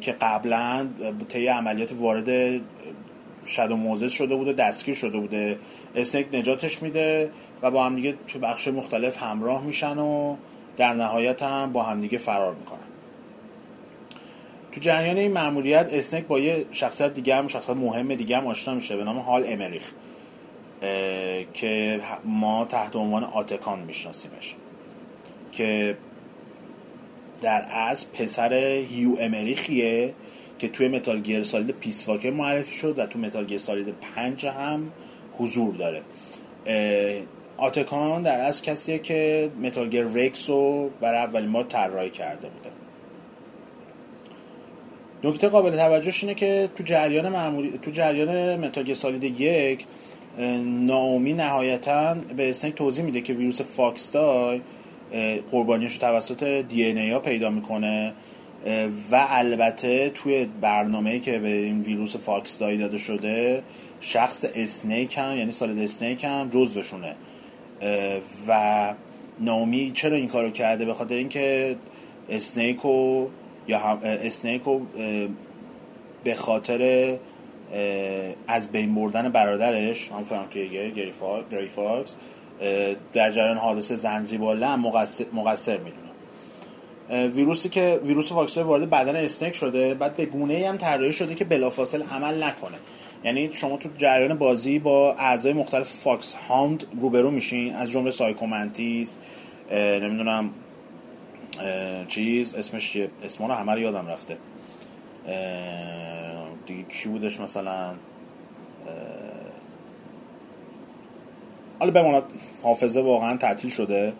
که قبلا طی عملیات وارد Shadow Moses شده بوده دستگیر شده بوده. Snake نجاتش میده. و با هم دیگه تو بخش مختلف همراه میشن و در نهایت هم با همدیگه فرار می‌کنن. تو جریان این مأموریت Snake با یه شخصیت دیگه هم شخصیت مهم دیگه هم آشنا میشه به نام Hal Emmerich که ما تحت عنوان Otacon میشناسیمش که در اصل پسر Huey Emmerich یه که توی Metal Gear Solid Peace Walker معرفی شد و تو Metal Gear Solid پنج هم حضور داره. Otacon در اصل کسیه که Metal Gear Rex رو برای اولین بار طراحی کرده بوده. نکته قابل توجهش اینه که تو جریان معمولی تو جریان Metal Gear Solid یک Naomi نهایتا به Snake توضیح میده که ویروس FoxDie قربانیش رو توسط DNA ها پیدا می‌کنه و البته توی برنامه‌ای که به این ویروس FoxDie داده شده شخص Snake هم یعنی Solid Snake هم جزوشونه. و Naomi چرا این کارو کرده؟ به خاطر اینکه Snake یا هم Snake به خاطر از بین بردن برادرش هم Frank Jaeger Gray Fo- Gray Fox در جریان حادثه Zanzibar Land هم مقصر, مقصر می‌دونه. ویروسی که ویروس فاکس وارد بدن Snake شده بعد به گونه ای هم طراحی شده که بلافاصله عمل نکنه. یعنی شما تو جریان بازی با اعضای مختلف Foxhound روبرو میشین از جمله Psycho Mantis نمی‌دونم چیز اسمش چیه؟ اسمان همه یادم رفته. دیگه کی بودش مثلا؟ حالا بماند حافظه واقعا تعطیل شده.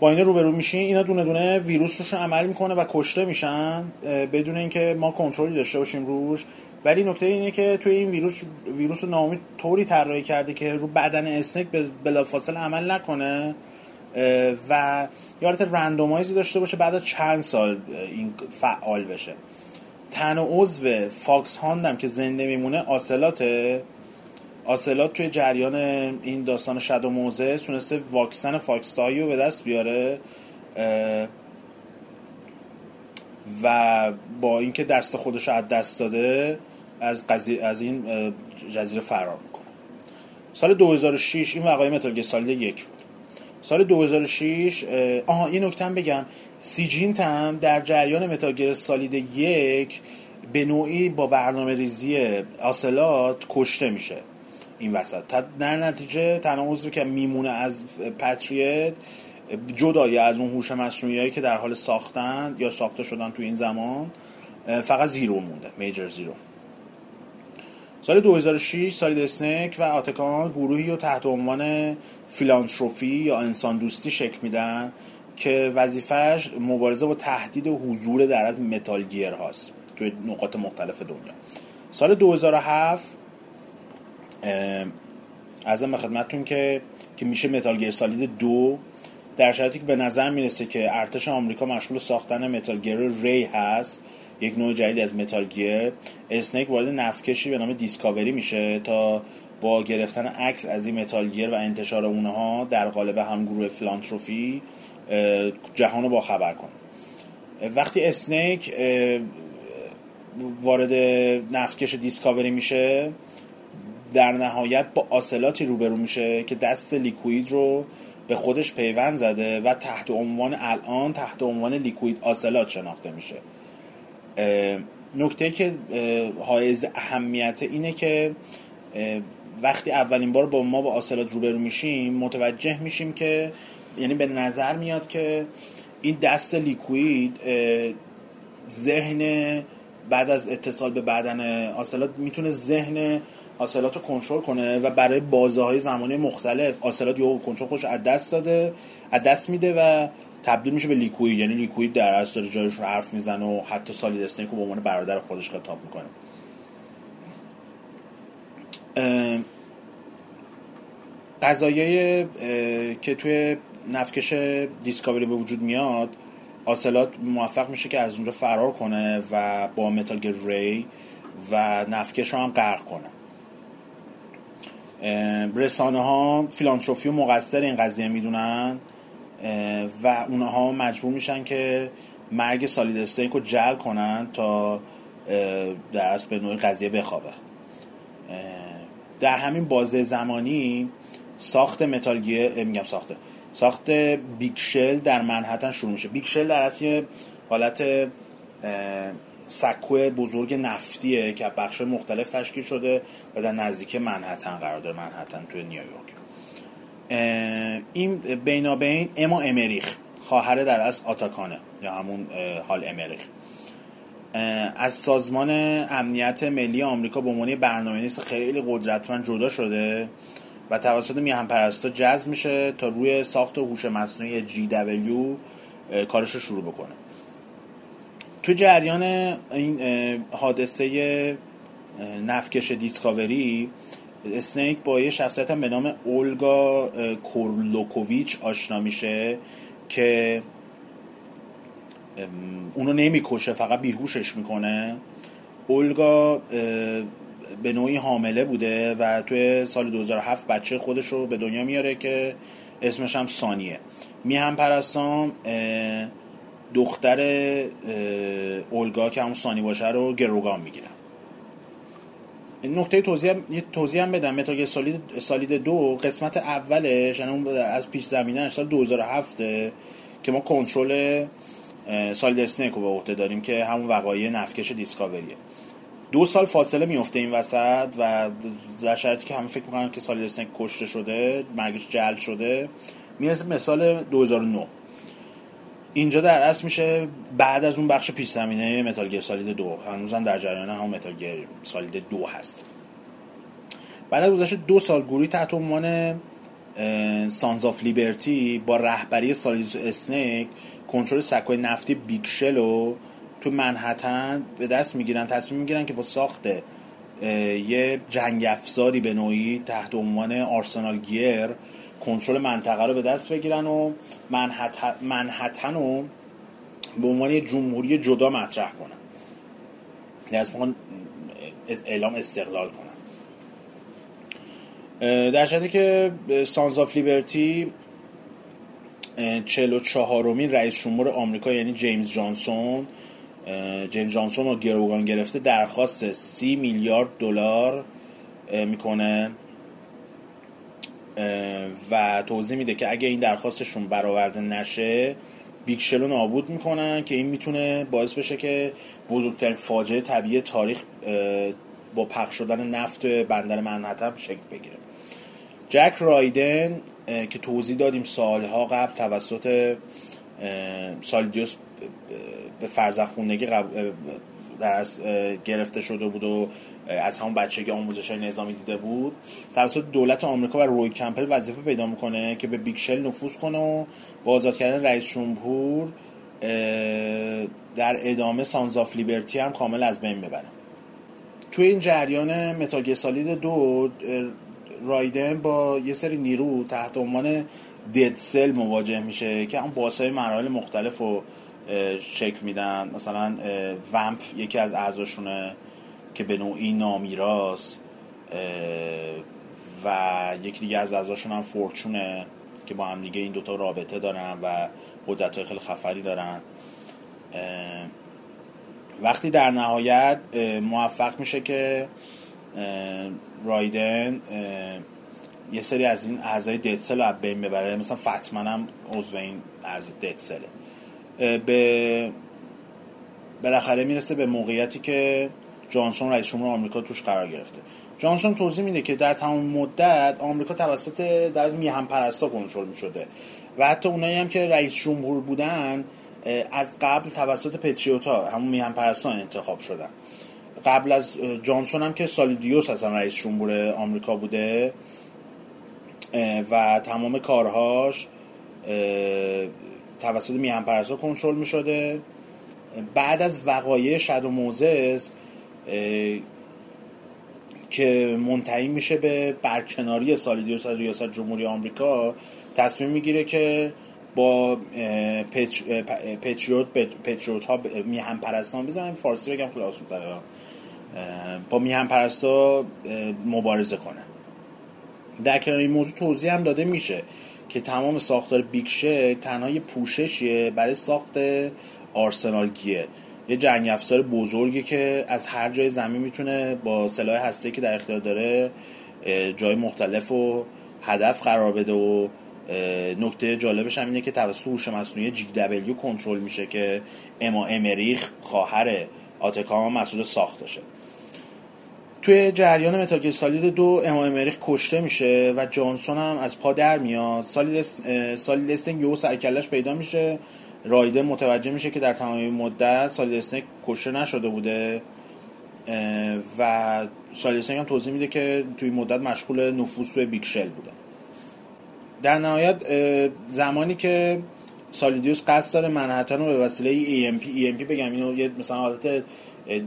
با اینا روبرو میشین اینا دونه دونه ویروس روشون عمل می‌کنه و کشته میشن. بدون اینکه ما کنترلی داشته باشیم روش ولی نکته اینه که توی این ویروس ویروس رو Naomi طوری طراحی کرده که رو بدن Snake به بلافاصله عمل نکنه و یه حالت randomize ی داشته باشه بعد چند سال این فعال بشه. تنها عضو Foxhound م که زنده میمونه Ocelot ه. Ocelot توی جریان این داستان Shadow Moses تونسته واکسن FoxDie رو به دست بیاره و با اینکه دست خودش از دست داده از, از این جزیره فرار می‌کنه. سال 2006 این وقایع Metal Gear Solid یک بود. سال 2006 اه، آها این نکته بگم. سیجینت هم در جریان Metal Gear Solid یک به نوعی با برنامه ریزی آسلات کشته میشه این وسط. در نتیجه تنها عضوی که میمونه از پتریت جدای از اون هوش مصنوعی که در حال ساختن یا ساخته شدن تو این زمان فقط زیرو مونده میجر زیرو. سال 2006 سالید اسنیک و آتکان گروهی رو تحت عنوان فیلانتروفی یا انسان دوستی شکل میدن که وظیفهش مبارزه با تهدید حضور در از متال گیر هاست توی نقاط مختلف دنیا. سال 2007 ازم به خدمتتون که که میشه Metal Gear Solid دو در شرایطی که به نظر می‌رسه که ارتش آمریکا مشغول ساختن Metal Gear Ray هست یک نوع جدید از Metal Gear اسنیک وارد نفکشی به نام Discovery میشه تا با گرفتن عکس از این Metal Gear و انتشار اونها در قالب هم گروه Philanthropy جهان رو با خبر کنه وقتی اسنیک وارد نفتکش دیسکاوری میشه در نهایت با آسلاتی روبرو میشه که دست لیکوید رو به خودش پیوند زده و تحت عنوان الان تحت عنوان لیکوید آسلات شناخته میشه. نکته که حائز اهمیت اینه که وقتی اولین بار با ما با آسلات روبرو میشیم متوجه میشیم که یعنی به نظر میاد که این دست لیکوید ذهن بعد از اتصال به بدن آسلات می‌تونه ذهن آسلات رو کنترل کنه و برای بازه های زمانی مختلف آسلات یا کنترل خودش رو از دست داده از دست میده و تبدیل میشه به لیکوید یعنی لیکوید در اصل داره جایش رو حرف می‌زنه و حتی سالید اسنیک رو به عنوان برادر خودش خطاب می‌کنه. اه، که توی نفکش Discovery به وجود میاد آسلات موفق میشه که از اونجا فرار کنه و با Metal Gear Ray و نفکش رو هم غرق کنه. رسانه ها Philanthropy و مقصر این قضیه می‌دونن. و اونها مجبور میشن که مرگ سالید اسنیک رو جعل کنن تا در اصل به نوعی قضیه بخوابه. در همین بازه زمانی ساخت Metal Gear اه، میگم ساخته ساخت Big Shell در منحتن شروع میشه. Big Shell در اصل یه حالت سکو بزرگ نفتیه که بخش مختلف تشکیل شده و در نزدیکی منحتن قرار داره. منحتن توی نیویورک. این بینابین اما امریک خواهر در اصل آتاکانه یا همون هال امریک. از سازمان امنیت ملی آمریکا به عنوان یه برنامه‌نویس خیلی قدرتمند جدا شده و توسط میهن پرستا جذب میشه تا روی ساخت هوش مصنوعی GW کارش رو شروع بکنه. تو جریان این حادثه نفکش Discovery اسنیک با یه شخصیت هم به نام اولگا گورلوکوویچ آشنا میشه که اونو نمی‌کشه فقط بیهوشش می‌کنه. اولگا به نوعی حامله بوده و توی سال 2007 بچه خودش رو به دنیا میاره که اسمش هم سانیه. میهم پرستام دختر اولگا که همون سانی باشه رو گروگان می‌گیرن نقطه توضیح یه توضیح هم بدم. متال سالید سالید دو قسمت اولش یعنی از پیش زمینش سال 2007 که ما کنترل سالید اسنیک رو به عهده داریم که همون وقایع نفکش Discovery ه دو سال فاصله میفته این وسط و در شرایطی که همه فکر می‌کنن که سالید اسنیک کشته شده مرگش جعل شده می‌رسه سال 2009 اینجا در اصل میشه بعد از اون بخش پیش زمینه Metal Gear Solid دو. هنوزم در جریان هم Metal Gear Solid دو هست. بعد از گذشت دو سال گروهی تحت عنوان Sons of Liberty با رهبری سالید اسنیک کنترل سکوی نفتی Big Shell رو تو منحتن به دست می‌گیرن. تصمیم می‌گیرن که با ساخت یه جنگ افزاری به نوعی تحت عنوان Arsenal Gear کنترل منطقه رو به دست بگیرن و منحتن, رو به عنوان یه جمهوری جدا مطرح کنن. دست می‌خوان اعلام استقلال کنن. در شرایطی که Sons of Liberty 44 امین رئیس جمهور آمریکا یعنی جیمز جانسون جیمز جانسون رو گروگان گرفته درخواست سی میلیارد دلار می‌کنه. و توضیح میده که اگه این درخواستشون برآورده نشه Big Shell رو نابود می‌کنن که این می‌تونه باعث بشه که بزرگترین فاجعه طبیعی تاریخ با پخش شدن نفت بندر منحتن شکل بگیره. جک رایدن که توضیح دادیم سالها قبل توسط اه، سالیدیوس به فرزندخوندگی قبل- در از گرفته شده بود و از همون بچگی آموزش های نظامی دیده بود توسط دولت آمریکا و روی کمپل وظیفه پیدا می‌کنه که به بیکشل نفوذ کنه و با آزاد کردن رئیس جمهور در ادامه سانز آف لیبرتی هم کامل از بین ببره. توی این جریان متاگه سالید دو رایدن با یه سری نیرو تحت عنوان دد سل مواجه میشه که هم باسای مراحل مختلف رو شکل میدن. مثلا ومپ یکی از اعضاشونه. که به نوعی نامیراست اه، و یکی دیگه از اعضاشون هم فورچونه که با هم دیگه این دوتا رابطه دارن و قدرت های خیلی خفری دارن. وقتی در نهایت موفق میشه که رایدن یه سری از این اعضای ددسل رو از بین ببره. مثلا فتمن هم عضو این از اه، به بالاخره می‌رسه به موقعیتی که جانسون رئیس جمهور آمریکا توش قرار گرفته. جانسون توضیح میده که در تمام مدت آمریکا توسط در از میهم پرستا کنترل می‌شده و حتی اونایی هم که رئیس جمهور بودن از قبل توسط پتریوتا همون میهم پرستان انتخاب شدن. قبل از جانسون هم که سالیدیوس اصلا رئیس جمهور آمریکا بوده و تمام کارهاش توسط میهم پرستا کنترل می شده بعد از وقایع شد و موزس که منتهی میشه به برکناری سالیدیوس از ریاست جمهوری آمریکا تصمیم می‌گیره که با پتریوت پتریوت ها میهم پرستان بزنم فارسی بگم تره. با میهم پرستا مبارزه کنه. در کنار این موضوع توضیح هم داده میشه که تمام ساختار بیکشه تنها یه پوششیه برای ساخت آرسنال گیه. یه جنگ افزار بزرگی که از هر جای زمین می‌تونه با سلاح هسته که در اختیار داره جای مختلف و هدف قرار بده و نکته جالبش هم اینه که توسط هوش مصنوعی جی دبلیو کنترل میشه که اما امریخ خواهر آتکام هم مسئول ساختشه توی جریان متاگل سالید دو اما امریخ کشته میشه و جانسون هم از پا در میاد. سالید سالید یهو سرکلش پیدا میشه. رایده متوجه میشه که در تمام مدت سالید استنگ کشته نشده بوده و سالید استنگ هم توضیح میده که توی مدت مشغول نفوذ توی بیکشل بوده. در نهایت زمانی که سالیدیوس قصد داره منحتن رو به وسیله EMP EMP بگم اینو یه مثلا حالت اه،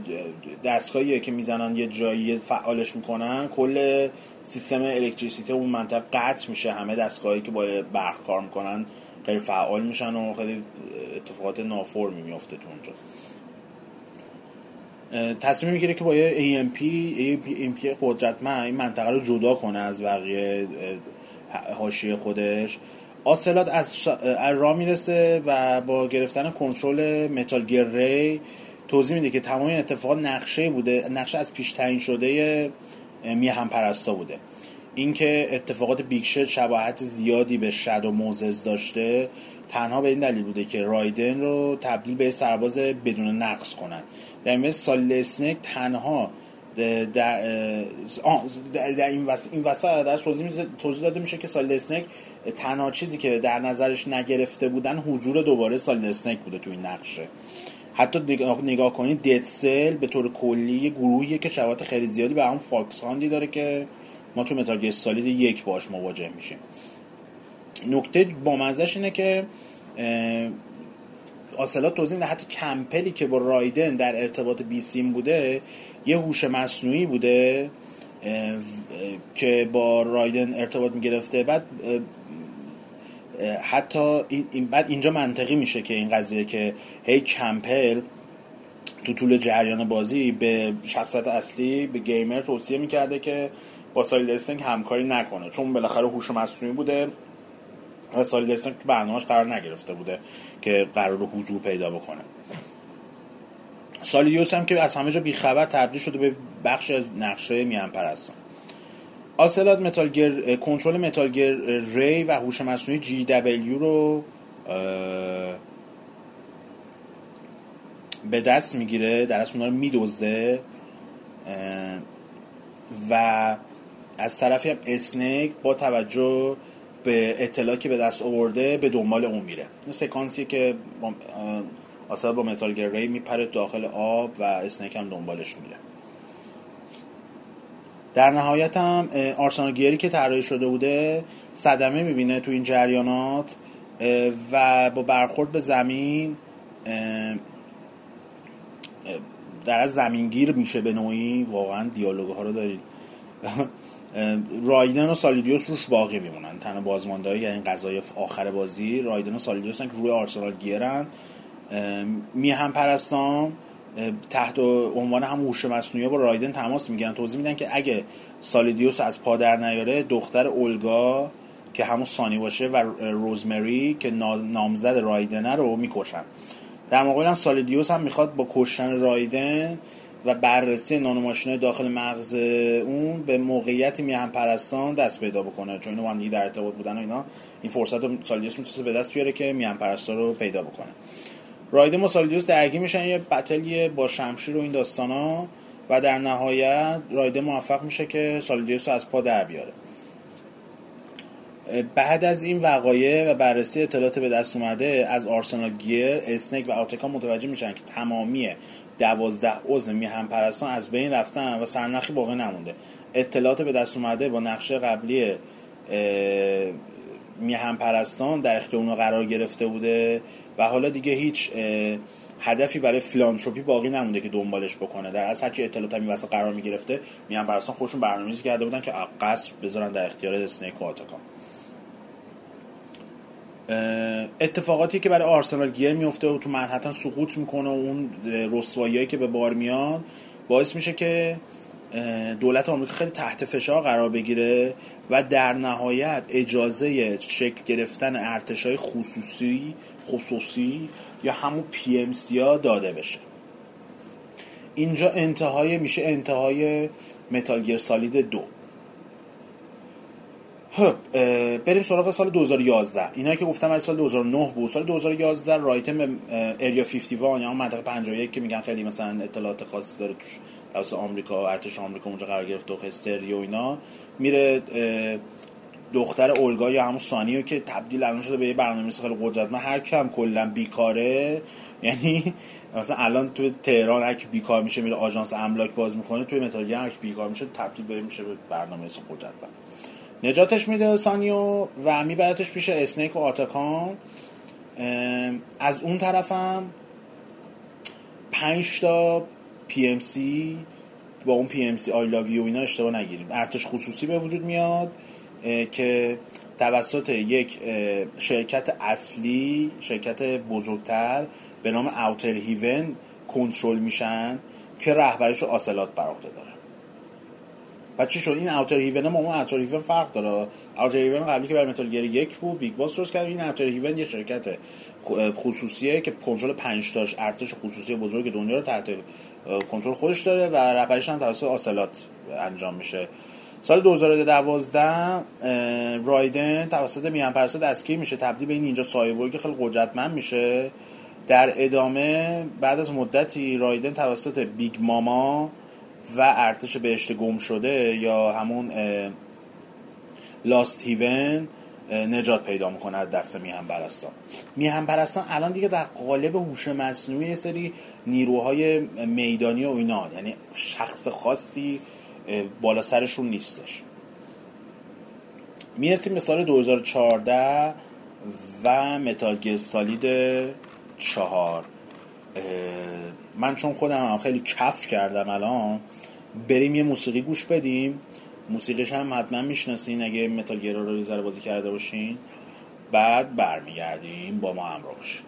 دستگاهیه که می‌زنن یه جایی فعالش می‌کنن کل سیستم الکتریسیته اون منطقه قطع میشه همه دستگاهی که با برق کار می‌کنن. غیر فعال میشن و خیلی اتفاقات نافرمی میفته تو اونجا. تصمیم می‌گیره که با یه AMP AMP قدرتمند این منطقه رو جدا کنه از بقیه حاشیه خودش. آسلات از راه می‌رسه و با گرفتن کنترل متال گیر ری توضیح میده که تمام این اتفاقات نقشه بوده نقشه از پیش تعیین شده میهن پرستا بوده. اینکه اتفاقات Big Shell شباهت زیادی به Shadow Moses داشته تنها به این دلیل بوده که رایدن رو تبدیل به سرباز بدون نقص کنن. در این سالید اسنیک تنها در, در, این وسط این وسط در توضیح, داده میشه که سالید اسنیک تنها چیزی که در نظرش نگرفته بودن حضور دوباره سالید اسنیک بوده تو این نقشه. حتی نگاه, کنید Dead Cell به طور کلی یه گروهیه که شباهت خیلی زیادی به همون Foxhound ی داره که ما تو Metal Gear Solid یک باش مواجه میشیم. نکته با اینه که اه، آسلات توضیح میده حتی کمپبلی که با رایدن در ارتباط بیسیم بوده یه هوش مصنوعی بوده که با رایدن ارتباط می‌گرفته. بعد حتی این بعد اینجا منطقی میشه که این قضیه که هی کمپل تو طول جریان بازی به شخصیت اصلی به گیمر توصیه می‌کرده که با استنگ همکاری نکنه. چون بالاخره هوش مصنوعی بوده و سالیل استنگ تو برنامه‌اش قرار نگرفته بوده که قرار حضور پیدا بکنه. سالیوس هم که از همه جا بیخبر تبدیل شده به بخش از نقشه میان پرستان. آسلات متالگر کنترل متالگر Ray و هوش مصنوعی GW رو به دست می‌گیره در اصل اونا رو اه، و از طرفی هم اسنیک با توجه به اطلاعی که به دست آورده به دنبال اون میره. این سکانسیه که با با Metal Gear Ray میپره داخل آب و اسنیک هم دنبالش میره. در نهایت هم آرسنال گیری که طراحی شده بوده صدمه می‌بینه تو این جریانات و با برخورد به زمین در از زمینگیر میشه به نوعی. واقعا دیالوگ ها رو دارید. رایدن و سالیدیوس روش باقی میمونن. تنها بازمانده های این قضای آخر بازی رایدن و سالیدیوس که روی آرسنال گیرن می هم پرستان تحت عنوان هم هوش مصنوعی با رایدن تماس می‌گیرن. توضیح میدن که اگه سالیدیوس از پا در نیاره دختر اولگا که همون سانی باشه و روزمری که نا- نامزد رایدنه رو می‌کشن. در مقابل هم سالیدیوس هم می‌خواد با کشتن رایدن و بررسی نانوماشینای داخل مغز اون به موقعیت میهم پرستان دست پیدا بکنه. چون اینا با هم در ارتباط بودن و اینا این فرصت رو سالیدیوس می‌تونه به دست بیاره که میهم پرستان رو پیدا بکنه. رایدن و سالیدیوس درگیر میشن یه بتلیه با شمشیر و این داستانا. و در نهایت رایدن موفق میشه که سالیدیوس رو از پا در بیاره. بعد از این وقایع و بررسی اطلاعات به دست اومده از آرسنال گیر اسنیک و آتکا متوجه میشن که تمامی دوازده عضو میهم پرستان از بین رفتن و سرنخی باقی نمونده. اطلاعات به دست اومده با نقشه قبلی اه، میهم پرستان در اختیار اونها قرار گرفته بوده و حالا دیگه هیچ هدفی برای فیلانتروپی باقی نمونده که دنبالش بکنه. در اصل هرچی اطلاعات هم این وسط قرار می‌گرفته میهم پرستان خودشون برنامه‌ریزی کرده بودن که قصد بذارن در اختیار اسنیک و آتاکا اه، اتفاقاتی که برای آرسنال گیر میفته و تو منحتن سقوط می‌کنه و اون رسوایی که به بار میاد باعث میشه که دولت آمریکا خیلی تحت فشار قرار بگیره و در نهایت اجازه شکل گرفتن ارتشای خصوصی خصوصی یا همون PMC ها داده بشه. اینجا انتهای میشه انتهای Metal Gear Solid دو. بریم سراغ سال 2011 اینا که گفتم از سال 2009 بود. سال 2011 رایدنم Area 51 یا منطقه 51 که میگن خیلی مثلا اطلاعات خاصی داره توش توسط آمریکا ارتش آمریکا اونجا قرار گرفته و سری و اینا. میره دختر اولگا یا همون سانیو که تبدیل الان شده به یه برنامه‌نویس خیلی قدرتمند. هر کم کلا بیکاره یعنی مثلا الان تو تهران هر کی بیکار میشه میره آژانس املاک باز می‌کنه توی متال هر کی بیکار میشه تبدیل به میشه به برنامه‌نویس قدرتمند. نجاتش میده سانیو و میبرتش پیش اسنیک و آتاکان. از اون طرفم پنج تا PMC با اون PMC I love you اینا اشتباه نگیریم. ارتش خصوصی به وجود میاد که توسط یک شرکت اصلی شرکت بزرگتر به نام Outer Haven کنترل میشن که رهبریش رو Ocelot بر عهده داره. و چی شد؟ این Outer Haven ما اون Outer Haven فرق داره. Outer Haven قبلی که برای Metal Gear یک بود Big Boss درست کرد. این Outer Haven یه شرکت خصوصیه که کنترل 5 تاش ارتش خصوصی بزرگ دنیا رو تحت کنترل خودش داره و رهبریش هم توسط Ocelot انجام میشه. سال 2012 اه، Raiden توسط میهن پرستا دستگیر میشه. تبدیل به این اینجا سایبورگ خیلی قدرتمند میشه. در ادامه بعد از مدتی Raiden توسط Big Mama و ارتش بهشت گم شده یا همون لاست هیون نجات پیدا می‌کنه از دست میهم پرستان. میهم پرستان الان دیگه در قالب هوش مصنوعی یه سری نیروهای میدانی و اینا یعنی شخص خاصی بالا سرشون نیستش. می‌رسیم به سال 2014 و متال گیر سالید چهار. من چون خودم هم خیلی کف کردم الان بریم یه موسیقی گوش بدیم. موسیقیش هم حتما می‌شناسین اگه متال گیر رو ذره بازی کرده باشین. بعد برمیگردیم با ما همراه باشین.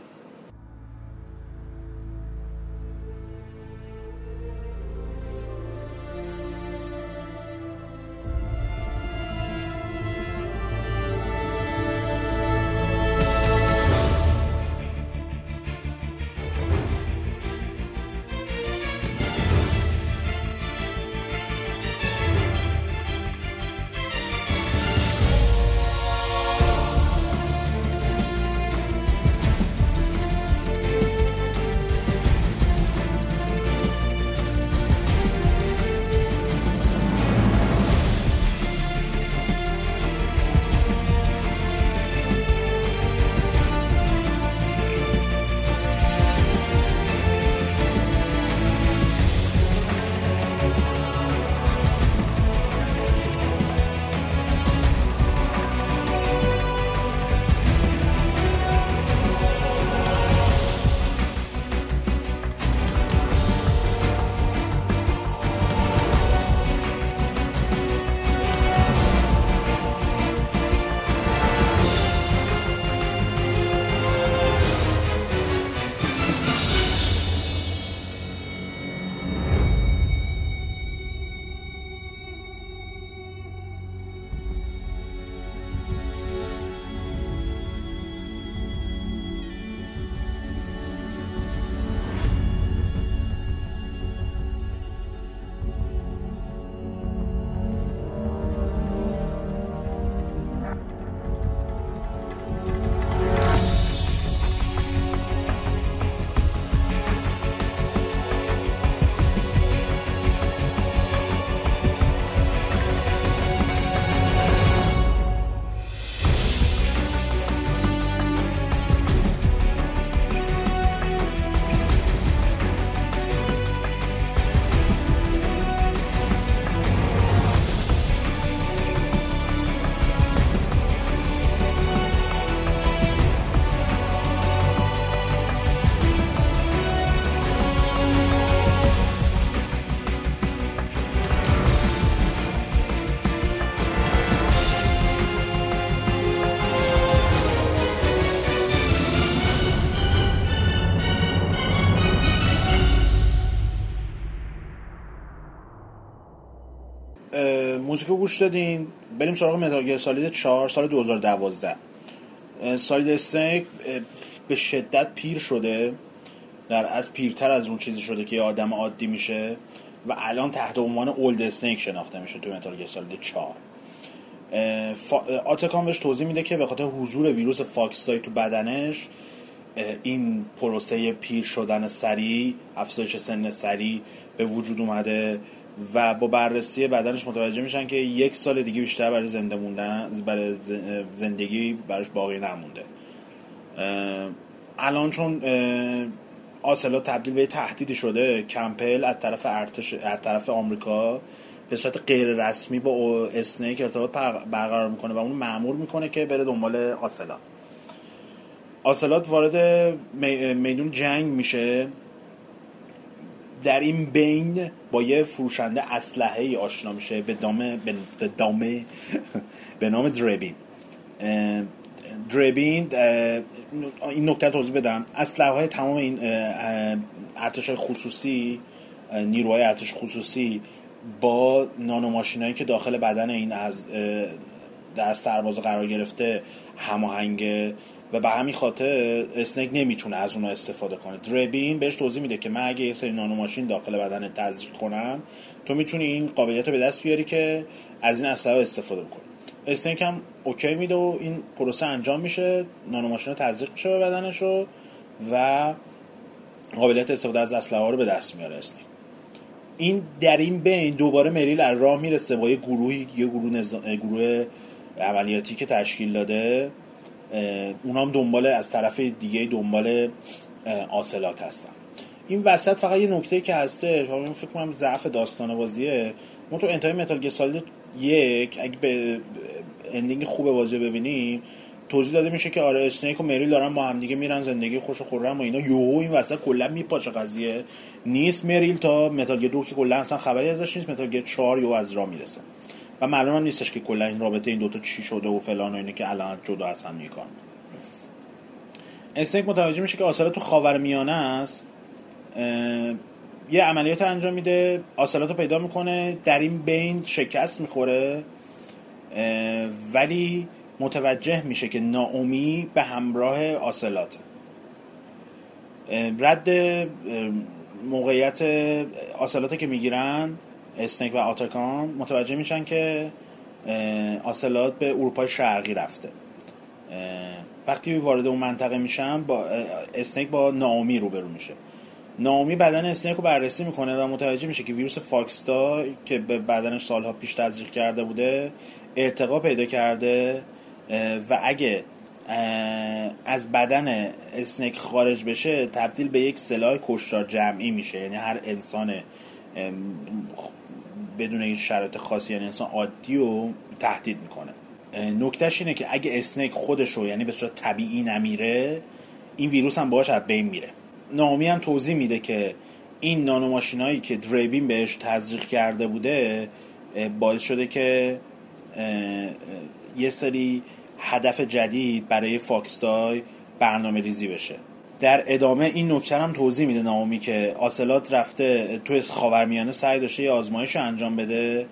موزیک گوش دادین. بریم سراغ Metal Solid 4 سال 2012 اه، Solid اه، به شدت پیر شده. در از پیرتر از اون چیزی شده که یه آدم عادی میشه و الان تحت عنوان Old Snake شناخته میشه تو Metal Solid 4 اه، فا... اه، Otacon بهش توضیح میده که به خاطر حضور ویروس FOXDIE تو بدنش این پروسه پیر شدن سریع افزایش سن سریع به وجود اومده. و با بررسی بدنش متوجه میشن که یک سال دیگه بیشتر برای زنده موندن برای زندگی براش باقی نمونده. الان چون آسلا تبدیل به تهدیدی شده کمپل از طرف ارتش از طرف آمریکا به صورت غیر رسمی با اسنیک ارتباط برقرار می‌کنه و اون مأمور می‌کنه که بره دنبال آسلات آسلات وارد می- میدون جنگ میشه. در این بین با یه فروشنده اسلحه ای آشنا میشه به دامه به دامه به نام دربین. دربین این نکته توضیح بدم. اسلحه های تمام این ارتش خصوصی نیروهای ارتش خصوصی با نانوماشینایی که داخل بدن این از در سرباز قرار گرفته هماهنگه و به همین خاطر Snake نمی‌تونه از اونها استفاده کنه. Drebin بهش توضیح میده که من اگه یک سری نانوماشین داخل بدن تزریق کنم تو می‌تونی این قابلیت رو به دست بیاری که از این اسلحه استفاده بکنی. Snake هم اوکی میده و این پروسه انجام میشه. نانوماشین تزریق میشه به بدنش رو و قابلیت استفاده از اسلحه ها رو به دست میاره Snake. این در این بین دوباره Meryl از راه می‌رسه با یه گروهی یه گروه, نظا- گروه عملیاتی که تشکیل داده. اونا هم دنبال از طرف دیگه دنبال Ocelot هستن. این وسط فقط یه نکته که هسته فکر کنم ضعف داستان بازیه. ما تو انتهای Metal Gear Solid یک اگه به ending خوب بازی ببینیم توضیح داده میشه که آره Snake و Meryl دارن با هم دیگه میرن زندگی خوش و خرم و اینا. یوهو این وسط کلا میپاچه قضیه. نیست Meryl تا Metal Gear دو که کلا اصلا خبری ازش نیست. Metal Gear 4 یو از راه می‌رسه. و معلوم نیستش که کلا این رابطه این دوتا چی شده و فلان و اینه که الان جدا از هم کار. اسنیک متوجه میشه که آسلا تو خاورمیانه است یه عملیات انجام میده آسلات رو پیدا می‌کنه در این بین شکست می‌خوره ولی متوجه میشه که ناامی به همراه آسلات رد موقعیت آسلاته که می‌گیرن اسنیک و آتاکان متوجه میشن که آسلات به اروپای شرقی رفته. وقتی وارد اون منطقه میشن با اه، اسنیک با ناامی روبرو میشه. ناامی بدن اسنیک رو بررسی می‌کنه و متوجه میشه که ویروس فاکستا که به بدنش سالها پیش تزریق کرده بوده ارتقا پیدا کرده و اگه از بدن اسنیک خارج بشه تبدیل به یک سلاح کشتار جمعی میشه. یعنی هر انسان بدون این شرایط خاصی یعنی انسان عادی رو تهدید می‌کنه. نکتهش اینه که اگه اسنیک خودش رو یعنی به صورت طبیعی نمیره این ویروس هم باهاش از بین میره. نامی هم توضیح میده که این نانوماشینایی که دریبین بهش تزریق کرده بوده باعث شده که یه سری هدف جدید برای فاکستای برنامه ریزی بشه. در ادامه این نکته هم توضیح میده نامی که آسلات رفته توی خاورمیانه سعی داشته یه آزمایش رو انجام بده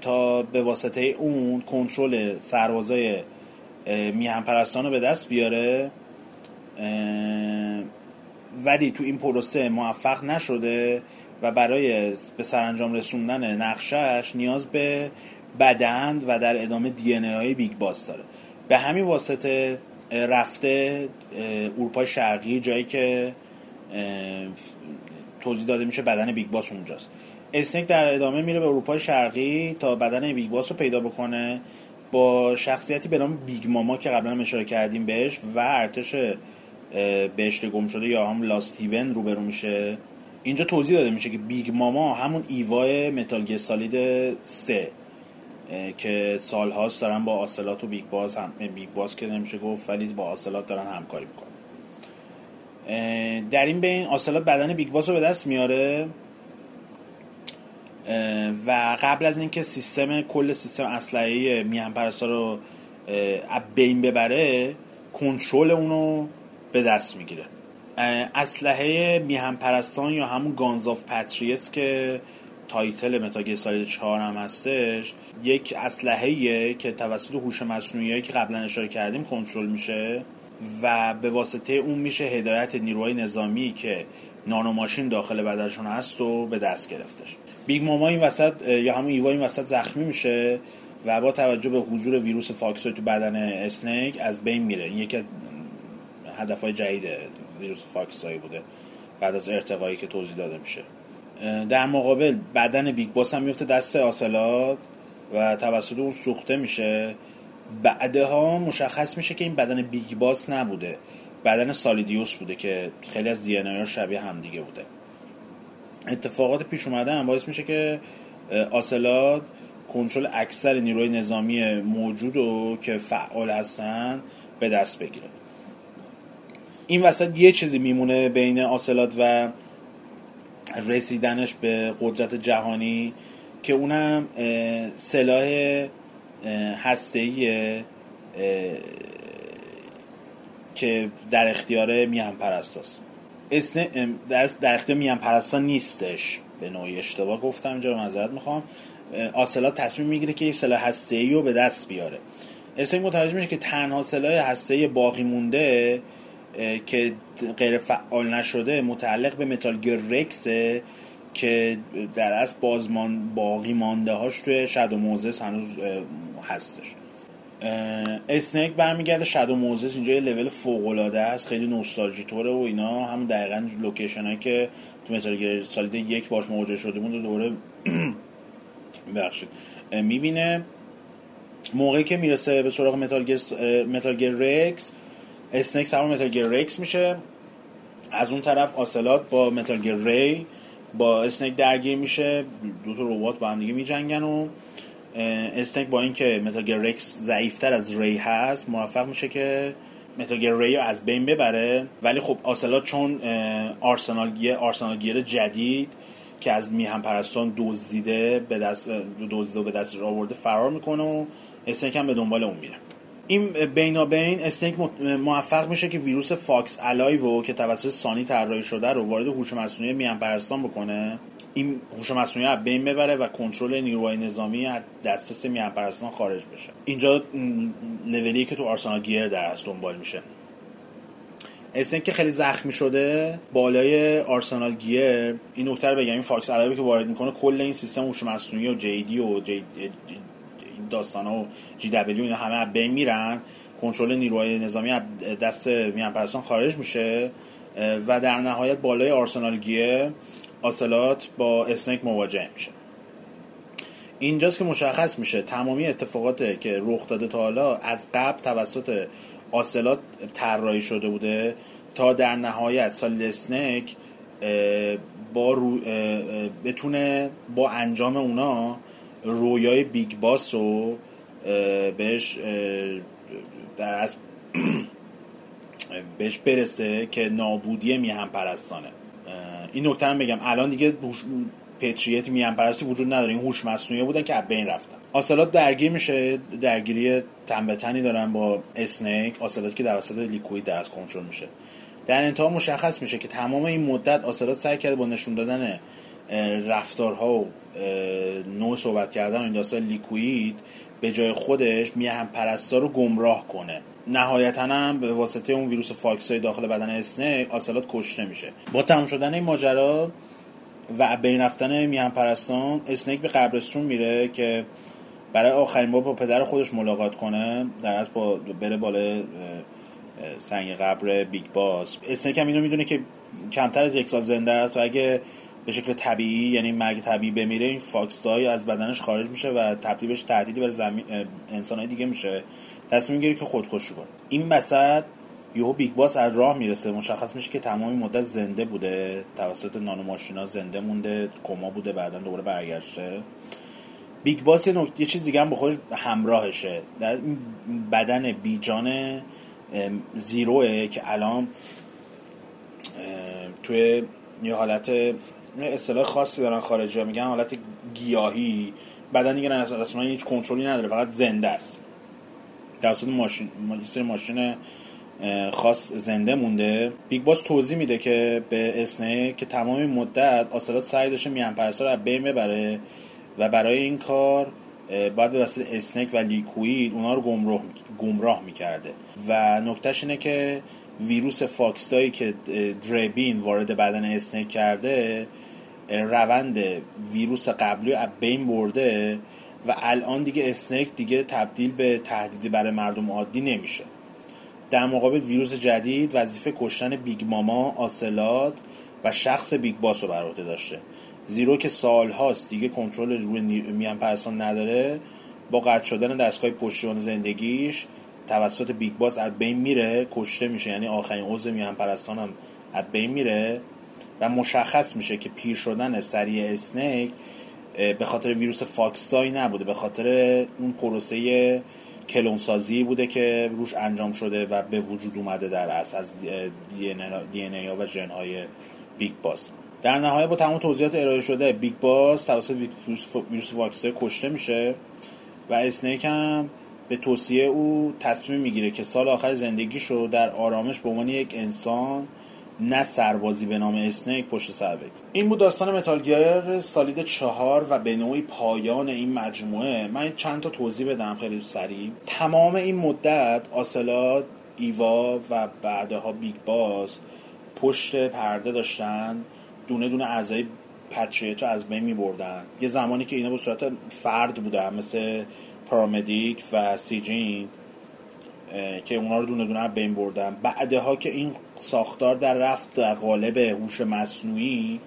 تا به واسطه اون کنترل سربازای میهن پرستان رو به دست بیاره. ولی تو این پروسه موفق نشده و برای به سرانجام رسوندن نقشش نیاز به بدن و در ادامه دی های بیگ باس داره. به همین واسطه رفته اه، اروپای شرقی جایی که توضیح داده میشه بدن Big Boss اونجاست. Snake در ادامه میره به اروپای شرقی تا بدن Big Boss رو پیدا بکنه با شخصیتی به نام Big Mama که قبلا اشاره کردیم بهش و ارتش بهشت گم شده یا هم لاستیون روبرو میشه. اینجا توضیح داده میشه که Big Mama همون EVA ی Metal Gear Solid سه. اه، که سالهاست دارن با Ocelot و Big Boss هم Big Boss که نمیشه گفت ولی با Ocelot دارن همکاری می‌کنن. در این بین Ocelot بدن Big Boss رو به دست میاره. و قبل از اینکه سیستم کل سیستم اسلحه میهن پرستا رو بین ببره کنترل اونو به دست می‌گیره. اسلحه میهن پرستان یا همون Guns of the Patriots که title Metal Gear Solid 4 هم هستش. یک اسلحه‌ایه که توسط هوش مصنوعی که قبلا اشاره کردیم کنترل میشه و به واسطه اون میشه هدایت نیروهای نظامی که نانو ماشین داخل بدنشون هست و به دست گرفتش. Big Mama این وسط یا همون EVA این وسط زخمی میشه و با توجه به حضور ویروس فاکسوی تو بدن Snake از بین میره. این یکی هدفهای جدید ویروس فاکسایی بوده بعد از ارتقایی که توضیح داده میشه. در مقابل بدن Big Boss هم میفته دست Ocelot و توسط اون سوخته میشه. بعدها مشخص میشه که این بدن بیگ باس نبوده. بدن سالیدیوس بوده که خیلی از دی ها شبیه همدیگه بوده. اتفاقات پیش اومده هم باعث میشه که آسلات کنترل اکثر نیروی نظامی موجود و که فعال هستن به دست بگیره. این وسط یه چیزی میمونه بین آسلات و رسیدنش به قدرت جهانی که اونم سلاح هسته‌ایه که در اختیار میان پرستاست در, اختیار میان پرستا نیستش. به نوعی اشتباه گفتم رو معذرت می‌خوام. آسلات تصمیم می‌گیره که یک سلاح هسته‌ای رو به دست بیاره. اسنگ متوجه میشه که تنها سلاح هسته‌ای باقی مونده که غیر فعال نشده متعلق به متال گیر که در اصل بازمان باقی مانده هاش توی Shadow Moses هنوز هستش. Snake برمیگرده Shadow Moses اینجا یه لول فوق العاده است خیلی نوستالژی طوره و اینا. هم دقیقا لوکیشن هایی که تو Metal Gear Solid یک باش مواجه شده بود و دوره ببخشید. اه، می‌بینه موقعی که می‌رسه به سراغ Metal Gear REX Snake سوار Metal Gear REX میشه. از اون طرف Ocelot با Metal Gear RAY با Snake درگیر میشه. دو تا ربات با هم دیگه میجنگن و اه، Snake با اینکه Metal Gear REX ضعیفتر از RAY هست موفق میشه که Metal Gear RAY از بین ببره. ولی خب Ocelot چون Arsenal Gear Arsenal Gear جدید که از میهن پرستان دزدیده به دست دزدیده به دست آورده فرار می‌کنه و Snake هم به دنبال اون میره. این بینابین Snake موفق میشه که ویروس FOXALIVE که توسط Sunny طراحی شده رو وارد هوش مصنوعی میهن پرستان بکنه. این هوش مصنوعی از بین ببره و کنترل نیروهای نظامی از دسترس میهن پرستان خارج بشه. اینجا لولی که تو Arsenal Gear در از دنبال میشه. Snake که خیلی زخمی شده بالای Arsenal Gear. این نکته رو بگم این FOXALIVE که وارد می‌کنه کل این سیستم هوش مصنوعی و JD و داستان ها و جی دبلیو اینا همه بین میرن. کنترل نیروهای نظامی دست میان پرستان خارج میشه. و در نهایت بالای آرسنال گیه آسلات با اسنیک مواجه میشه. اینجاست که مشخص میشه تمامی اتفاقات که رخ داده تا حالا از قبل توسط آسلات طراحی شده بوده تا در نهایت سال اسنیک اه، با رو... بتونه با انجام اونا رویای Big Boss رو بهش در اصل بهش برسه که نابودی میهن پرستانه این نکته هم بگم. الان دیگه پتریت میهم پرستی وجود نداره. این هوش مصنوعی بودن که از بین رفتن. Ocelot درگیر میشه. درگیری تن به تنی دارن با Snake. Ocelot که توسط Liquid در از کنترل میشه. در انتها مشخص میشه که تمام این مدت آسلات سعی کرده با نشون دادن رفتارها و نوع صحبت کردن و این داستان لیکوید به جای خودش میهم پرستا رو گمراه کنه. نهایتا هم به واسطه اون ویروس فاکسای داخل بدن اسنیک آسلات کشته میشه. با تمام شدن این ماجرا و بین رفتن میهم پرستان اسنیک به قبرستون میره که برای آخرین بار با پدر خودش ملاقات کنه در از با بره بالا سنگ قبر بیگ باس اسنیک هم اینو می‌دونه که کمتر از یک سال زنده است و اگه به شکل طبیعی یعنی مرگ طبیعی بمیره این فاکس از بدنش خارج میشه و تبدیل بهش تهدیدی برای زمین انسانهای دیگه میشه. تصمیم می‌گیره که خودکشی کنه. این وسط یهو بیگ باس از راه می‌رسه. مشخص میشه که تمام مدت زنده بوده. توسط نانو ماشینا زنده مونده کما بوده بعدا دوباره برگشته. بیگ باس یه, نکته- چیز دیگه هم با خودش همراهشه. در این بدن بیجان زیروه که الان توی یه حالت اصطلاح خاصی دارن خارجی ها. میگن حالت گیاهی. بدن دیگه اصلا هیچ کنترلی نداره فقط زنده است. توسط ماشین ما- یه سری ماشین خاص زنده مونده. بیگ باس توضیح میده که به اسنیک که تمام مدت آسلات سعی داشته میهن پرستا رو از بین ببره و برای این کار باید به وسیله اسنیک و لیکوید اونا رو گمراه گمراه می‌کرده. و نکتهش اینه که ویروس FOXDIE ای که درِبین وارد بدن اسنیک کرده روند ویروس قبلی از بین برده و الان دیگه اسنیک دیگه تبدیل به تهدیدی برای مردم عادی نمیشه. در مقابل ویروس جدید وظیفه کشتن بیگ ماما آسلات و شخص بیگ باس رو بر عهده داشته. زیرو که سالهاست دیگه کنترل روی میهن پرستان نداره. با قطع شدن دستگاه پشتیبان زندگیش توسط بیگ باس از بین میره کشته میشه. یعنی آخرین عضو میهن پرستان هم از بین میره و مشخص میشه که پیر شدن سریع اسنیک به خاطر ویروس FOXDIE نبوده. به خاطر اون پروسه کلونسازی بوده که روش انجام شده و به وجود اومده در اصل از DNA و ژن های بیگ باس. در نهایت با تمام توضیحات ارائه شده بیگ باس توسط ویروس ویروس FOXDIE کشته میشه و اسنیک هم به توصیه او تصمیم می‌گیره که سال آخر زندگیش رو در آرامش به عنوان یک انسان نه سربازی به نام اسنیک پشت سر بگذاره. این بود داستان Metal Gear Solid چهار و به نوعی پایان این مجموعه. من چند تا توضیح بدم خیلی سریع. تمام این مدت آسلات ایوا و بعدها بیگ باس پشت پرده داشتن. دونه دونه اعضای پتریت رو از بین می بردن یه زمانی که اینا به صورت فرد بودن مثل پارامدیک و سیجینت که اونا رو دونه دونه بین بردن. بعدها که این ساختار در رفت در قالب هوش مصنوعی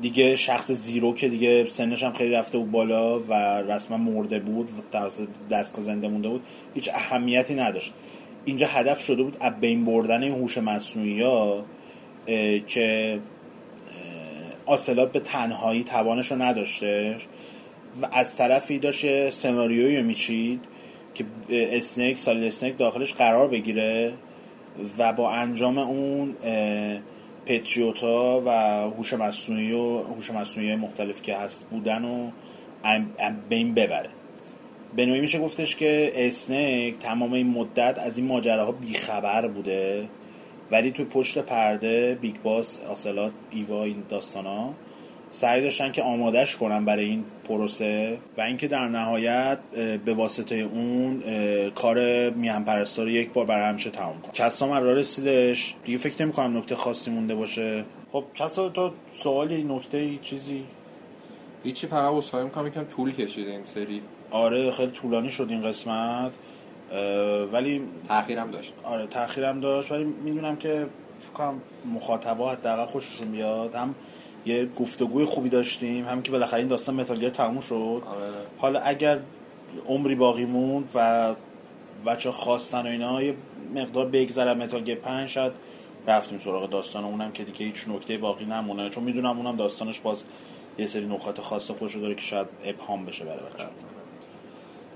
دیگه شخص زیرو که دیگه سنش هم خیلی رفته بود بالا و رسما مرده بود و دستگاه زنده مونده بود هیچ اهمیتی نداشت. اینجا هدف شده بود از بین بردن این هوش مصنوعی ها که آسلات به تنهایی توانش رو نداشته. و از طرفی داشت سناریویی رو میچید که اسنیک سالید اسنیک داخلش قرار بگیره و با انجام اون پتریوتا و هوش مصنوعی و هوش مصنوعی مختلف که هست بودن و ام- بین ببره. به نوعی میشه گفتش که اسنیک تمام این مدت از این ماجراها بیخبر بوده ولی توی پشت پرده بیگ باس آسلات ایوا این داستانا سعی داشتن که آمادش کنن برای این پروسه و اینکه در نهایت به واسطه اون کار میان پرستا رو یک بار برای همیشه تمام کنن کسا من راه رسیدش دیگه فکر نمی کنم نکته خاصی مونده باشه. خب کسا تو سوالی نکته چیزی؟ هیچی فقط واسه می‌کنم یکم طول کشیده این سری. آره خیلی طولانی شد این قسمت. ولی تاخیرم داشت. آره تاخیرم داشت ولی می‌دونم که فکر کنم مخاطبا حداقل خوششون بیاد. هم یه گفتگوی خوبی داشتیم. هم که بالاخره این داستان متالگر تموم شد. آره. حالا اگر عمری باقی موند و بچه خواستن و اینا یه مقدار بگذره متالگر پنج شاید رفتیم سراغ داستان اونم که دیگه هیچ نکته باقی نمونه. چون می‌دونم اونم داستانش باز یه سری نکات خاص خودشو داره که شاید ابهام بشه برای بچه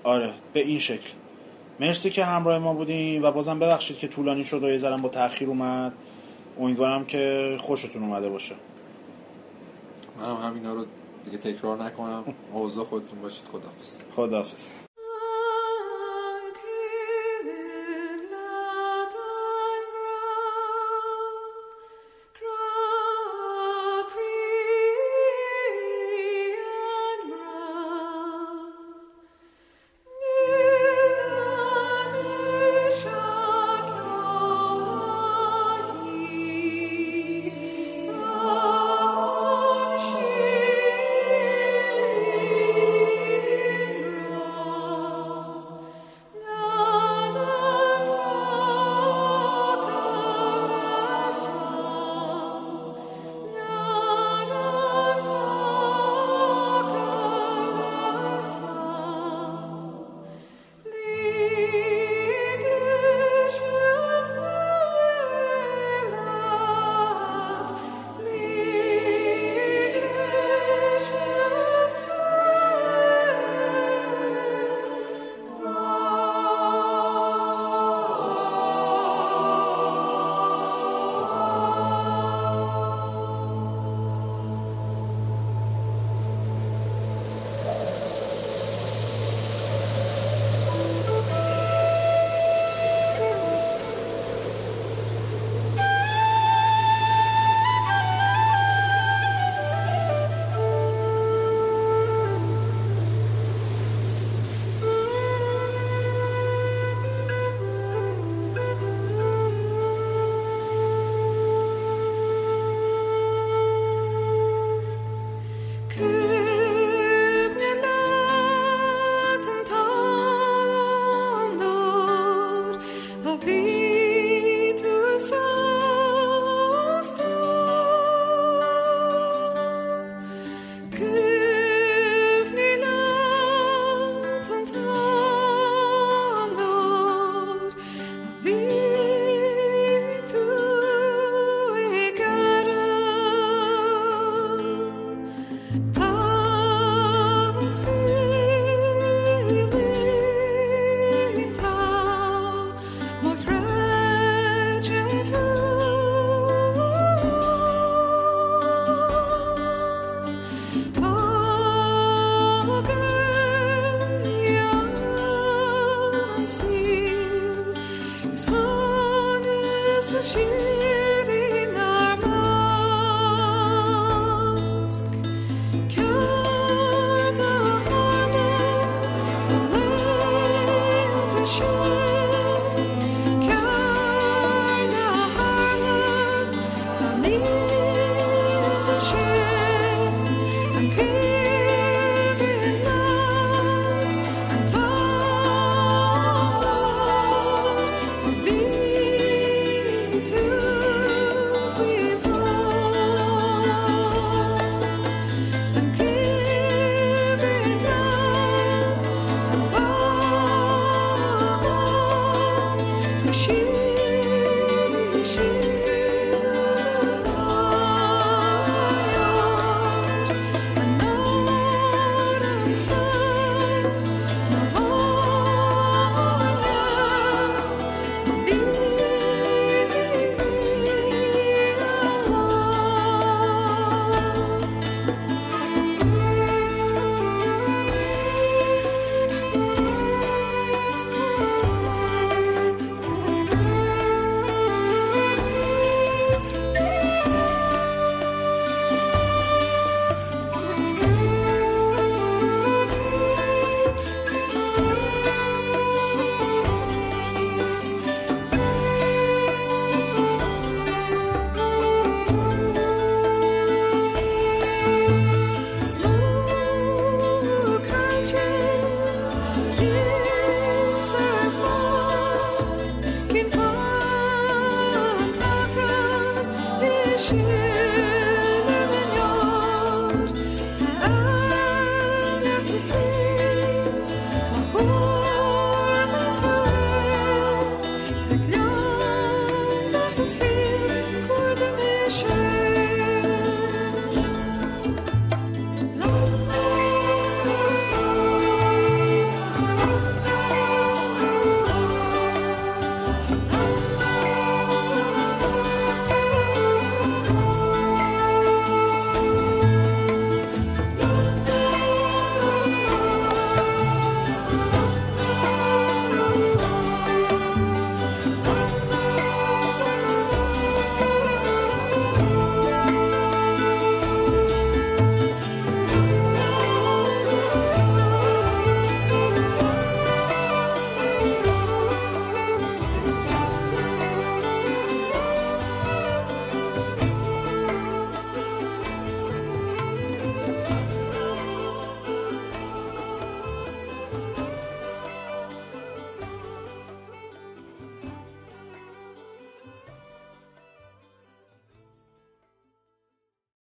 آره به این شکل. مرسی که همراه ما بودیم و بازم ببخشید که طولانی شد و یه با تاخیر اومد. امیدوارم که خوشتون اومده باشه. منم همینا رو دیگه تکرار نکنم. موضوع خودتون باشید. خدافظ خداحافظ.